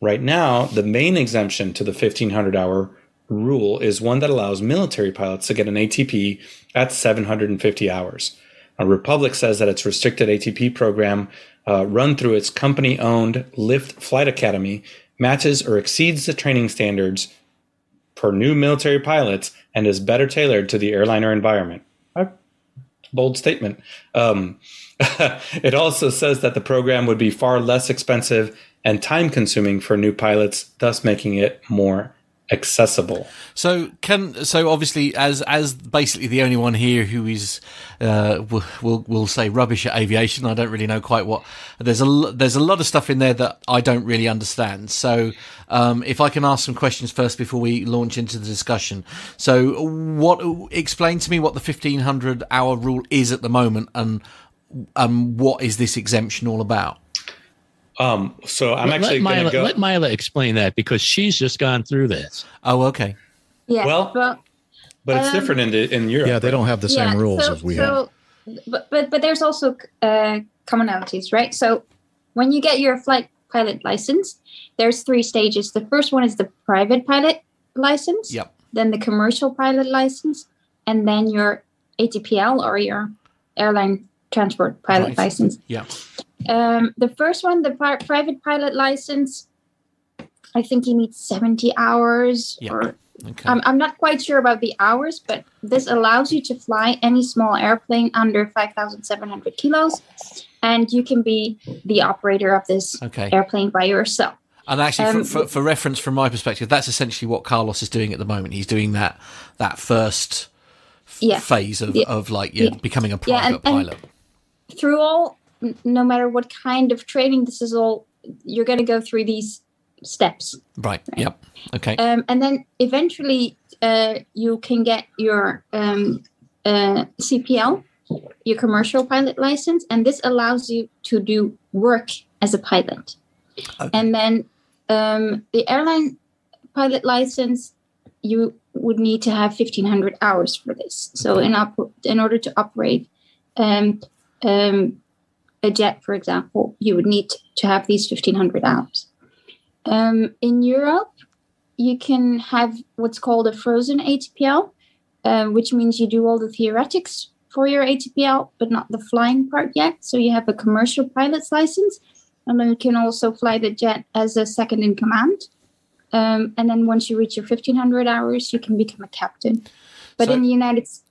Right now, the main exemption to the 1500 hour rule is one that allows military pilots to get an ATP at 750 hours. Republic says that its restricted ATP program, uh, run through its company owned Lift Flight Academy, matches or exceeds the training standards for new military pilots and is better tailored to the airliner environment. Bold statement. Um, it also says that the program would be far less expensive and time consuming for new pilots, thus making it more accessible. So can so obviously as as basically the only one here who is uh, will, will say rubbish at aviation. I don't really know quite what there's a there's a lot of stuff in there that I don't really understand. So um, if I can ask some questions first before we launch into the discussion. So what explain to me what the 1500 hour rule is at the moment and um, what is this exemption all about? Um, so I'm let, actually let Mila, go. let Mila explain that because she's just gone through this. Oh, okay. Yeah. Well, well but it's um, different in the, in Europe. Yeah, they don't have the same yeah, rules so, as we so, have. But, but but there's also uh, commonalities, right? So when you get your flight pilot license, there's three stages. The first one is the private pilot license. Yep. Then the commercial pilot license, and then your ATPL or your airline transport pilot right. license. Yeah. Um, the first one, the pri- private pilot license, I think you need 70 hours yeah. or okay. I'm, I'm not quite sure about the hours, but this allows you to fly any small airplane under 5,700 kilos, and you can be the operator of this okay. airplane by yourself. And actually, um, for, for, for, reference, from my perspective, that's essentially what Carlos is doing at the moment. He's doing that that first f- yeah. phase of, yeah. of like yeah, becoming a private and, pilot. And through all n- no matter what kind of training, this is all you're going to go through these steps. Right. Yep. Okay. Um, and then eventually uh, you can get your um, uh, CPL, your commercial pilot license, and this allows you to do work as a pilot. okay. And then um, the airline pilot license, you would need to have 1500 hours for this. So in op- in order to operate um, um, a jet, for example, you would need to have these 1500 hours. Um, in Europe, you can have what's called a frozen ATPL, uh, which means you do all the theoretics for your ATPL, but not the flying part yet. So you have a commercial pilot's license, and then you can also fly the jet as a second in command. Um, and then once you reach your 1500 hours, you can become a captain. But So- in the United States,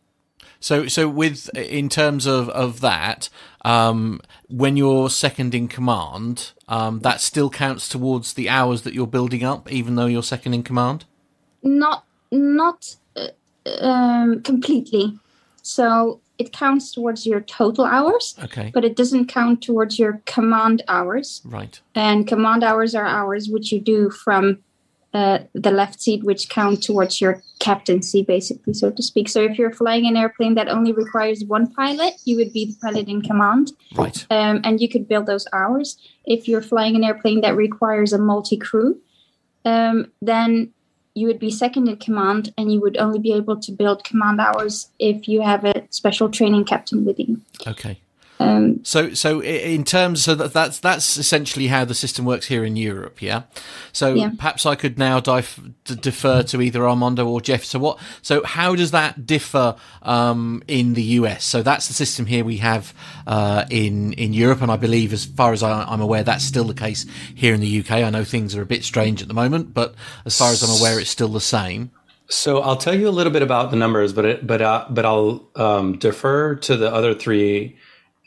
So, so with in terms of of that, um, when you're second in command, um, that still counts towards the hours that you're building up, even though you're second in command. not not uh, um, completely. So it counts towards your total hours, Okay. but it doesn't count towards your command hours. Right. And command hours are hours which you do from uh, the left seat, which count towards your captaincy, basically, so to speak. So if you're flying an airplane that only requires one pilot, you would be the pilot in command, Right. um, and you could build those hours. If you're flying an airplane that requires a multi crew, um, then you would be second in command, and you would only be able to build command hours if you have a special training captain with you. Okay. Um, So, so in terms, so that, that's that's essentially how the system works here in Europe, yeah. So Yeah. perhaps I could now dif- defer to either Armando or Jeff. So what? So how does that differ um, in the US? So that's the system here we have uh, in in Europe, and I believe, as far as I, I'm aware, that's still the case here in the UK. I know things are a bit strange at the moment, but as far as I'm aware, it's still the same. So I'll tell you a little bit about the numbers, but it, but uh, but I'll um, defer to the other three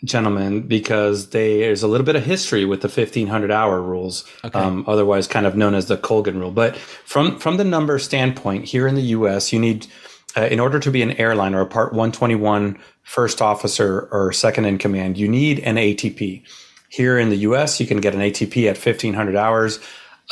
gentlemen because they, there's a little bit of history with the 1500 hour rules, um, otherwise kind of known as the Colgan rule. But from from the number standpoint, here in the U.S., you need uh, in order to be an airline or a Part 121 first officer or second in command, you need an ATP. Here in the U.S., you can get an ATP at 1500 hours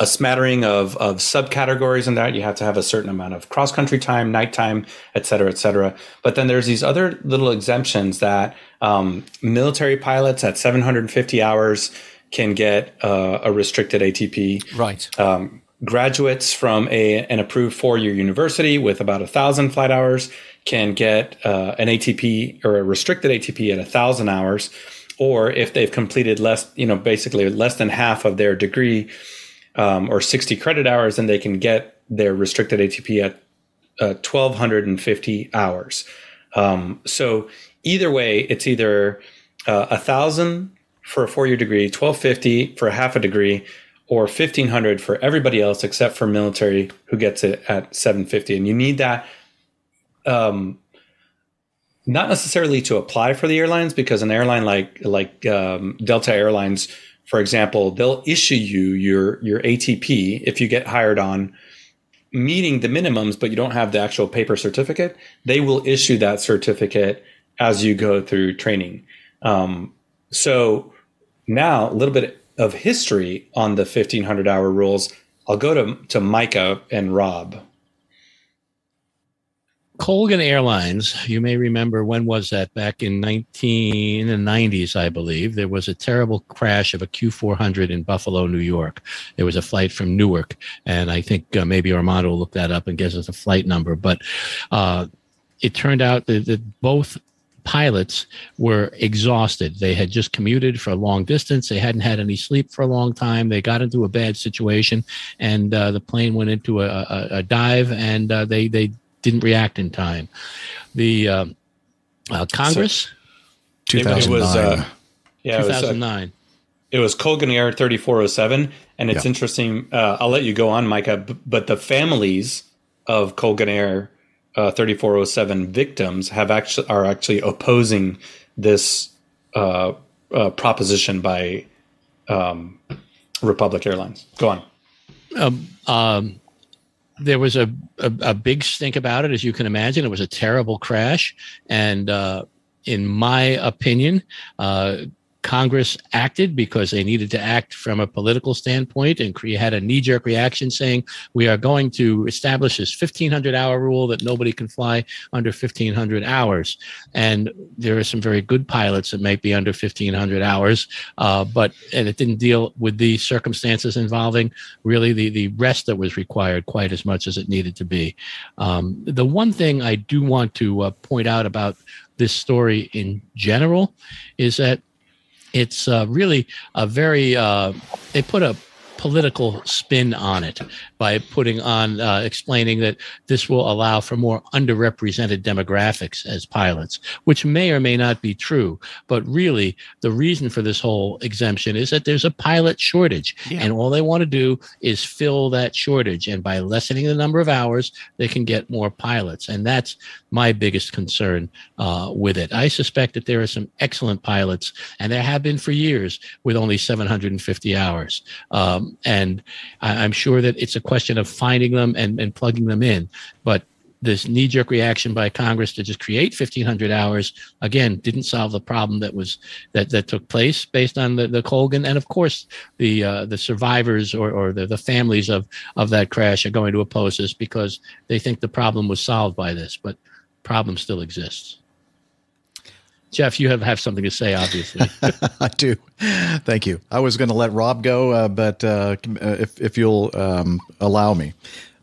a smattering of, of subcategories in that. You have to have a certain amount of cross country time, nighttime, et cetera, et cetera. But then there's these other little exemptions that um, military pilots at 750 hours can get uh, a restricted ATP. Right. Um, graduates from a, an approved four year university with about a thousand flight hours can get uh, an ATP or a restricted ATP at a thousand hours. Or if they've completed less, you know, basically less than half of their degree, um, or 60 credit hours, then they can get their restricted ATP at uh, 1,250 hours. Um, so either way, it's either uh, a thousand for a four-year degree, 1,250 for a half a degree, or 1,500 for everybody else except for military who gets it at 750. And you need that. Um, not necessarily to apply for the airlines because an airline like like um, Delta Airlines for example, they'll issue you your your ATP if you get hired on meeting the minimums, but you don't have the actual paper certificate. They will issue that certificate as you go through training. Um, so now a little bit of history on the 1500 hour rules. I'll go to to Micah and Rob. Colgan Airlines, you may remember when was that? Back in 19 in the 90s, I believe. There was a terrible crash of a Q400 in Buffalo, New York. There was a flight from Newark, and I think uh, maybe Armando will look that up and gives us a flight number. But uh, it turned out that, that both pilots were exhausted. They had just commuted for a long distance. They hadn't had any sleep for a long time. They got into a bad situation, and uh, the plane went into a, a, a dive, and uh, they they didn't react in time. The uh, uh, Congress, It was, 2009. uh, yeah, it was, uh, 2009. It was Colgan Air 3407. And it's Yeah. interesting. Uh, I'll let you go on, Micah, b- but the families of Colgan Air uh, 3407 victims have actually are actually opposing this uh, uh, proposition by um, Republic Airlines. Go on. um, um, there was a, a, a big stink about it, as you can imagine. It was a terrible crash. And uh, in my opinion, uh, Congress acted because they needed to act from a political standpoint and had a knee jerk reaction saying, we are going to establish this 1500 hour rule that nobody can fly under 1500 hours. And there are some very good pilots that might be under 1500 hours, uh, but and it didn't deal with the circumstances involving really the, the rest that was required quite as much as it needed to be. Um, the one thing I do want to uh, point out about this story in general is that it's uh, really a very uh, they put a political spin on it by putting on uh, explaining that this will allow for more underrepresented demographics as pilots, which may or may not be true. But really, the reason for this whole exemption is that there's a pilot shortage, yeah. and all they want to do is fill that shortage. And by lessening the number of hours, they can get more pilots, and that's my biggest concern uh, with it. I suspect that there are some excellent pilots, and there have been for years with only 750 hours. Um, and I, I'm sure that it's a question of finding them and, and plugging them in. But this knee jerk reaction by Congress to just create 1500 hours again didn't solve the problem that was that that took place based on the, the Colgan and of course the uh, the survivors or, or the, the families of of that crash are going to oppose this because they think the problem was solved by this but problem still exists. Jeff, you have, have something to say, obviously. I do. Thank you. I was going to let Rob go, uh, but uh, if, if you'll um, allow me.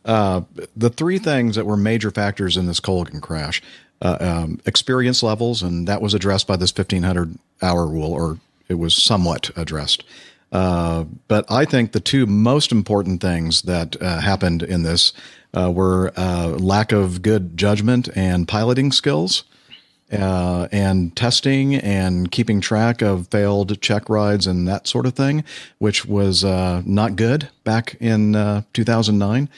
Uh, the three things that were major factors in this Colgan crash uh, um, experience levels, and that was addressed by this 1500 hour rule, or it was somewhat addressed. Uh, but I think the two most important things that uh, happened in this were lack of good judgment and piloting skills uh, and testing and keeping track of failed check rides and that sort of thing, which was uh, not good back in uh, 2009.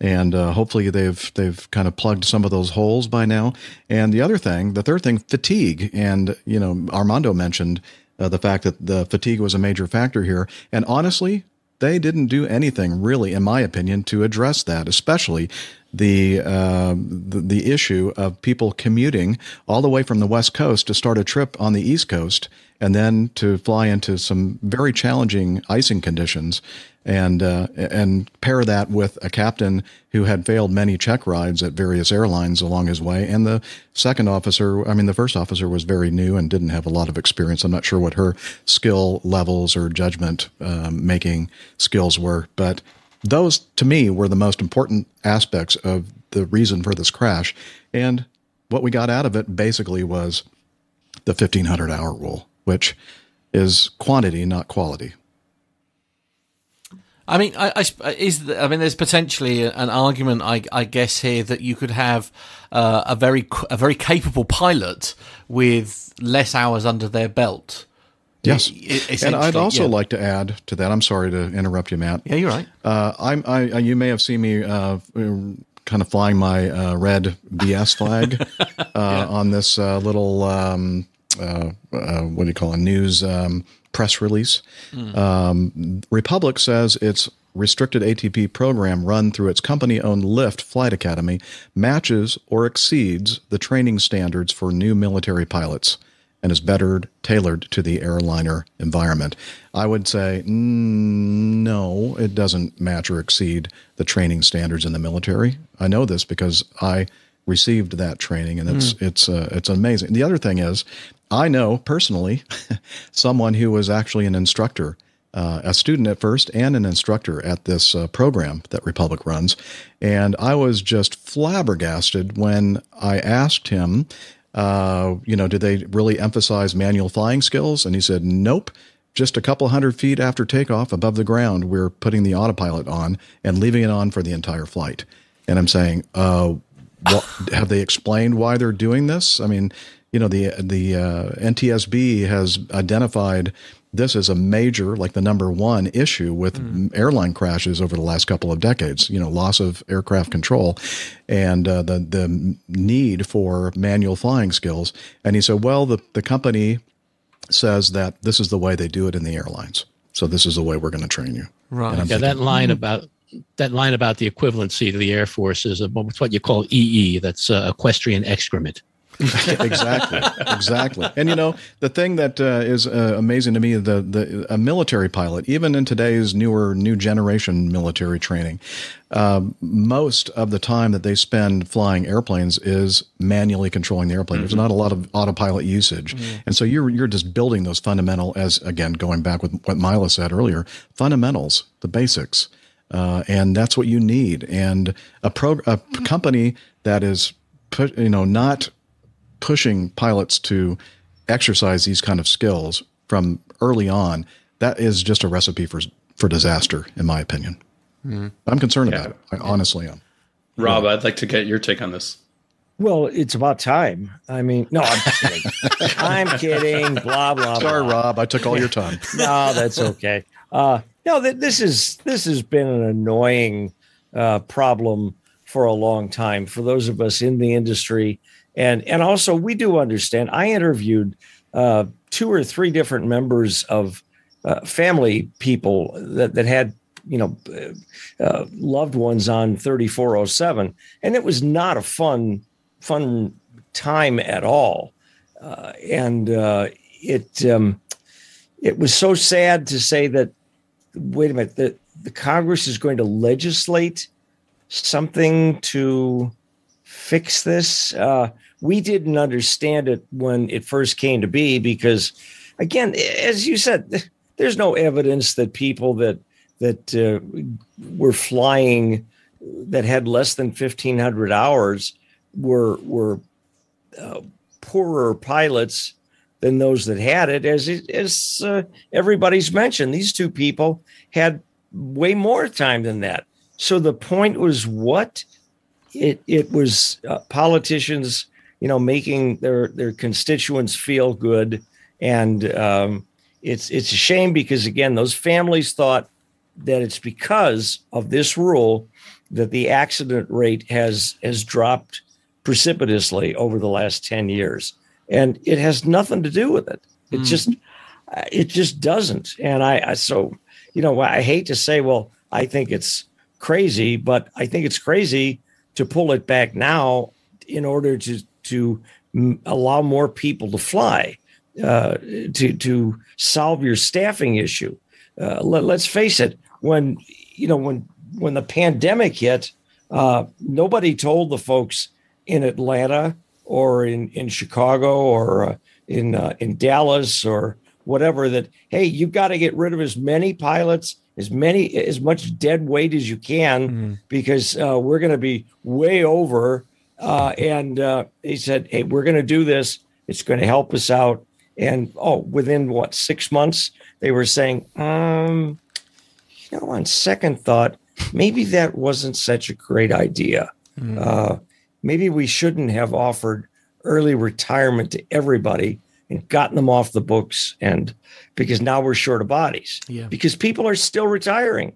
And uh, hopefully they've they've kind of plugged some of those holes by now. And the other thing, the third thing, fatigue. And you know, Armando mentioned uh, the fact that the fatigue was a major factor here. And honestly, they didn't do anything really, in my opinion, to address that, especially the, uh, the, the issue of people commuting all the way from the West Coast to start a trip on the East Coast and then to fly into some very challenging icing conditions and uh, and pair that with a captain who had failed many check rides at various airlines along his way, and the second officer, I mean, the first officer was very new and didn't have a lot of experience. I'm not sure what her skill levels or judgment um, making skills were, but those, to me, were the most important aspects of the reason for this crash. And what we got out of it basically was the 1500 hour rule, which is quantity, not quality. I mean, I, I, is I mean, there's potentially an argument, I, I guess, here that you could have uh, a very a very capable pilot with less hours under their belt Yes, and I'd also yeah. like to add to that. I'm sorry to interrupt you, Matt. Yeah, you're right. Uh, I'm. I, you may have seen me uh, kind of flying my uh, red BS flag uh, yeah. on this uh, little um, uh, what do you call it? News um, press release. Mm. Um, Republic says its restricted ATP program run through its company-owned Lift Flight Academy matches or exceeds the training standards for new military pilots and is better tailored to the airliner environment. I would say mm, no, it doesn't match or exceed the training standards in the military. I know this because I received that training, and it's mm. it's uh, it's amazing. The other thing is, I know personally someone who was actually an instructor. Uh, a student at first and an instructor at this uh, program that Republic runs. And I was just flabbergasted when I asked him uh, you know, did they really emphasize manual flying skills? And he said, nope. Just a couple hundred feet after takeoff above the ground, we're putting the autopilot on and leaving it on for the entire flight. And I'm saying, uh, what, have they explained why they're doing this? I mean, you know, the the uh, NTSB has identified this is a major, like the number one issue with mm. airline crashes over the last couple of decades. You know, loss of aircraft control, and uh, the the need for manual flying skills. And he said, well, the the company says that this is the way they do it in the airlines. So this is the way we're going to train you. Right. Yeah, thinking, that line mm. about that line about the equivalency to the Air Force is a, what you call EE. That's uh, equestrian excrement. exactly, exactly. And you know, the thing that uh, is uh, amazing to me, the the a military pilot, even in today's newer new generation military training, um, most of the time that they spend flying airplanes is manually controlling the airplane. Mm-hmm. There's not a lot of autopilot usage, mm-hmm. and so you're you're just building those fundamental. As again, going back with what Mila said earlier, fundamentals, the basics. Uh, and that's what you need. And a pro a company that is, put, you know, not pushing pilots to exercise these kind of skills from early on, that is just a recipe for for disaster, in my opinion. Mm-hmm. I'm concerned yeah. about it. I honestly am. Rob, yeah. I'd like to get your take on this. Well, it's about time. I mean, no, I'm kidding. I'm kidding. Blah blah. Sorry, blah. Rob. I took all your time. no, that's okay. Uh, no, this is this has been an annoying uh, problem for a long time for those of us in the industry, and and also we do understand. I interviewed uh, two or three different members of uh, family people that that had you know uh, loved ones on 3407 and it was not a fun fun time at all uh, and uh, it um, it was so sad to say that wait a minute, the, the Congress is going to legislate something to fix this. Uh, we didn't understand it when it first came to be because, again, as you said, there's no evidence that people that that uh, were flying that had less than 1500 hours were were uh, poorer pilots than those that had it. As as uh, everybody's mentioned, these two people had way more time than that. So the point was what it it was uh, politicians, you know, making their their constituents feel good, and um, it's it's a shame because again, those families thought that it's because of this rule that the accident rate has has dropped precipitously over the last 10 years and it has nothing to do with it. It mm. just it just doesn't. And I, I so you know I hate to say, well, I think it's crazy, but I think it's crazy to pull it back now in order to to allow more people to fly uh, to to solve your staffing issue. Uh, let, us face it, when you know when when the pandemic hit, uh, nobody told the folks in Atlanta or in, in Chicago or uh, in uh, in Dallas or whatever that hey you've got to get rid of as many pilots as many as much dead weight as you can mm-hmm. because uh, we're going to be way over uh, and uh, he said hey we're going to do this it's going to help us out and oh within what six months they were saying um you know on second thought maybe that wasn't such a great idea mm-hmm. uh, maybe we shouldn't have offered early retirement to everybody and gotten them off the books and because now we're short of bodies yeah. because people are still retiring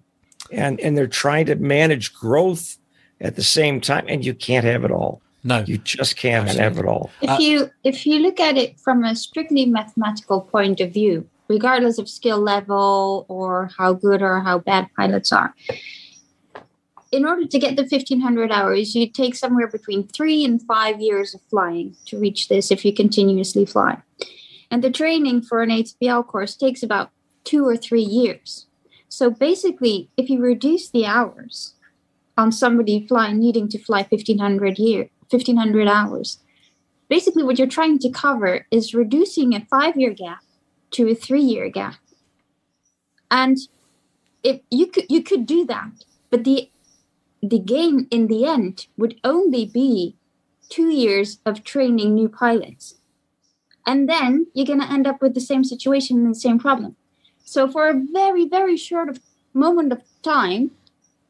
and and they're trying to manage growth at the same time and you can't have it all no you just can't Absolutely. have it all if uh, you if you look at it from a strictly mathematical point of view regardless of skill level or how good or how bad pilots are in order to get the 1500 hours, you take somewhere between three and five years of flying to reach this if you continuously fly. And the training for an ATPL course takes about two or three years. So basically, if you reduce the hours on somebody flying needing to fly 1500 year 1500 hours, basically what you're trying to cover is reducing a five year gap to a three year gap. And if you could you could do that, but the the gain in the end would only be two years of training new pilots. And then you're going to end up with the same situation and the same problem. So, for a very, very short of moment of time,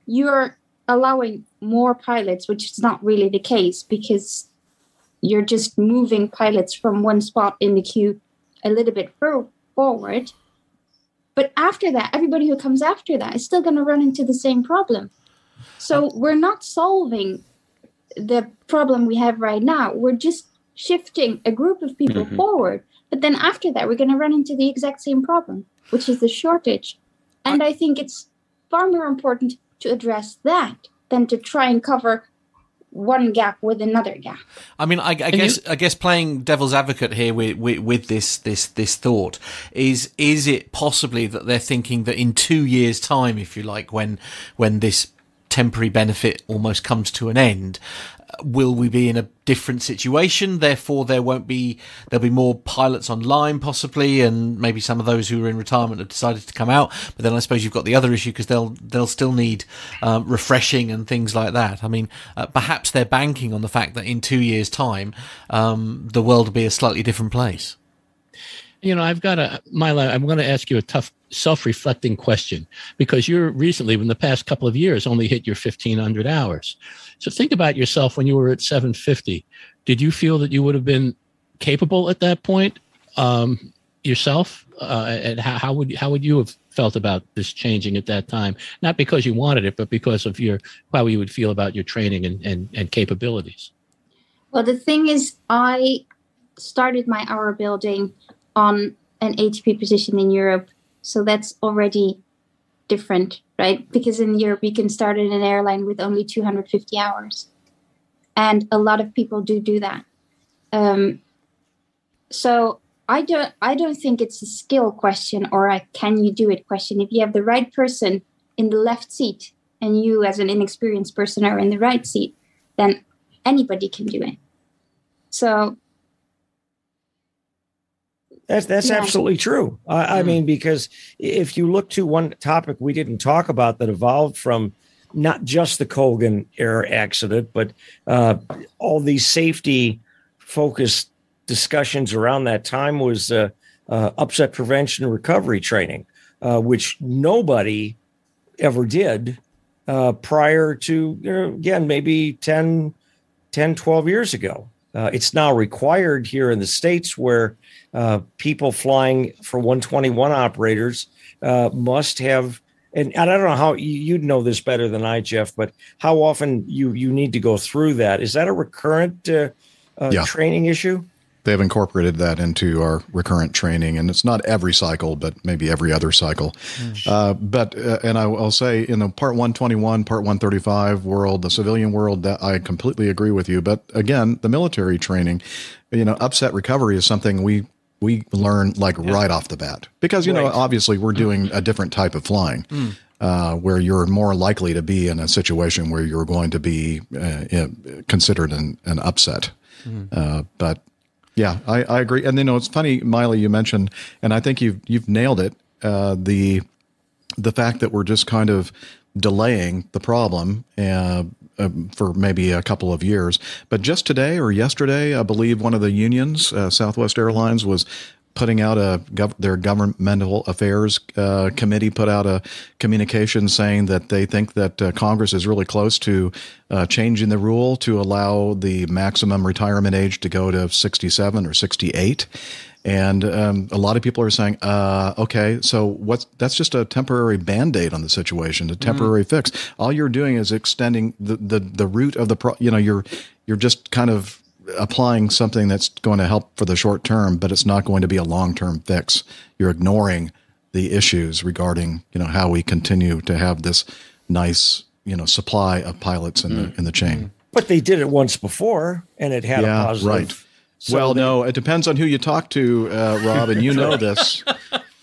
you're allowing more pilots, which is not really the case because you're just moving pilots from one spot in the queue a little bit forward. But after that, everybody who comes after that is still going to run into the same problem. So we're not solving the problem we have right now. We're just shifting a group of people mm-hmm. forward. But then after that, we're going to run into the exact same problem, which is the shortage. And I think it's far more important to address that than to try and cover one gap with another gap. I mean, I, I guess you- I guess playing devil's advocate here with, with, with this this this thought is is it possibly that they're thinking that in two years' time, if you like, when when this temporary benefit almost comes to an end, will we be in a different situation? Therefore, there won't be there'll be more pilots online possibly, and maybe some of those who are in retirement have decided to come out. But then I suppose you've got the other issue because they'll they'll still need um, refreshing and things like that. I mean, uh, perhaps they're banking on the fact that in two years' time, um, the world will be a slightly different place. You know, I've got a Mila. I'm going to ask you a tough self-reflecting question because you're recently, in the past couple of years, only hit your 1500 hours. So think about yourself when you were at 750. Did you feel that you would have been capable at that point um, yourself? Uh, and how, how, would how would you have felt about this changing at that time? Not because you wanted it, but because of your how you would feel about your training and, and, and capabilities. Well, the thing is, I started my hour building on an ATP position in Europe, so that's already different, right? Because in Europe, you can start in an airline with only 250 hours. And a lot of people do do that. Um, so I don't, I don't think it's a skill question or a can you do it question. If you have the right person in the left seat and you as an inexperienced person are in the right seat, then anybody can do it. So that's that's yeah. absolutely true. I, mm. I, mean, because if you look to one topic we didn't talk about that evolved from not just the Colgan air accident, but uh, all these safety focused discussions around that time was uh, uh, upset prevention and recovery training, uh, which nobody ever did uh, prior to, you know, again, maybe 10, 10, 12 years ago. Uh, it's now required here in the States where uh, people flying for 121 operators uh, must have, and, and, I don't know how you'd know this better than I, Jeff, but how often you, you need to go through that. Is that a recurrent uh, uh, yeah. training issue? They've incorporated that into our recurrent training, and it's not every cycle, but maybe every other cycle. Mm. Uh, but uh, and I, will say in the Part 121, Part 135 world, the civilian world, that I completely agree with you. But again, the military training, you know, upset recovery is something we we learn like yeah. right off the bat because you right. know obviously we're doing a different type of flying. Mm. Uh, where you're more likely to be in a situation where you're going to be uh, considered an, an upset. Mm. Uh, but yeah, I, I agree. And you know, it's funny, Miley, you mentioned, and I think you've you've nailed it. Uh, the the fact that we're just kind of delaying the problem uh, uh, for maybe a couple of years. But just today or yesterday, I believe one of the unions, uh, Southwest Airlines, was putting out a gov- their governmental affairs uh, committee put out a communication saying that they think that uh, Congress is really close to uh, changing the rule to allow the maximum retirement age to go to 67 or 68. And um, a lot of people are saying, uh, okay, so what's that's just a temporary band aid on the situation, a temporary mm. fix. All you're doing is extending the, the, the root of the pro. You know, you're you're just kind of applying something that's going to help for the short term, but it's not going to be a long term fix. You're ignoring the issues regarding you know how we continue to have this nice you know supply of pilots in mm. the in the chain. But they did it once before, and it had yeah, a positive. Right. So well, they, no, it depends on who you talk to, uh, Rob, and you know this.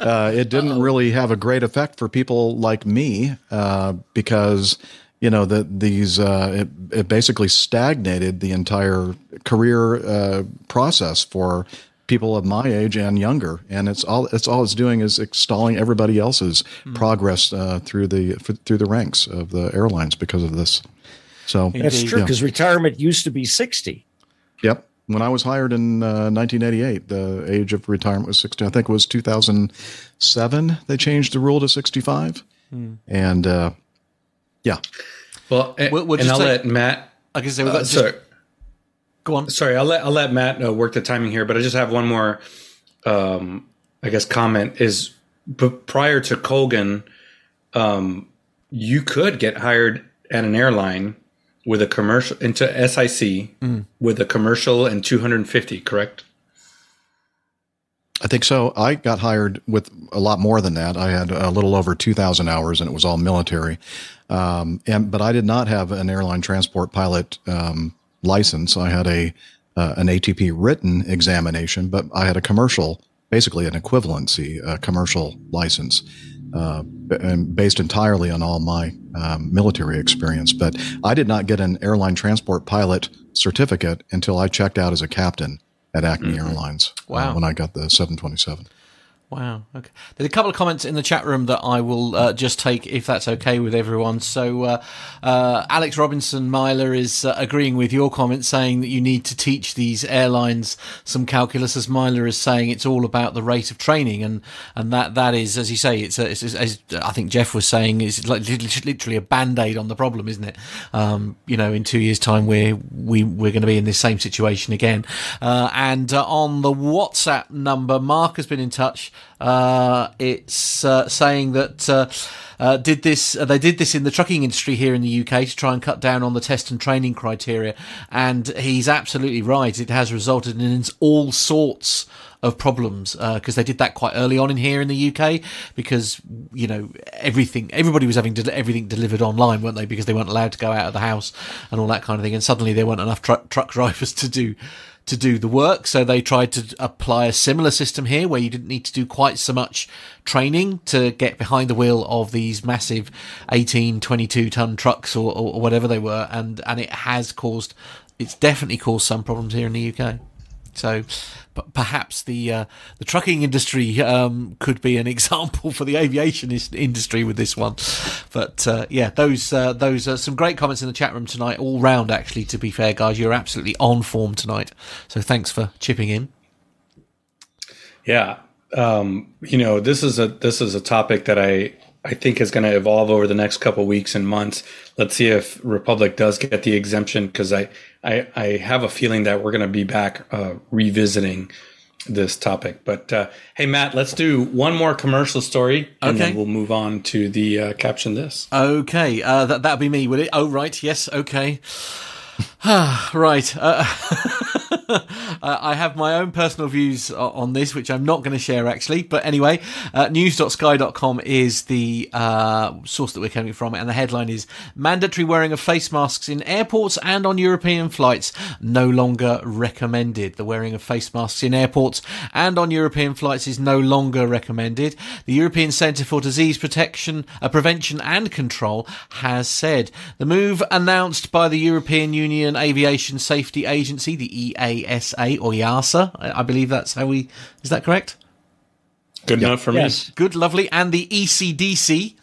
Uh, it didn't really have a great effect for people like me uh, because you know that these uh, it, it, basically stagnated the entire career uh, process for people of my age and younger and it's all it's all it's doing is stalling everybody else's mm. progress uh, through the through the ranks of the airlines because of this so that's true because yeah. retirement used to be 60 yep when I was hired in uh, 1988, the age of retirement was 60. I think it was 2007 they changed the rule to 65. Hmm. And uh, yeah. Well, and, we'll, we'll and I'll take, let Matt. I can say, uh, sorry. Go on. Sorry, I'll let I'll let Matt uh, work the timing here, but I just have one more, um, I guess, comment. Is but prior to Colgan, um, you could get hired at an airline with a commercial into SIC mm. with a commercial and 250, correct? I think so. I got hired with a lot more than that. I had a little over 2,000 hours and it was all military. Um, and, but I did not have an airline transport pilot um, license. I had a uh, an ATP written examination, but I had a commercial, basically an equivalency a commercial license, uh, and based entirely on all my um, military experience. But I did not get an airline transport pilot certificate until I checked out as a captain at Acme mm-hmm. Airlines. Uh, wow. Uh, when I got the 727. Wow. Okay. There's a couple of comments in the chat room that I will uh, just take if that's okay with everyone. So, uh, uh, Alex Robinson Myler is uh, agreeing with your comment, saying that you need to teach these airlines some calculus. As Myler is saying, it's all about the rate of training, and and that that is, as you say, it's, a, it's as I think Jeff was saying, it's like literally a band aid on the problem, isn't it? Um, you know, in two years' time, we're we we're going to be in this same situation again. Uh, and uh, on the WhatsApp number, Mark has been in touch. Uh, it's uh, saying that uh, uh did this uh, they did this in the trucking industry here in the UK to try and cut down on the test and training criteria, and he's absolutely right. It has resulted in all sorts of problems because uh, they did that quite early on in here in the UK because you know everything everybody was having de- everything delivered online weren't they? Because they weren't allowed to go out of the house and all that kind of thing. And suddenly there weren't enough tr- truck drivers to do to do the work. So they tried to apply a similar system here where you didn't need to do quite so much training to get behind the wheel of these massive 18, 22 ton trucks or, or whatever they were. And, and it has caused, it's definitely caused some problems here in the UK. So perhaps the uh, the trucking industry um, could be an example for the aviation industry with this one. But uh, yeah, those uh, those are some great comments in the chat room tonight, all round. Actually, to be fair, guys, you're absolutely on form tonight. So thanks for chipping in. Yeah, um, you know this is a this is a topic that I I think is going to evolve over the next couple weeks and months. Let's see if Republic does get the exemption because I, I, I have a feeling that we're going to be back uh, revisiting this topic. But uh, hey, Matt, let's do one more commercial story, and okay. then we'll move on to the uh, caption this. Okay, uh, that that'll be me, will it? Oh, right, yes, okay. right. Uh, I have my own personal views on this, which I'm not going to share actually. But anyway, uh, news.sky.com is the uh, source that we're coming from, and the headline is Mandatory wearing of face masks in airports and on European flights no longer recommended. The wearing of face masks in airports and on European flights is no longer recommended. The European Centre for Disease Protection, uh, Prevention and Control has said. The move announced by the European Union Aviation Safety Agency, the EASA or YASA. I believe that's how we. Is that correct? Good enough for yes. me. Good, lovely. And the ECDC,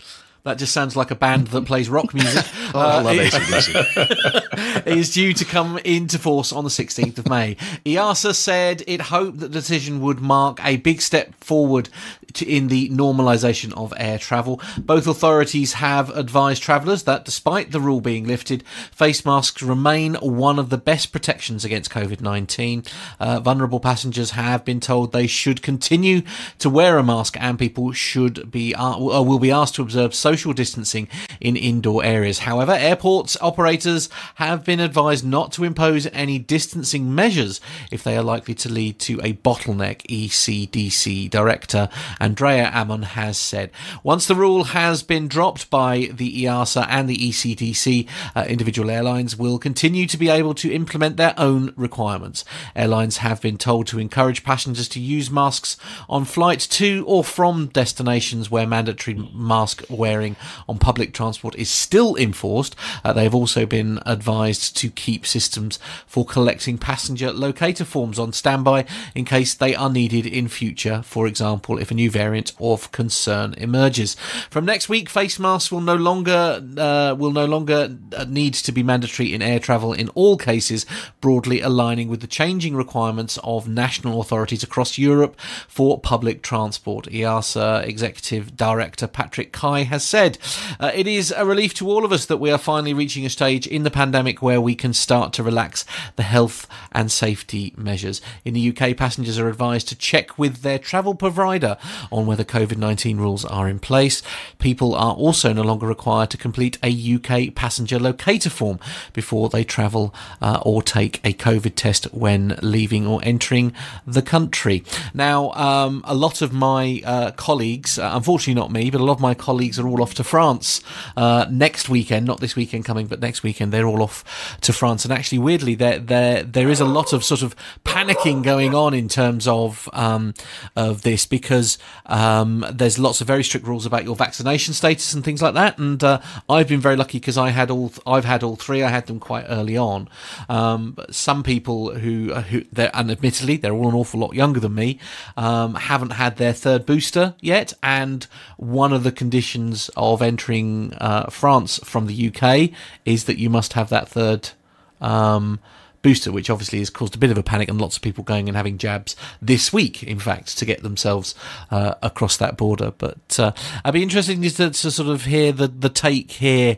that just sounds like a band that plays rock music. oh, uh, I love ACDC. is due to come into force on the 16th of May. EASA said it hoped that the decision would mark a big step forward to, in the normalisation of air travel. Both authorities have advised travellers that despite the rule being lifted, face masks remain one of the best protections against COVID 19. Uh, vulnerable passengers have been told they should continue to wear a mask and people should be uh, will be asked to observe social social distancing in indoor areas. However, airports operators have been advised not to impose any distancing measures if they are likely to lead to a bottleneck, ECDC Director Andrea Ammon has said. Once the rule has been dropped by the EASA and the ECDC, uh, individual airlines will continue to be able to implement their own requirements. Airlines have been told to encourage passengers to use masks on flights to or from destinations where mandatory mask wearing wearing on public transport is still enforced. Uh, they have also been advised to keep systems for collecting passenger locator forms on standby in case they are needed in future. For example, if a new variant of concern emerges. From next week, face masks will no longer uh, will no longer uh, need to be mandatory in air travel in all cases, broadly aligning with the changing requirements of national authorities across Europe for public transport. EASA Executive Director Patrick Ky has said. Uh, it is a relief to all of us that we are finally reaching a stage in the pandemic where we can start to relax the health and safety measures. In the UK, passengers are advised to check with their travel provider on whether COVID 19 rules are in place. People are also no longer required to complete a UK passenger locator form before they travel uh, or take a COVID test when leaving or entering the country. Now, um, a lot of my uh, colleagues, uh, unfortunately not me, but a lot of my colleagues are all off to France uh, next weekend. Not this weekend coming, but next weekend they're all off to France. And actually, weirdly, there there there is a lot of sort of panicking going on in terms of um, of this because um, there's lots of very strict rules about your vaccination status and things like that. And uh, I've been very lucky because I had all I've had all three. I had them quite early on. Um, some people who who they're and admittedly they're all an awful lot younger than me um, haven't had their third booster yet. And one of the conditions of entering uh, France from the UK is that you must have that third. Um, booster, which obviously has caused a bit of a panic and lots of people going and having jabs this week, in fact, to get themselves uh, across that border. But uh, I'd be interested to, to, sort of hear the, the take here.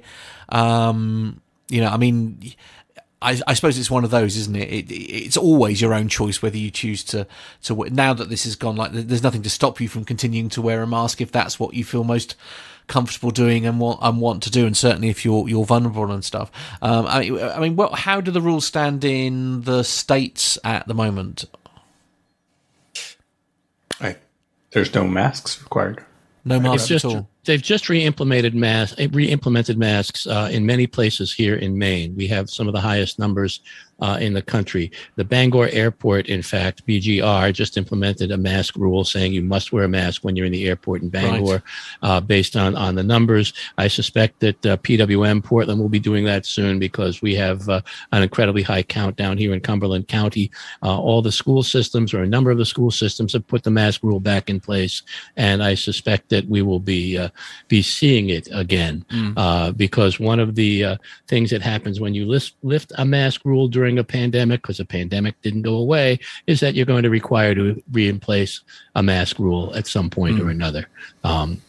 Um, you know, I mean, I, I, suppose it's one of those, isn't it? it? It's always your own choice whether you choose to to. Now that this has gone, like there's nothing to stop you from continuing to wear a mask if that's what you feel most comfortable doing and want and want to do, and certainly if you're you're vulnerable and stuff. Um, I, I mean, what, how do the rules stand in the states at the moment? I, there's no masks required. No masks just, at all. They've just re-implemented masks, re-implemented masks uh, in many places here in Maine. We have some of the highest numbers uh, in the country. The Bangor Airport, in fact, BGR just implemented a mask rule saying you must wear a mask when you're in the airport in Bangor, right. uh, based on on the numbers. I suspect that uh, PWM Portland will be doing that soon because we have uh, an incredibly high count down here in Cumberland County. Uh, all the school systems, or a number of the school systems, have put the mask rule back in place, and I suspect that we will be uh, be seeing it again mm. because one of the things that happens when you lift, lift a mask rule during during a pandemic, because the pandemic didn't go away, is that you're going to require to replace a mask rule at some point mm. or hmm. another. Um,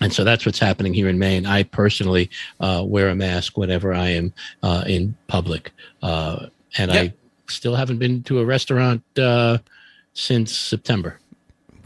and so that's what's happening here in Maine. I personally uh, wear a mask whenever I am uh, in public, uh, and yep. I still haven't been to a restaurant uh, since September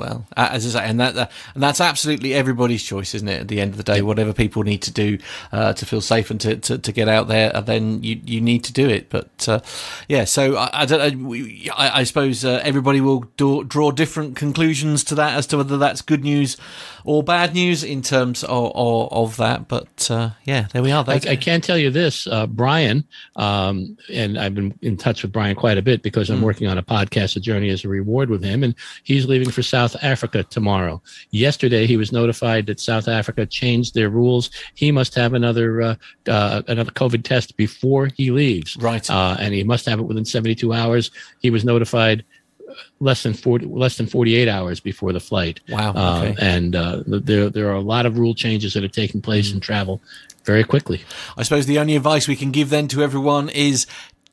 well, as I say, and that uh, and that's absolutely everybody's choice, isn't it? At the end of the day, whatever people need to do uh, to feel safe and to, to, to, get out there, uh, then you, you need to do it. But uh, yeah, so I, I don't. I, I suppose uh, everybody will do, draw different conclusions to that as to whether that's good news or bad news in terms of, of, of that. But uh, yeah, there we are. I, I, can tell you this, Brian, um, and I've been in touch with Brian quite a bit because I'm mm. working on a podcast, A Journey as a Reward, with him, and he's leaving for South South Africa tomorrow. Yesterday, he was notified that South Africa changed their rules. He must have another uh, uh, another COVID test before he leaves. Right, uh, and he must have it within 72 hours. He was notified uh, less than 40 less than 48 hours before the flight wow uh, and uh, there there are a lot of rule changes that are taking place mm. in travel very quickly i suppose the only advice we can give then to everyone is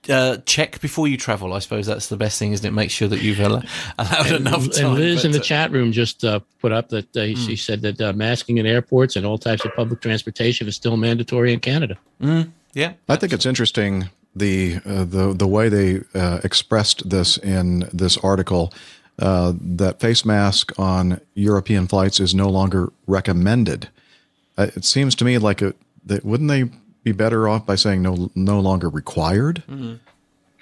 uh, check before you travel. I suppose that's the best thing, isn't it? Make sure that you've allowed and, enough time. And Liz in the uh, chat room just uh, put up that uh, mm. she said that uh, masking in airports and all types of public transportation is still mandatory in Canada. Mm. Yeah, I think it's interesting the uh, the the way they expressed this in this article. that face mask on European flights is no longer recommended. it seems to me like it, that wouldn't they be better off by saying no no longer required. Mm-hmm.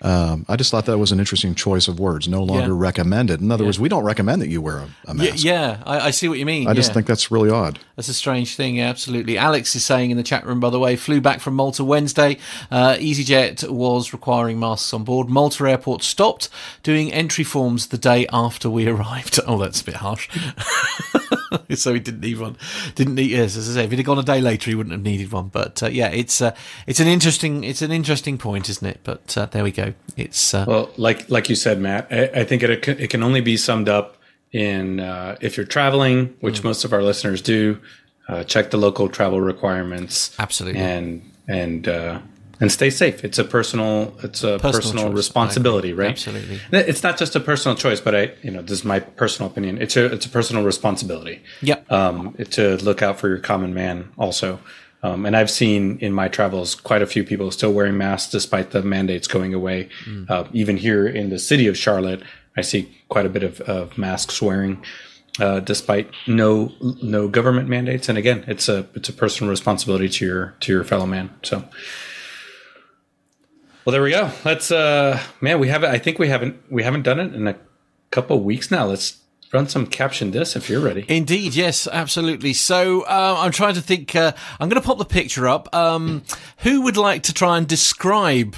Um, I just thought that was an interesting choice of words. No longer yeah. recommended. In other yeah. words, we don't recommend that you wear a, a mask. Yeah, yeah. I, I, see what you mean. I just think that's really odd. That's a strange thing. absolutely. Alex is saying in the chat room, by the way, flew back from Malta Wednesday. Uh, EasyJet was requiring masks on board. Malta Airport stopped doing entry forms the day after we arrived. Oh, that's a bit harsh. so he didn't need one. Didn't need. Yes, as I say, if he'd have gone a day later, he wouldn't have needed one. But uh, yeah, it's uh, it's an interesting it's an interesting point, isn't it? But uh, there we go. It's uh, well, like like you said, Matt. I, I think it it can only be summed up in uh, if you're traveling, which mm. most of our listeners do. Uh, check the local travel requirements. Absolutely. And and and stay safe. It's a personal it's a Personal personal, responsibility, right? Absolutely. It's not just a personal choice, but I you know this is my personal opinion. It's a it's a personal responsibility. Yeah. Um, to look out for your common man also. Um, and I've seen in my travels quite a few people still wearing masks despite the mandates going away. Uh, even here in the city of Charlotte, I see quite a bit of, of masks wearing, uh, despite no no government mandates. And again, it's a it's a personal responsibility to your to your fellow man. So, well, there we go. Let's uh, man, we haven't. I think we haven't we haven't done it in a couple weeks now. Let's run some caption this if you're ready. Indeed, yes, absolutely. So uh, I'm trying to think. Uh, I'm going to pop the picture up. Um, who would like to try and describe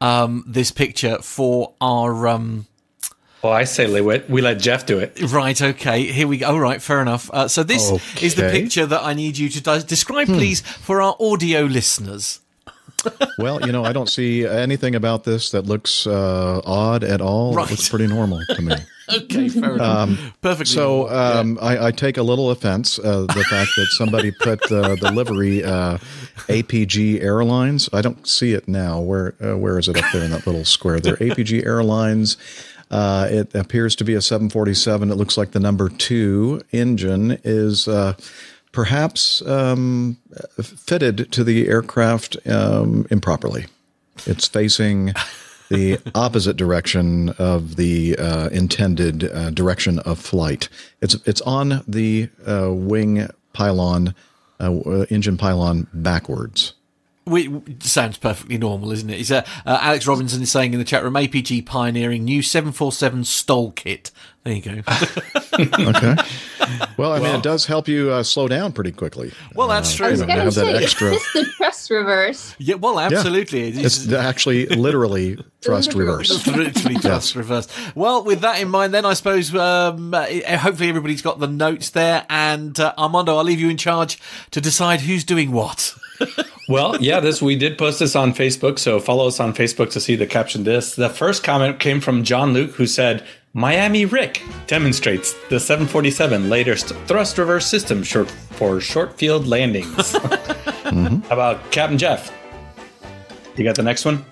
um, this picture for our? Um, Well, I say we let, we let Jeff do it. right. Okay. Here we go. All right. Fair enough. Uh, so this is the picture that I need you to describe, please, for our audio listeners. Well, you know, I don't see anything about this that looks uh, odd at all. Right. It looks pretty normal to me. Okay. Fair enough. Perfectly. So um, I, I take a little offense uh, the fact that somebody put uh, the livery uh, APG Airlines. I don't see it now. Where uh, where is it up there in that little square there? APG Airlines. Uh, it appears to be a 747. It looks like the number two engine is uh, perhaps um, fitted to the aircraft um, improperly. It's facing the opposite direction of the uh, intended uh, direction of flight. It's it's on the uh, wing pylon, uh, engine pylon backwards. Sounds perfectly normal, isn't it? Uh, uh, Alex Robinson is saying in the chat room, APG pioneering new 747 stall kit. There you go. Okay. well, I mean, it does help you uh, slow down pretty quickly. Well, that's true. I was going have to that say, extra- is this the thrust reverse? yeah, well, absolutely. It is- It's actually literally thrust reverse. literally just reverse. Well, with that in mind, then I suppose um, uh, hopefully everybody's got the notes there. And uh, Armando, I'll leave you in charge to decide who's doing what. Well, yeah, this we did post this on Facebook, so follow us on Facebook to see the caption. This the first comment came from John Luke, who said, "Miami Rick demonstrates the 747 latest thrust reverse system short for short field landings." How about Captain Jeff? You got the next one?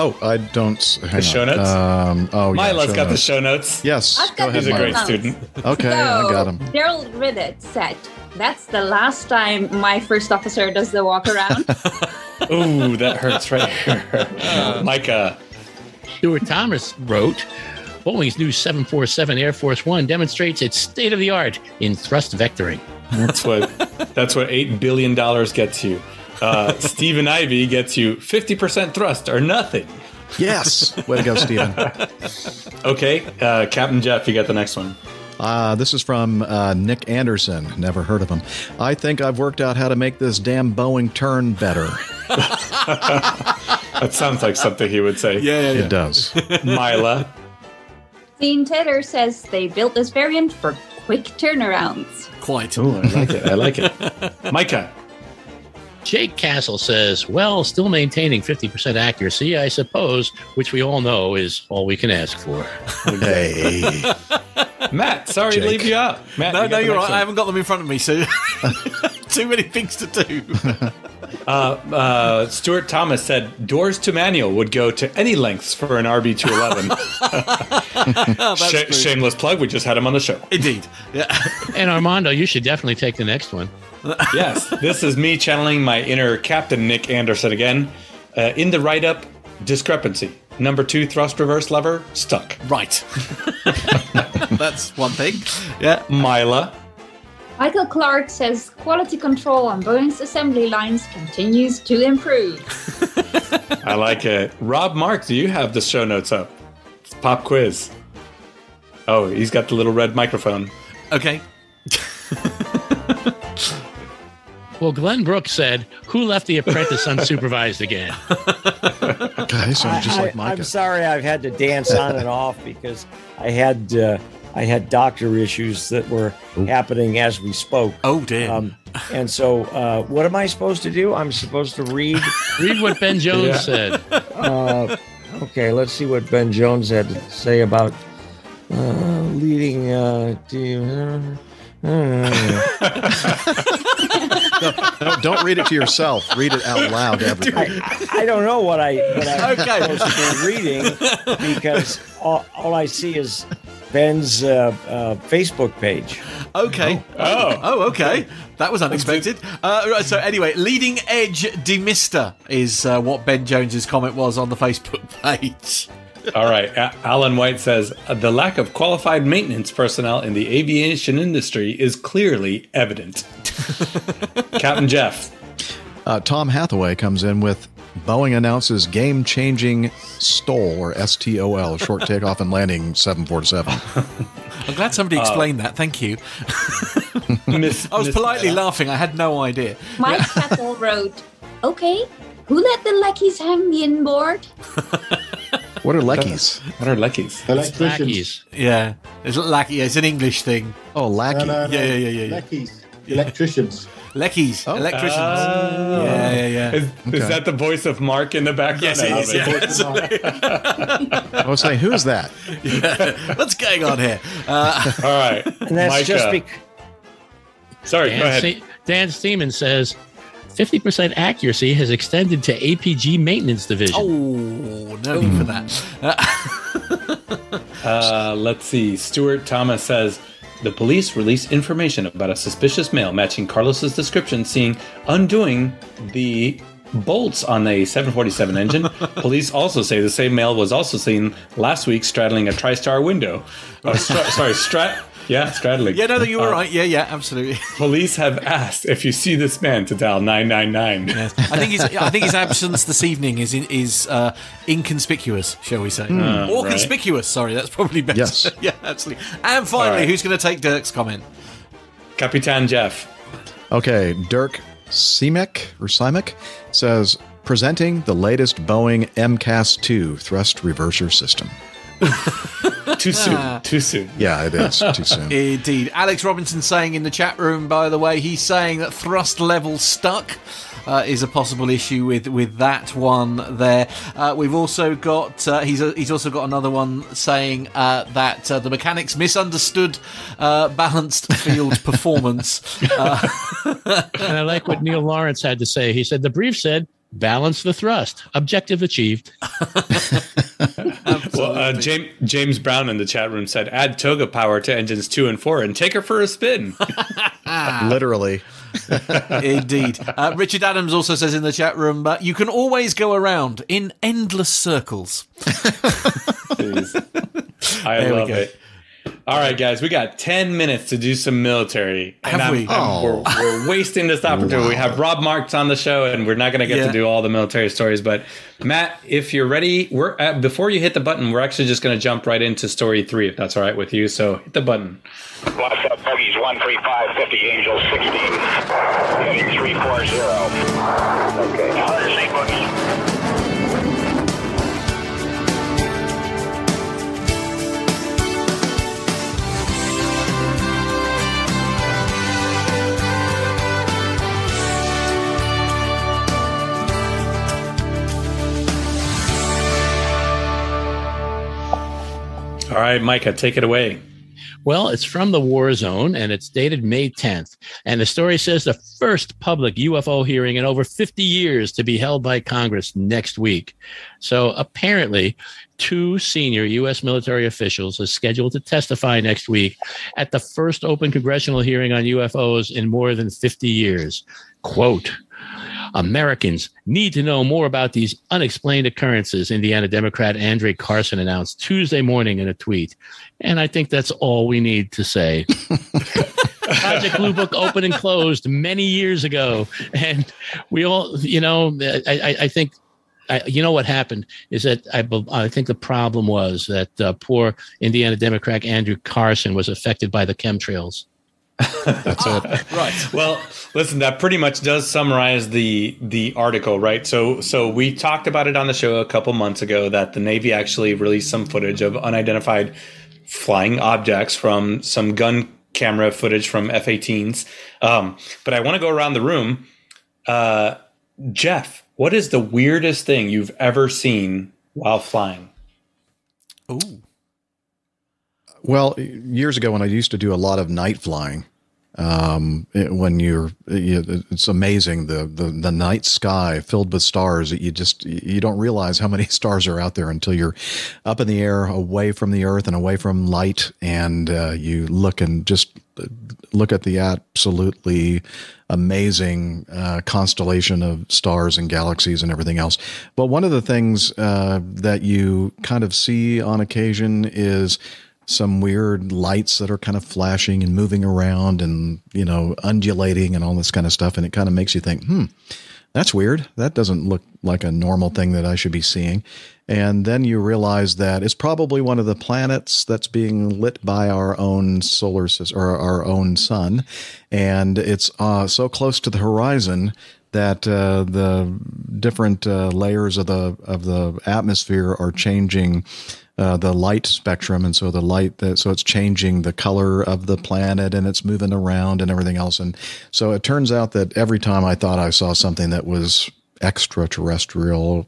Oh, I don't. Hang The show on. notes? Um, oh, yeah, Mila's show got the show notes. Yes, I've go got ahead. He's a great notes. student. Okay, I got him. Daryl Ridditt said, That's the last time my first officer does the walk around. Ooh, that hurts right here. Micah. Stuart Thomas wrote, Boeing's new 747 Air Force One demonstrates its state of the art in thrust vectoring. That's what that's what eight billion dollars gets you. Uh, Stephen Ivy gets you fifty percent thrust or nothing. Yes, way to go, Stephen. Okay, uh, Captain Jeff, you got the next one. Uh, this is from uh, Nick Anderson. Never heard of him. I think I've worked out how to make this damn Boeing turn better. That sounds like something he would say. Yeah, yeah, It does. Mila. Dean Taylor says they built this variant for quick turnarounds. Quite. Ooh, I like it. I like it. Micah. Jake Castle says, Well, still maintaining 50% accuracy, I suppose, which we all know is all we can ask for. hey. Matt, sorry to leave you out. Matt, No, you no, you're next right. I haven't got them in front of me, so too many things to do. Uh, uh, Stuart Thomas said doors to manual would go to any lengths for an RB211. That's Sh- shameless plug. We just had him on the show. Indeed. Yeah. And Armando, you should definitely take the next one. yes, this is me channeling my inner Captain Nick Anderson again. Uh, in the write up, discrepancy. Number two thrust reverse lever, stuck. Right. That's one thing. Yeah. Mila. Michael Clark says quality control on Boeing's assembly lines continues to improve. I like it. Rob Mark, do you have the show notes up? It's pop quiz. Oh, he's got the little red microphone. Okay. Well, Glenn Brooks said, Who left the apprentice unsupervised again? Guys, sound just I, like Micah. am sorry I've had to dance on and off because I had uh, I had doctor issues that were happening as we spoke. Oh dear. Um, and so, uh, what am I supposed to do? I'm supposed to read. Read what Ben Jones Yeah. said. Uh, okay, let's see what Ben Jones had to say about uh, leading. Uh, to, no, no, don't read it to yourself. Read it out loud to everybody. I, I don't know what I what I'm Okay. supposed to be reading because all, all I see is Ben's uh, uh, Facebook page. Okay. Oh. Oh, okay. That was unexpected. Uh, right, so anyway, leading edge demister is uh, what Ben Jones's comment was on the Facebook page. All right. Alan White says the lack of qualified maintenance personnel in the aviation industry is clearly evident. Captain Jeff. Uh, Tom Hathaway comes in with Boeing announces game changing STOL or S T O L, short takeoff and landing 747. I'm glad somebody explained that. Thank you. Miss, I was Miss- politely laughing. I had no idea. Mike Kettle wrote, "Okay, who let the lackeys hang the inboard?" What are Leckies? What are Leckies? Electricians. Yeah, it's like yeah, it's an English thing. Oh, lackey. No, no, no. Yeah, yeah, yeah, yeah, yeah. Lackeys. Electricians. Leckies, Oh. electricians. Oh. yeah, yeah, yeah. Is, is that the voice of Mark in the background? Yes, I it love is, yeah. I was saying, who's that? What's going on here? Uh, All right. And that's Micah. just because. Sorry, go Dan, ahead. Se- Dan Steeman says 50% accuracy has extended to APG maintenance division. oh, no need for that. Uh, Uh, let's see. Stuart Thomas says the police released information about a suspicious male matching Carlos's description, seeing undoing the bolts on a 747 engine. police also say the same male was also seen last week straddling a TriStar window. Oh, stra- sorry, strat. Yeah, straddling. yeah, no, no, you were Uh, right. Yeah, yeah, absolutely. Police have asked if you see this man to dial 999. I think his I think his absence this evening is in, is uh, inconspicuous, shall we say, or right. conspicuous? Sorry, that's probably better. Yes. yeah, absolutely. And finally, All right. who's going to take Dirk's comment? Capitan Jeff. Okay, Dirk Simek or Simek says presenting the latest Boeing MCAS 2 thrust reverser system. Too soon. Too soon. Yeah, it is too soon. Indeed. Alex Robinson saying in the chat room, by the way, he's saying that thrust level stuck. Uh, is a possible issue with with that one there. Uh, we've also got uh, he's he's also got another one saying uh, that uh, the mechanics misunderstood uh, balanced field performance. Uh, And I like what Neil Lawrence had to say. He said the brief said balance the thrust. Objective achieved. Well, uh, James, James Brown in the chat room said, add toga power to engines two and four and take her for a spin. Literally. Indeed. Uh, Richard Adams also says in the chat room, uh, you can always go around in endless circles. I There we love go. it. All right, guys, we got 10 minutes to do some military. Have I'm- we? I'm- we're, we're wasting this opportunity. We have Rob Marks on the show, and we're not going to get Yeah. to do all the military stories. But, Matt, if you're ready, we're uh, before you hit the button, we're actually just going to jump right into story three, if that's all right with you. So hit the button. What's up, Bogies 135, 50, Angel 16, heading 340. Okay. All right, Micah, take it away. Well, it's from the war zone and it's dated May 10th. And the story says the first public UFO hearing in over 50 years to be held by Congress next week. So apparently, two senior U.S. military officials are scheduled to testify next week at the first open congressional hearing on UFOs in more than 50 years. Quote, Americans need to know more about these unexplained occurrences, Indiana Democrat Andre Carson announced Tuesday morning in a tweet. And I think that's all we need to say. Project Blue Book opened and closed many years ago. And we all, you know, I, I, I think. I, you know what happened is that I, I think the problem was that uh, poor Indiana Democrat Andrew Carson was affected by the chemtrails. That's it. Right. Well, listen, that pretty much does summarize the the article, right? So so we talked about it on the show a couple months ago that the Navy actually released some footage of unidentified flying objects from some gun camera footage from F-18s. Um, but I want to go around the room. Uh, Jeff, what is the weirdest thing you've ever seen while flying? Ooh. Well, years ago when I used to do a lot of night flying, Um, it, when you're, it's amazing the, the the night sky filled with stars. that You just you don't realize how many stars are out there until you're up in the air, away from the Earth and away from light, and uh, you look and just look at the absolutely amazing uh, constellation of stars and galaxies and everything else. But one of the things uh, that you kind of see on occasion is some weird lights that are kind of flashing and moving around and you know undulating and all this kind of stuff. And it kind of makes you think hmm that's weird. That doesn't look like a normal thing that i should be seeing. And then you realize that it's probably one of the planets that's being lit by our own solar system or our own sun. And it's uh, so close to the horizon that uh, the different uh, layers of the of the atmosphere are changing uh, the light spectrum, and so the light that so it's changing the color of the planet, and it's moving around and everything else. And so it turns out that every time I thought I saw something that was extraterrestrial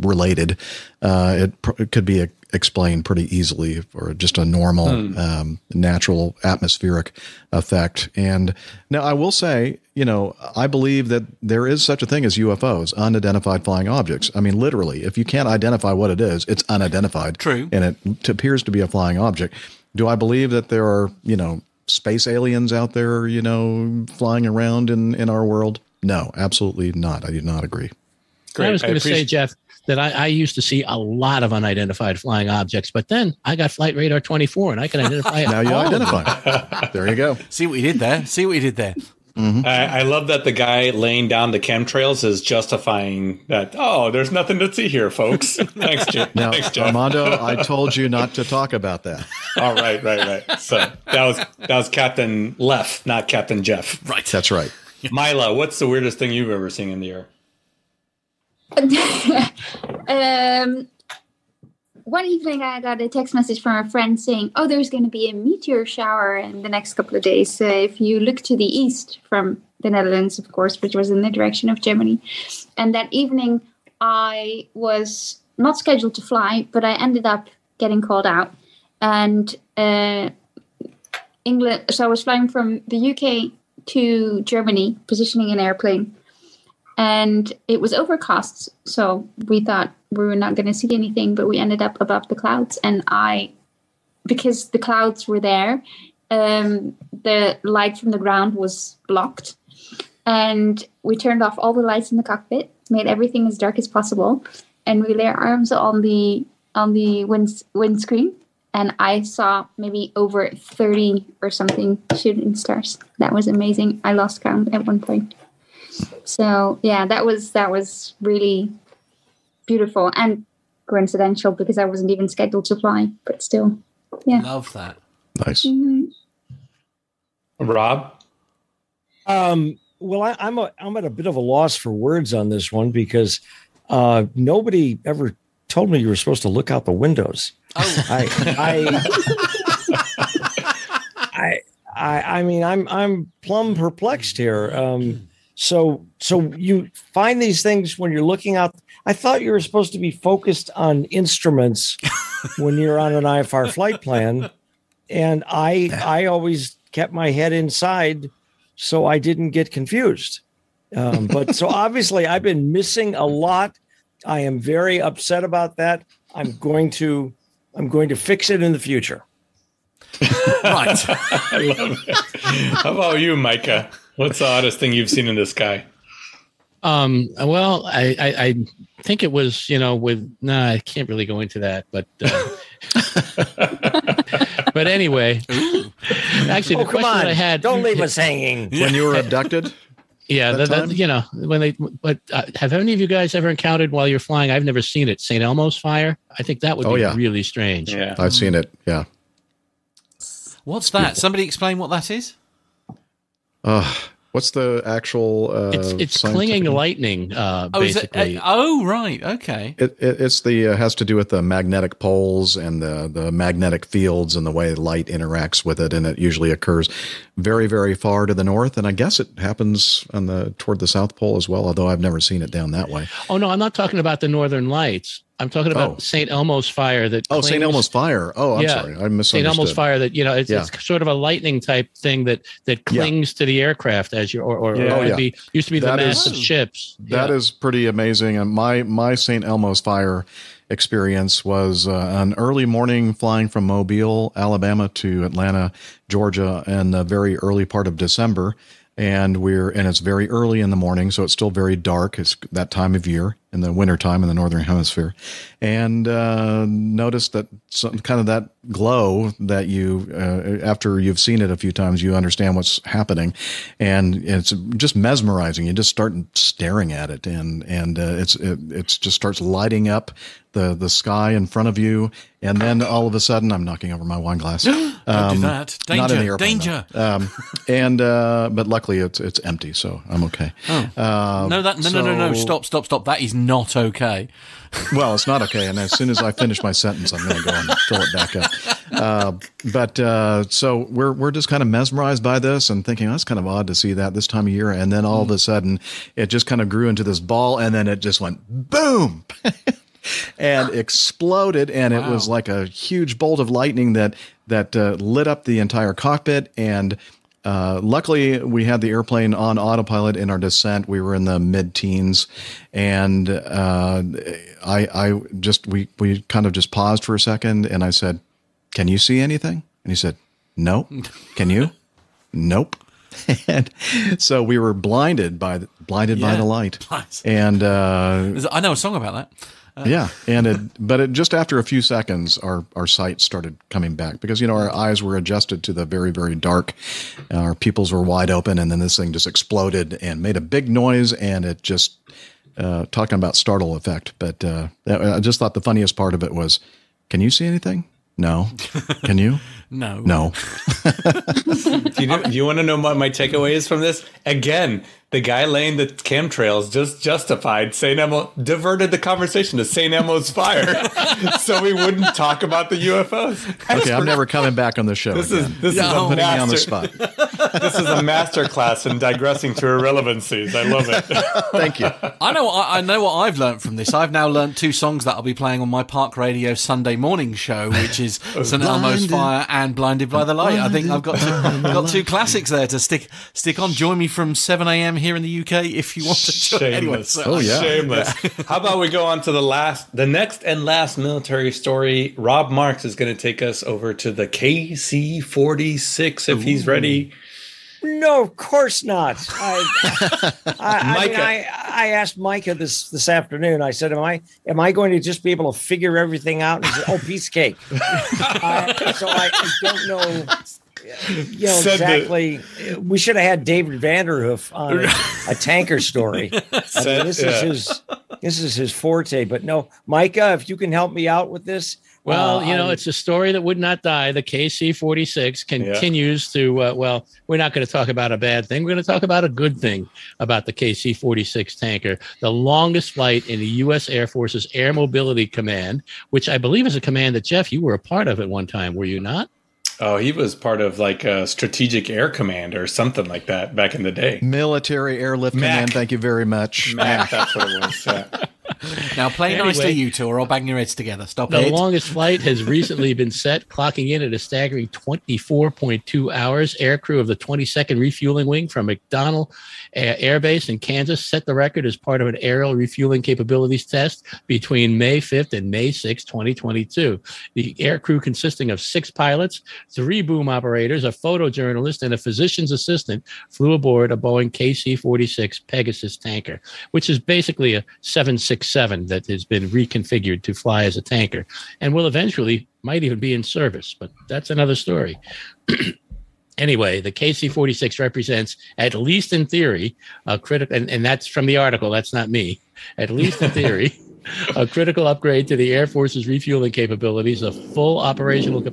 related, uh, it, pr- it, could be explained pretty easily or just a normal mm. um, natural atmospheric effect. And now I will say, you know, I believe that there is such a thing as UFOs, unidentified flying objects. I mean, literally, if you can't identify what it is, it's unidentified. True. And it appears to be a flying object. Do I believe that there are, you know, space aliens out there, you know, flying around in, in our world? No, absolutely not. I do not agree. Great. I was going to say, Jeff, that I, I, used to see a lot of unidentified flying objects, but then I got Flight Radar 24 and I can identify it. now you identify. there you go. See what you did there. See what you did there. Mm-hmm. I, I, love that the guy laying down the chemtrails is justifying that. Oh, there's nothing to see here, folks. Thanks, Jeff. Now, Thanks, Jeff. Armando, I told you not to talk about that. All right, right, right. So that was that was Captain Left, not Captain Jeff. Right. That's right. Mila, what's the weirdest thing you've ever seen in the air? um, one evening, I got a text message from a friend saying, "Oh, there's going to be a meteor shower in the next couple of days. Uh, if you look to the east from the Netherlands, of course, which was in the direction of Germany." And that evening, I was not scheduled to fly, but I ended up getting called out, and uh, England. So I was flying from the UK to Germany, positioning an airplane and it was overcast so we thought we were not going to see anything but we ended up above the clouds and i because the clouds were there um, the light from the ground was blocked and we turned off all the lights in the cockpit made everything as dark as possible and we lay our arms on the on the wind, windscreen and i saw maybe over 30 or something shooting stars. That was amazing. I lost count at one point. So yeah, that was that was really beautiful and coincidental because I wasn't even scheduled to fly, but still, yeah. Love that. Nice. Mm-hmm. Rob. Um, well, I, am a, I'm at a bit of a loss for words on this one because uh, nobody ever told me you were supposed to look out the windows. Oh. I, I, I, I, I mean, I'm I'm plumb perplexed here. Um, so so you find these things when you're looking out. I thought you were supposed to be focused on instruments when you're on an IFR flight plan, and I I always kept my head inside so I didn't get confused. Um, but so obviously I've been missing a lot. I am very upset about that. I'm going to I'm going to fix it in the future. right. I love it. How about you, Micah? What's the oddest thing you've seen in the sky? Um, well, I, I, I, think it was, you know, with, nah, I can't really go into that, but, uh, but anyway, actually, the oh, question on. I had, don't leave us hanging when you were abducted. Yeah, the, the, you know, when they, but uh, have any of you guys ever encountered while you're flying? I've never seen it. St. Elmo's fire. I think that would oh, be yeah. really strange. Yeah, I've seen it. Yeah. What's that? Somebody explain what that is. Uh, what's the actual? Uh, it's it's clinging lightning. Uh, oh, basically. It, uh, oh, right. Okay. It, it it's the uh, has to do with the magnetic poles and the the magnetic fields and the way light interacts with it, and it usually occurs very very far to the north, and I guess it happens on the toward the south pole as well. Although I've never seen it down that way. Oh no, I'm not talking about the northern lights. I'm talking about Oh. St. Elmo's fire that. Oh, St. Elmo's fire. Oh, I'm Yeah. sorry. I St. misunderstood. Elmo's fire that you know it's, Yeah. it's sort of a lightning type thing that that Yeah. clings to the aircraft as you or or, Yeah. or Oh, yeah. be used to be the That mass is- of ships. That is Yeah. pretty amazing. And my my St. Elmo's fire experience was uh, an early morning flying from Mobile, Alabama, to Atlanta, Georgia, in the very early part of December. And we're and it's very early in the morning, so it's still very dark. It's that time of year in the wintertime in the northern hemisphere, and uh, noticed that some kind of that glow that you uh, after you've seen it a few times, you understand what's happening, and it's just mesmerizing. You just start staring at it, and and uh, it's it it's just starts lighting up the the sky in front of you, and then all of a sudden, I'm knocking over my wine glass. Don't do that. Um, not in the Danger, airplane, danger. Um, and uh, but luckily it's it's empty, so I'm okay. Uh, no, that no, no, no, no. Stop, stop, stop. That is not okay. well, it's not okay. And as soon as I finish my sentence, I'm going to go and fill it back up. Uh, but uh, so we're we're just kind of mesmerized by this and thinking that's kind of odd to see that this time of year. And then all of a sudden, it just kind of grew into this ball, and then it just went boom. and exploded, and it was like a huge bolt of lightning that that uh, lit up the entire cockpit. And uh, luckily, we had the airplane on autopilot in our descent. We were in the mid-teens, and uh, I, I just we we kind of just paused for a second, and I said, "Can you see anything?" And he said, "No." Can you? Nope. and so we were blinded by the, blinded by the light, Nice. and uh, I know a song about that. yeah, and it, but it, just after a few seconds, our our sight started coming back because you know our eyes were adjusted to the very very dark, our pupils were wide open, and then this thing just exploded and made a big noise, and it just uh, talking about startle effect. But uh, I just thought the funniest part of it was, can you see anything? No. Can you? No. No. Do you, know, do you want to know what my takeaway is from this? Again, the guy laying the chemtrails just justified St. Elmo, diverted the conversation to St. Elmo's fire, so we wouldn't talk about the UFOs. Okay, I'm never coming back on the show. This again. is this No. is a putting me on the master. spot. This is a master class in digressing to irrelevancies. I love it. Thank you. I know. I, I know what I've learned from this. I've now learned two songs that I'll be playing on my Park Radio Sunday morning show, which is St Elmo's Fire and Blinded by the Light. I think I've got two, got two classics there to stick stick on. Join me from seven a.m. here in the UK if you want to. Join. Anyway, Shameless. so- Oh, yeah. Shameless. How about we go on to the last, the next and last military story? Rob Marks is going to take us over to the KC 46 if he's ready. No, of course not. I, I, I, mean, I, I asked Micah this this afternoon. I said, "Am I am I going to just be able to figure everything out?" And he said, "Oh, piece of cake." uh, so I, I don't know. You know Said the- exactly. we should have had David Vanderhoof on a, a tanker story. I mean, this yeah. is his this is his forte. But no, Micah, if you can help me out with this. Well, uh, you know, I'm- it's a story that would not die. The KC 46 continues to, uh, well, we're not going to talk about a bad thing. We're going to talk about a good thing about the KC 46 tanker, the longest flight in the U.S. Air Force's Air Mobility Command, which I believe is a command that, Jeff, you were a part of at one time, were you not? Oh, he was part of like a strategic air command or something like that back in the day. Military Airlift Mac. Command. Thank you very much. Mac, that's what it was. Yeah. Now play Anyway. nicely, you two, or I'll bang your heads together. Stop The it. longest flight has recently been set, clocking in at a staggering 24.2 hours. Aircrew of the 22nd Refueling Wing from McConnell uh, Air Base in Kansas set the record as part of an aerial refueling capabilities test between May 5th and May 6, 2022. The aircrew consisting of six pilots, three boom operators, a photojournalist, and a physician's assistant flew aboard a Boeing KC 46 Pegasus tanker, which is basically a 767 that has been reconfigured to fly as a tanker and will eventually might even be in service, but that's another story. anyway, the KC 46 represents, at least in theory, a critical, and, and that's from the article, that's not me, at least in theory. A critical upgrade to the Air Force's refueling capabilities. A full operational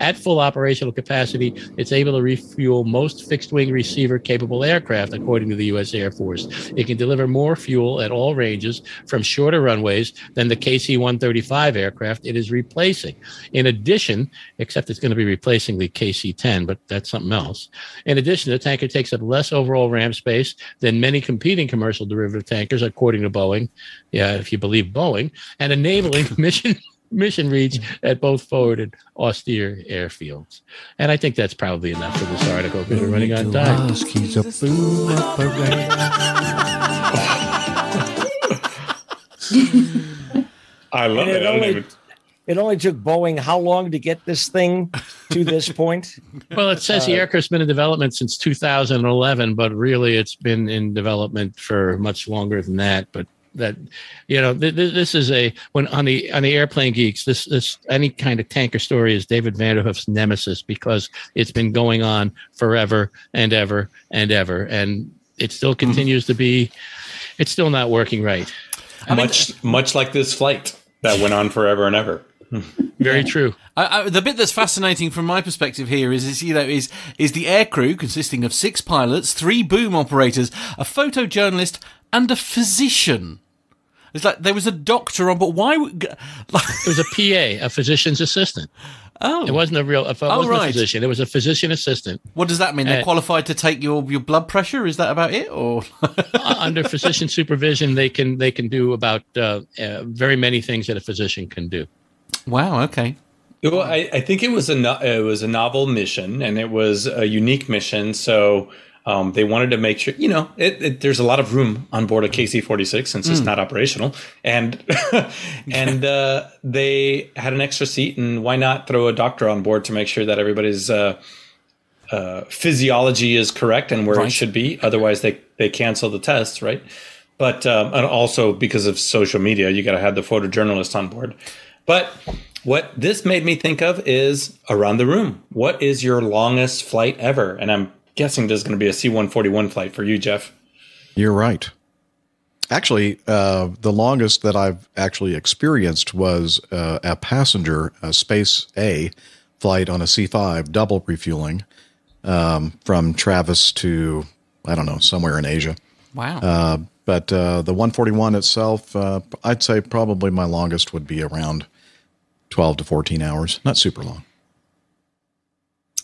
at full operational capacity, it's able to refuel most fixed-wing receiver-capable aircraft, according to the U.S. Air Force. It can deliver more fuel at all ranges from shorter runways than the KC-135 aircraft it is replacing. In addition, except it's going to be replacing the KC-10, but that's something else. In addition, the tanker takes up less overall ramp space than many competing commercial derivative tankers, according to Boeing. Yeah, if you believe Boeing and enabling mission mission reach at both forward and austere airfields. And I think that's probably enough for this article because we're running out of time. He's a boom operator. I love And it. it only- even- It only took Boeing how long to get this thing to this point? Well, it says the Uh, aircraft's been in development since 2011, but really it's been in development for much longer than that. But that, you know, th- th- this is a when on the on the airplane geeks, this this any kind of tanker story is David Vanderhoof's nemesis because it's been going on forever and ever and ever, and it still mm-hmm. continues to be. It's still not working right. much much like this flight that went on forever and ever. Very true. I, I, the bit that's fascinating from my perspective here is, is you know, is is the aircrew consisting of six pilots, three boom operators, a photojournalist, and a physician. It's like there was a doctor on, but why? would- Like, It was a PA, a physician's assistant. oh, It wasn't a real. It Oh, wasn't right. a physician. It was a physician assistant. what does that mean? They're Uh, qualified to take your, your blood pressure? Is that about it, or Uh, under physician supervision, they can they can do about uh, uh, very many things that a physician can do. wow? Okay, Well, I, I think it was a no- it was a novel mission, and it was a unique mission. So um, they wanted to make sure, you know, it, it, there's a lot of room on board a KC forty six since it's not operational, and and uh, they had an extra seat, and why not throw a doctor on board to make sure that everybody's uh, uh, physiology is correct and where Right. it should be. Otherwise, they they cancel the tests, right? But um, and also because of social media, you got to have the photojournalist on board. But what this made me think of is around the room. What is your longest flight ever? And I'm guessing there's going to be a C 141 flight for you, Jeff. You're right. Actually, uh, the longest that I've actually experienced was uh, a passenger a Space A flight on a C5 double refueling um, from Travis to I don't know somewhere in Asia. wow. Uh, but uh, the 141 itself, uh, I'd say probably my longest would be around 12 to 14 hours. Not super long.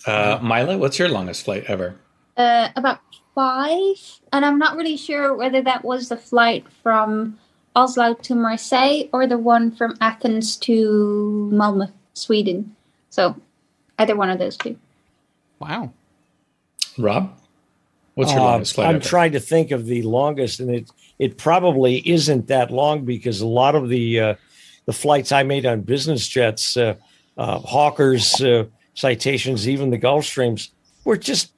Uh, Mila, what's your longest flight ever? Uh, about five, and I'm not really sure whether that was the flight from Oslo to Marseille or the one from Athens to Malmö, Sweden. So either one of those two. wow. Rob? What's your Uh, longest flight I'm ever? trying to think of the longest, and it it probably isn't that long because a lot of the uh, the flights I made on business jets, uh, uh, Hawkers, uh, citations, even the Gulfstreams, were just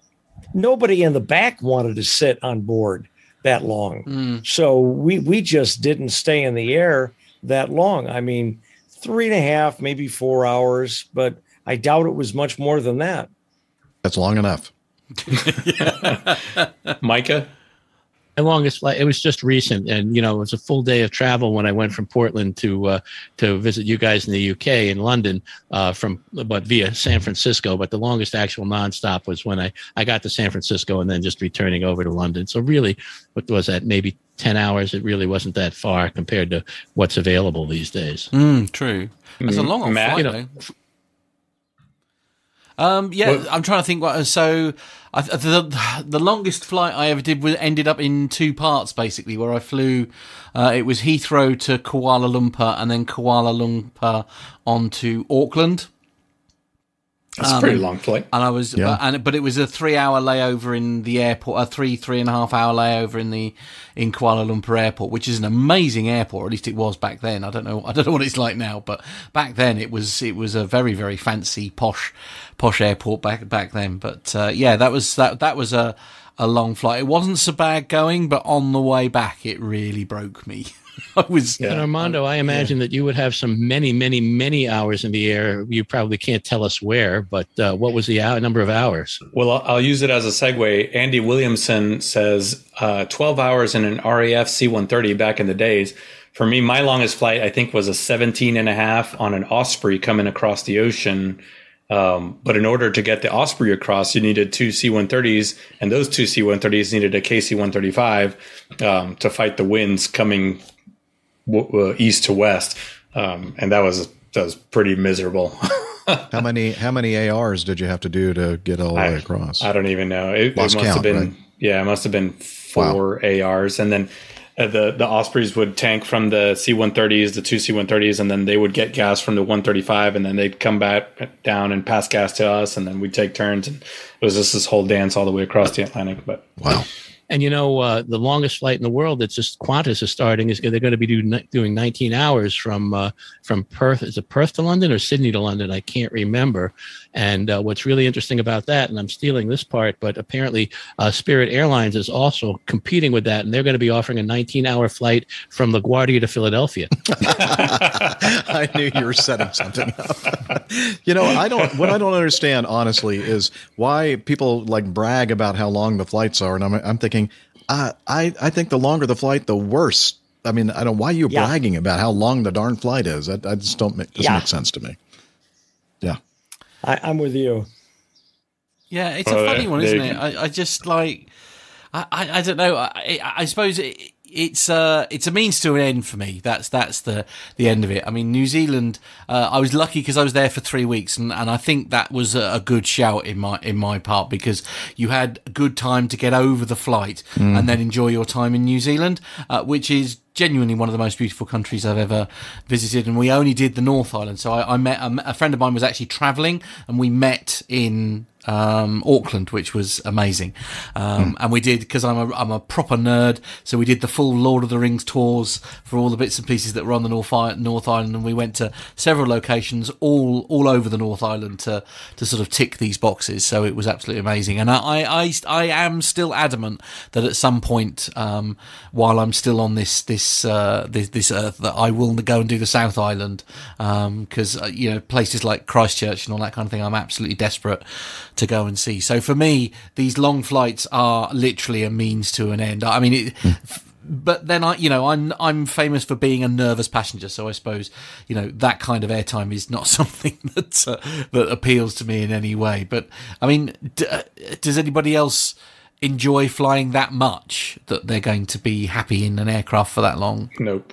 nobody in the back wanted to sit on board that long. Mm. So we we just didn't stay in the air that long. I mean, three and a half, maybe four hours, but I doubt it was much more than that. That's long enough. Micah? My longest flight. It was just recent, and you know, it was a full day of travel when I went from Portland to uh, to visit you guys in the UK in London, uh, from but via San Francisco. But the longest actual nonstop was when I I got to San Francisco and then just returning over to London. So really, what was that? Maybe ten hours. It really wasn't that far compared to what's available these days. Mm, true. That's a long old Matt? flight, You know, though. Um, yeah, Well- I'm trying to think. What so, I, the the longest flight I ever did was ended up in two parts, basically, where I flew. Uh, it was Heathrow to Kuala Lumpur, and then Kuala Lumpur on to Auckland. That's a pretty long flight. And I was, Yeah. but, and but it was a three-hour layover in the airport, a three three and a half hour layover in the in Kuala Lumpur airport, which is an amazing airport. Or at least it was back then. I don't know, I don't know what it's like now, but back then it was it was a very very fancy posh posh airport back back then. But uh, yeah, that was that that was a a long flight. It wasn't so bad going, but on the way back, it really broke me. I was Yeah. And Armando, I imagine that you would have some many, many, many hours in the air. You probably can't tell us where, but uh, what was the hour, number of hours? Well, I'll, I'll use it as a segue. Andy Williamson says uh, 12 hours in an RAF C 130 back in the days. For me, my longest flight, I think, was a 17 and a half on an Osprey coming across the ocean. Um, but in order to get the Osprey across, you needed two C 130s, and those two C 130s needed a KC 135 um, to fight the winds coming w- uh, east to west. Um, and that was that was pretty miserable. How many how many ARs did you have to do to get all the way across? I don't even know. It, it must have been right? yeah, it must have been four ARs, and then uh, the the Ospreys would tank from the C-130s, the two C-130s, and then they would get gas from the 135, and then they'd come back down and pass gas to us, and then we'd take turns, and it was just this whole dance all the way across the Atlantic. But wow. And you know, uh, the longest flight in the world that's just Qantas is starting is they're going to be do, doing 19 hours from uh, from Perth. Is it Perth to London or Sydney to London? I can't remember. And uh, what's really interesting about that, and I'm stealing this part, but apparently uh, Spirit Airlines is also competing with that, and they're going to be offering a 19 hour flight from LaGuardia to Philadelphia. I knew you were setting something up. you know, I don't. What I don't understand, honestly, is why people like brag about how long the flights are, and I'm, I'm thinking, uh, I I think the longer the flight, the worse. I mean, I don't. Why are you yeah. bragging about how long the darn flight is? That, that just don't make doesn't yeah. make sense to me. Yeah. I, am with you. Yeah, it's a funny one, isn't it? I, I just like, I, I, I don't know. I, I suppose it, it's uh it's a means to an end for me. That's that's the the end of it. I mean, New Zealand. Uh, I was lucky because I was there for three weeks, and, and I think that was a, a, good shout in my in my part because you had a good time to get over the flight mm. and then enjoy your time in New Zealand, uh, which is genuinely one of the most beautiful countries I've ever visited. And we only did the North Island. So I, I met a, a, friend of mine was actually traveling and we met in um, Auckland, which was amazing. Um, mm. And we did because I'm a I'm a proper nerd, so we did the full Lord of the Rings tours for all the bits and pieces that were on the North North Island, and we went to several locations all all over the North Island to to sort of tick these boxes. So it was absolutely amazing. And I I I am still adamant that at some point, um, while I'm still on this this uh, this, this earth, that I will go and do the South Island because um, uh, you know places like Christchurch and all that kind of thing. I'm absolutely desperate to go and see. So for me, these long flights are literally a means to an end. I mean, it, mm. but then I, you know, I'm I'm famous for being a nervous passenger, so I suppose you know that kind of airtime is not something that uh, that appeals to me in any way. But I mean, d- uh, does anybody else? enjoy flying that much that they're going to be happy in an aircraft for that long. Nope.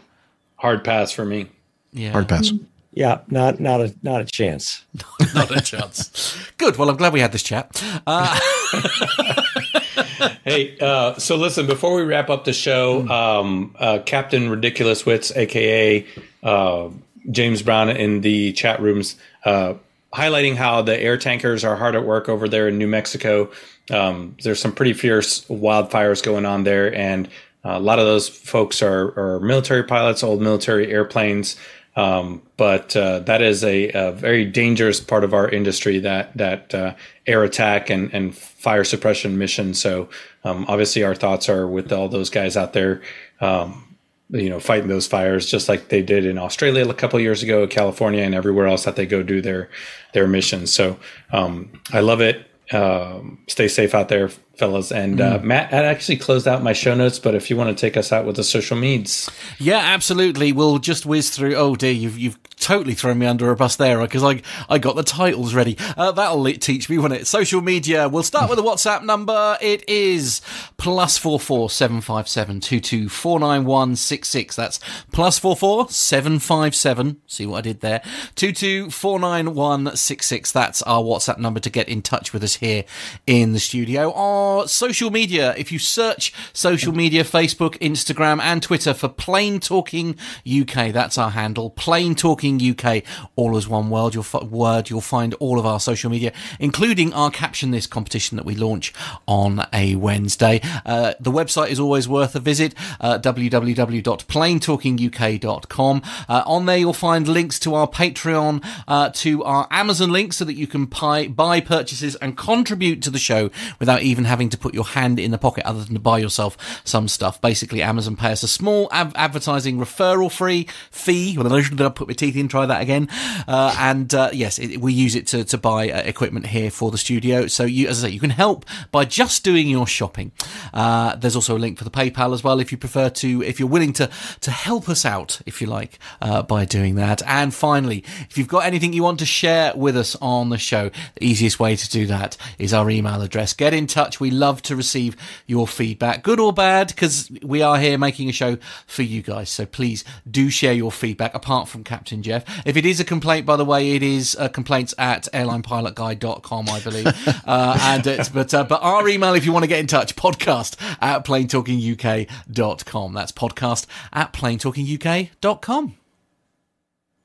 Hard pass for me. Yeah. Hard pass. Mm. Yeah, not not a not a chance. not a chance. Good. Well, I'm glad we had this chat. Uh- hey, uh, so listen, before we wrap up the show, hmm. um, uh, Captain Ridiculous Wits, aka uh, James Brown, in the chat rooms, uh, highlighting how the air tankers are hard at work over there in New Mexico. Um, there's some pretty fierce wildfires going on there, and a lot of those folks are, are military pilots, old military airplanes. Um, but uh, that is a, a, very dangerous part of our industry that that uh, air attack and, and fire suppression mission. So um, obviously, our thoughts are with all those guys out there, um, you know, fighting those fires, just like they did in Australia a couple years ago, California, and everywhere else that they go do their their missions. So um, I love it. Um, stay safe out there, fellas. And uh, mm. Matt, I actually closed out my show notes, but if you want to take us out with the social meds, yeah, absolutely. We'll just whiz through. Oh dear, you've you've totally thrown me under a bus there because I I got the titles ready. Uh, that'll teach me, won't it? Social media. We'll start with the WhatsApp number. It is plus four four seven five seven two two four nine one six six. That's plus four four seven five seven. See what I did there? Two two four nine one six six. That's our WhatsApp number to get in touch with us here in the studio. Our social media. If you search social media, Facebook, Instagram, and Twitter for Plane Talking UK, that's our handle. Plane Talking UK, all as one word. You'll, f- word. you'll find all of our social media, including our Caption This competition that we launch on a Wednesday. Uh, the website is always worth a visit, uh, www.planetalkinguk.com. Uh, on there, you'll find links to our Patreon, uh, to our Amazon link so that you can buy, buy purchases and contribute to the show without even having to put your hand in the pocket other than to buy yourself some stuff. Basically, Amazon pay us a small advertising referral free fee. Well, I should have put my teeth in, try that again. Uh, and uh, yes, it, we use it to, to buy uh, equipment here for the studio. So you, as I say, you can help by just doing your shopping. Uh, there's also a link for the PayPal as well if you prefer to, if you're willing to, to help us out, if you like, uh, by doing that. And finally, if you've got anything you want to share with us on the show, the easiest way to do that is our email address. Get in touch. We love to receive your feedback, good or bad, because we are here making a show for you guys. So please do share your feedback apart from Captain Jeff. If it is a complaint, by the way, it is uh, complaints at airlinepilotguy.com, I believe. uh, and it's, but, uh, but our email, if you want to get in touch, podcast at planetalkinguk.com. That's podcast at planetalkinguk.com.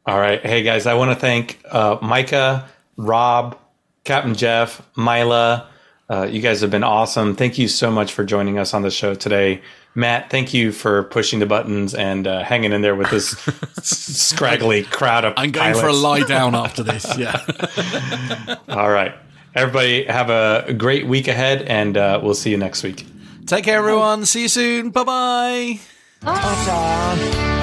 All right. Hey, guys, I want to thank uh, Micah, Rob, Captain Jeff, Mila. Uh, you guys have been awesome. Thank you so much for joining us on the show today. Matt, thank you for pushing the buttons and uh, hanging in there with this scraggly crowd of I'm going pilots. for a lie down after this. Yeah. All right. Everybody have a great week ahead, and uh, we'll see you next week. Take care, everyone. See you soon. Bye-bye. Ta-ta.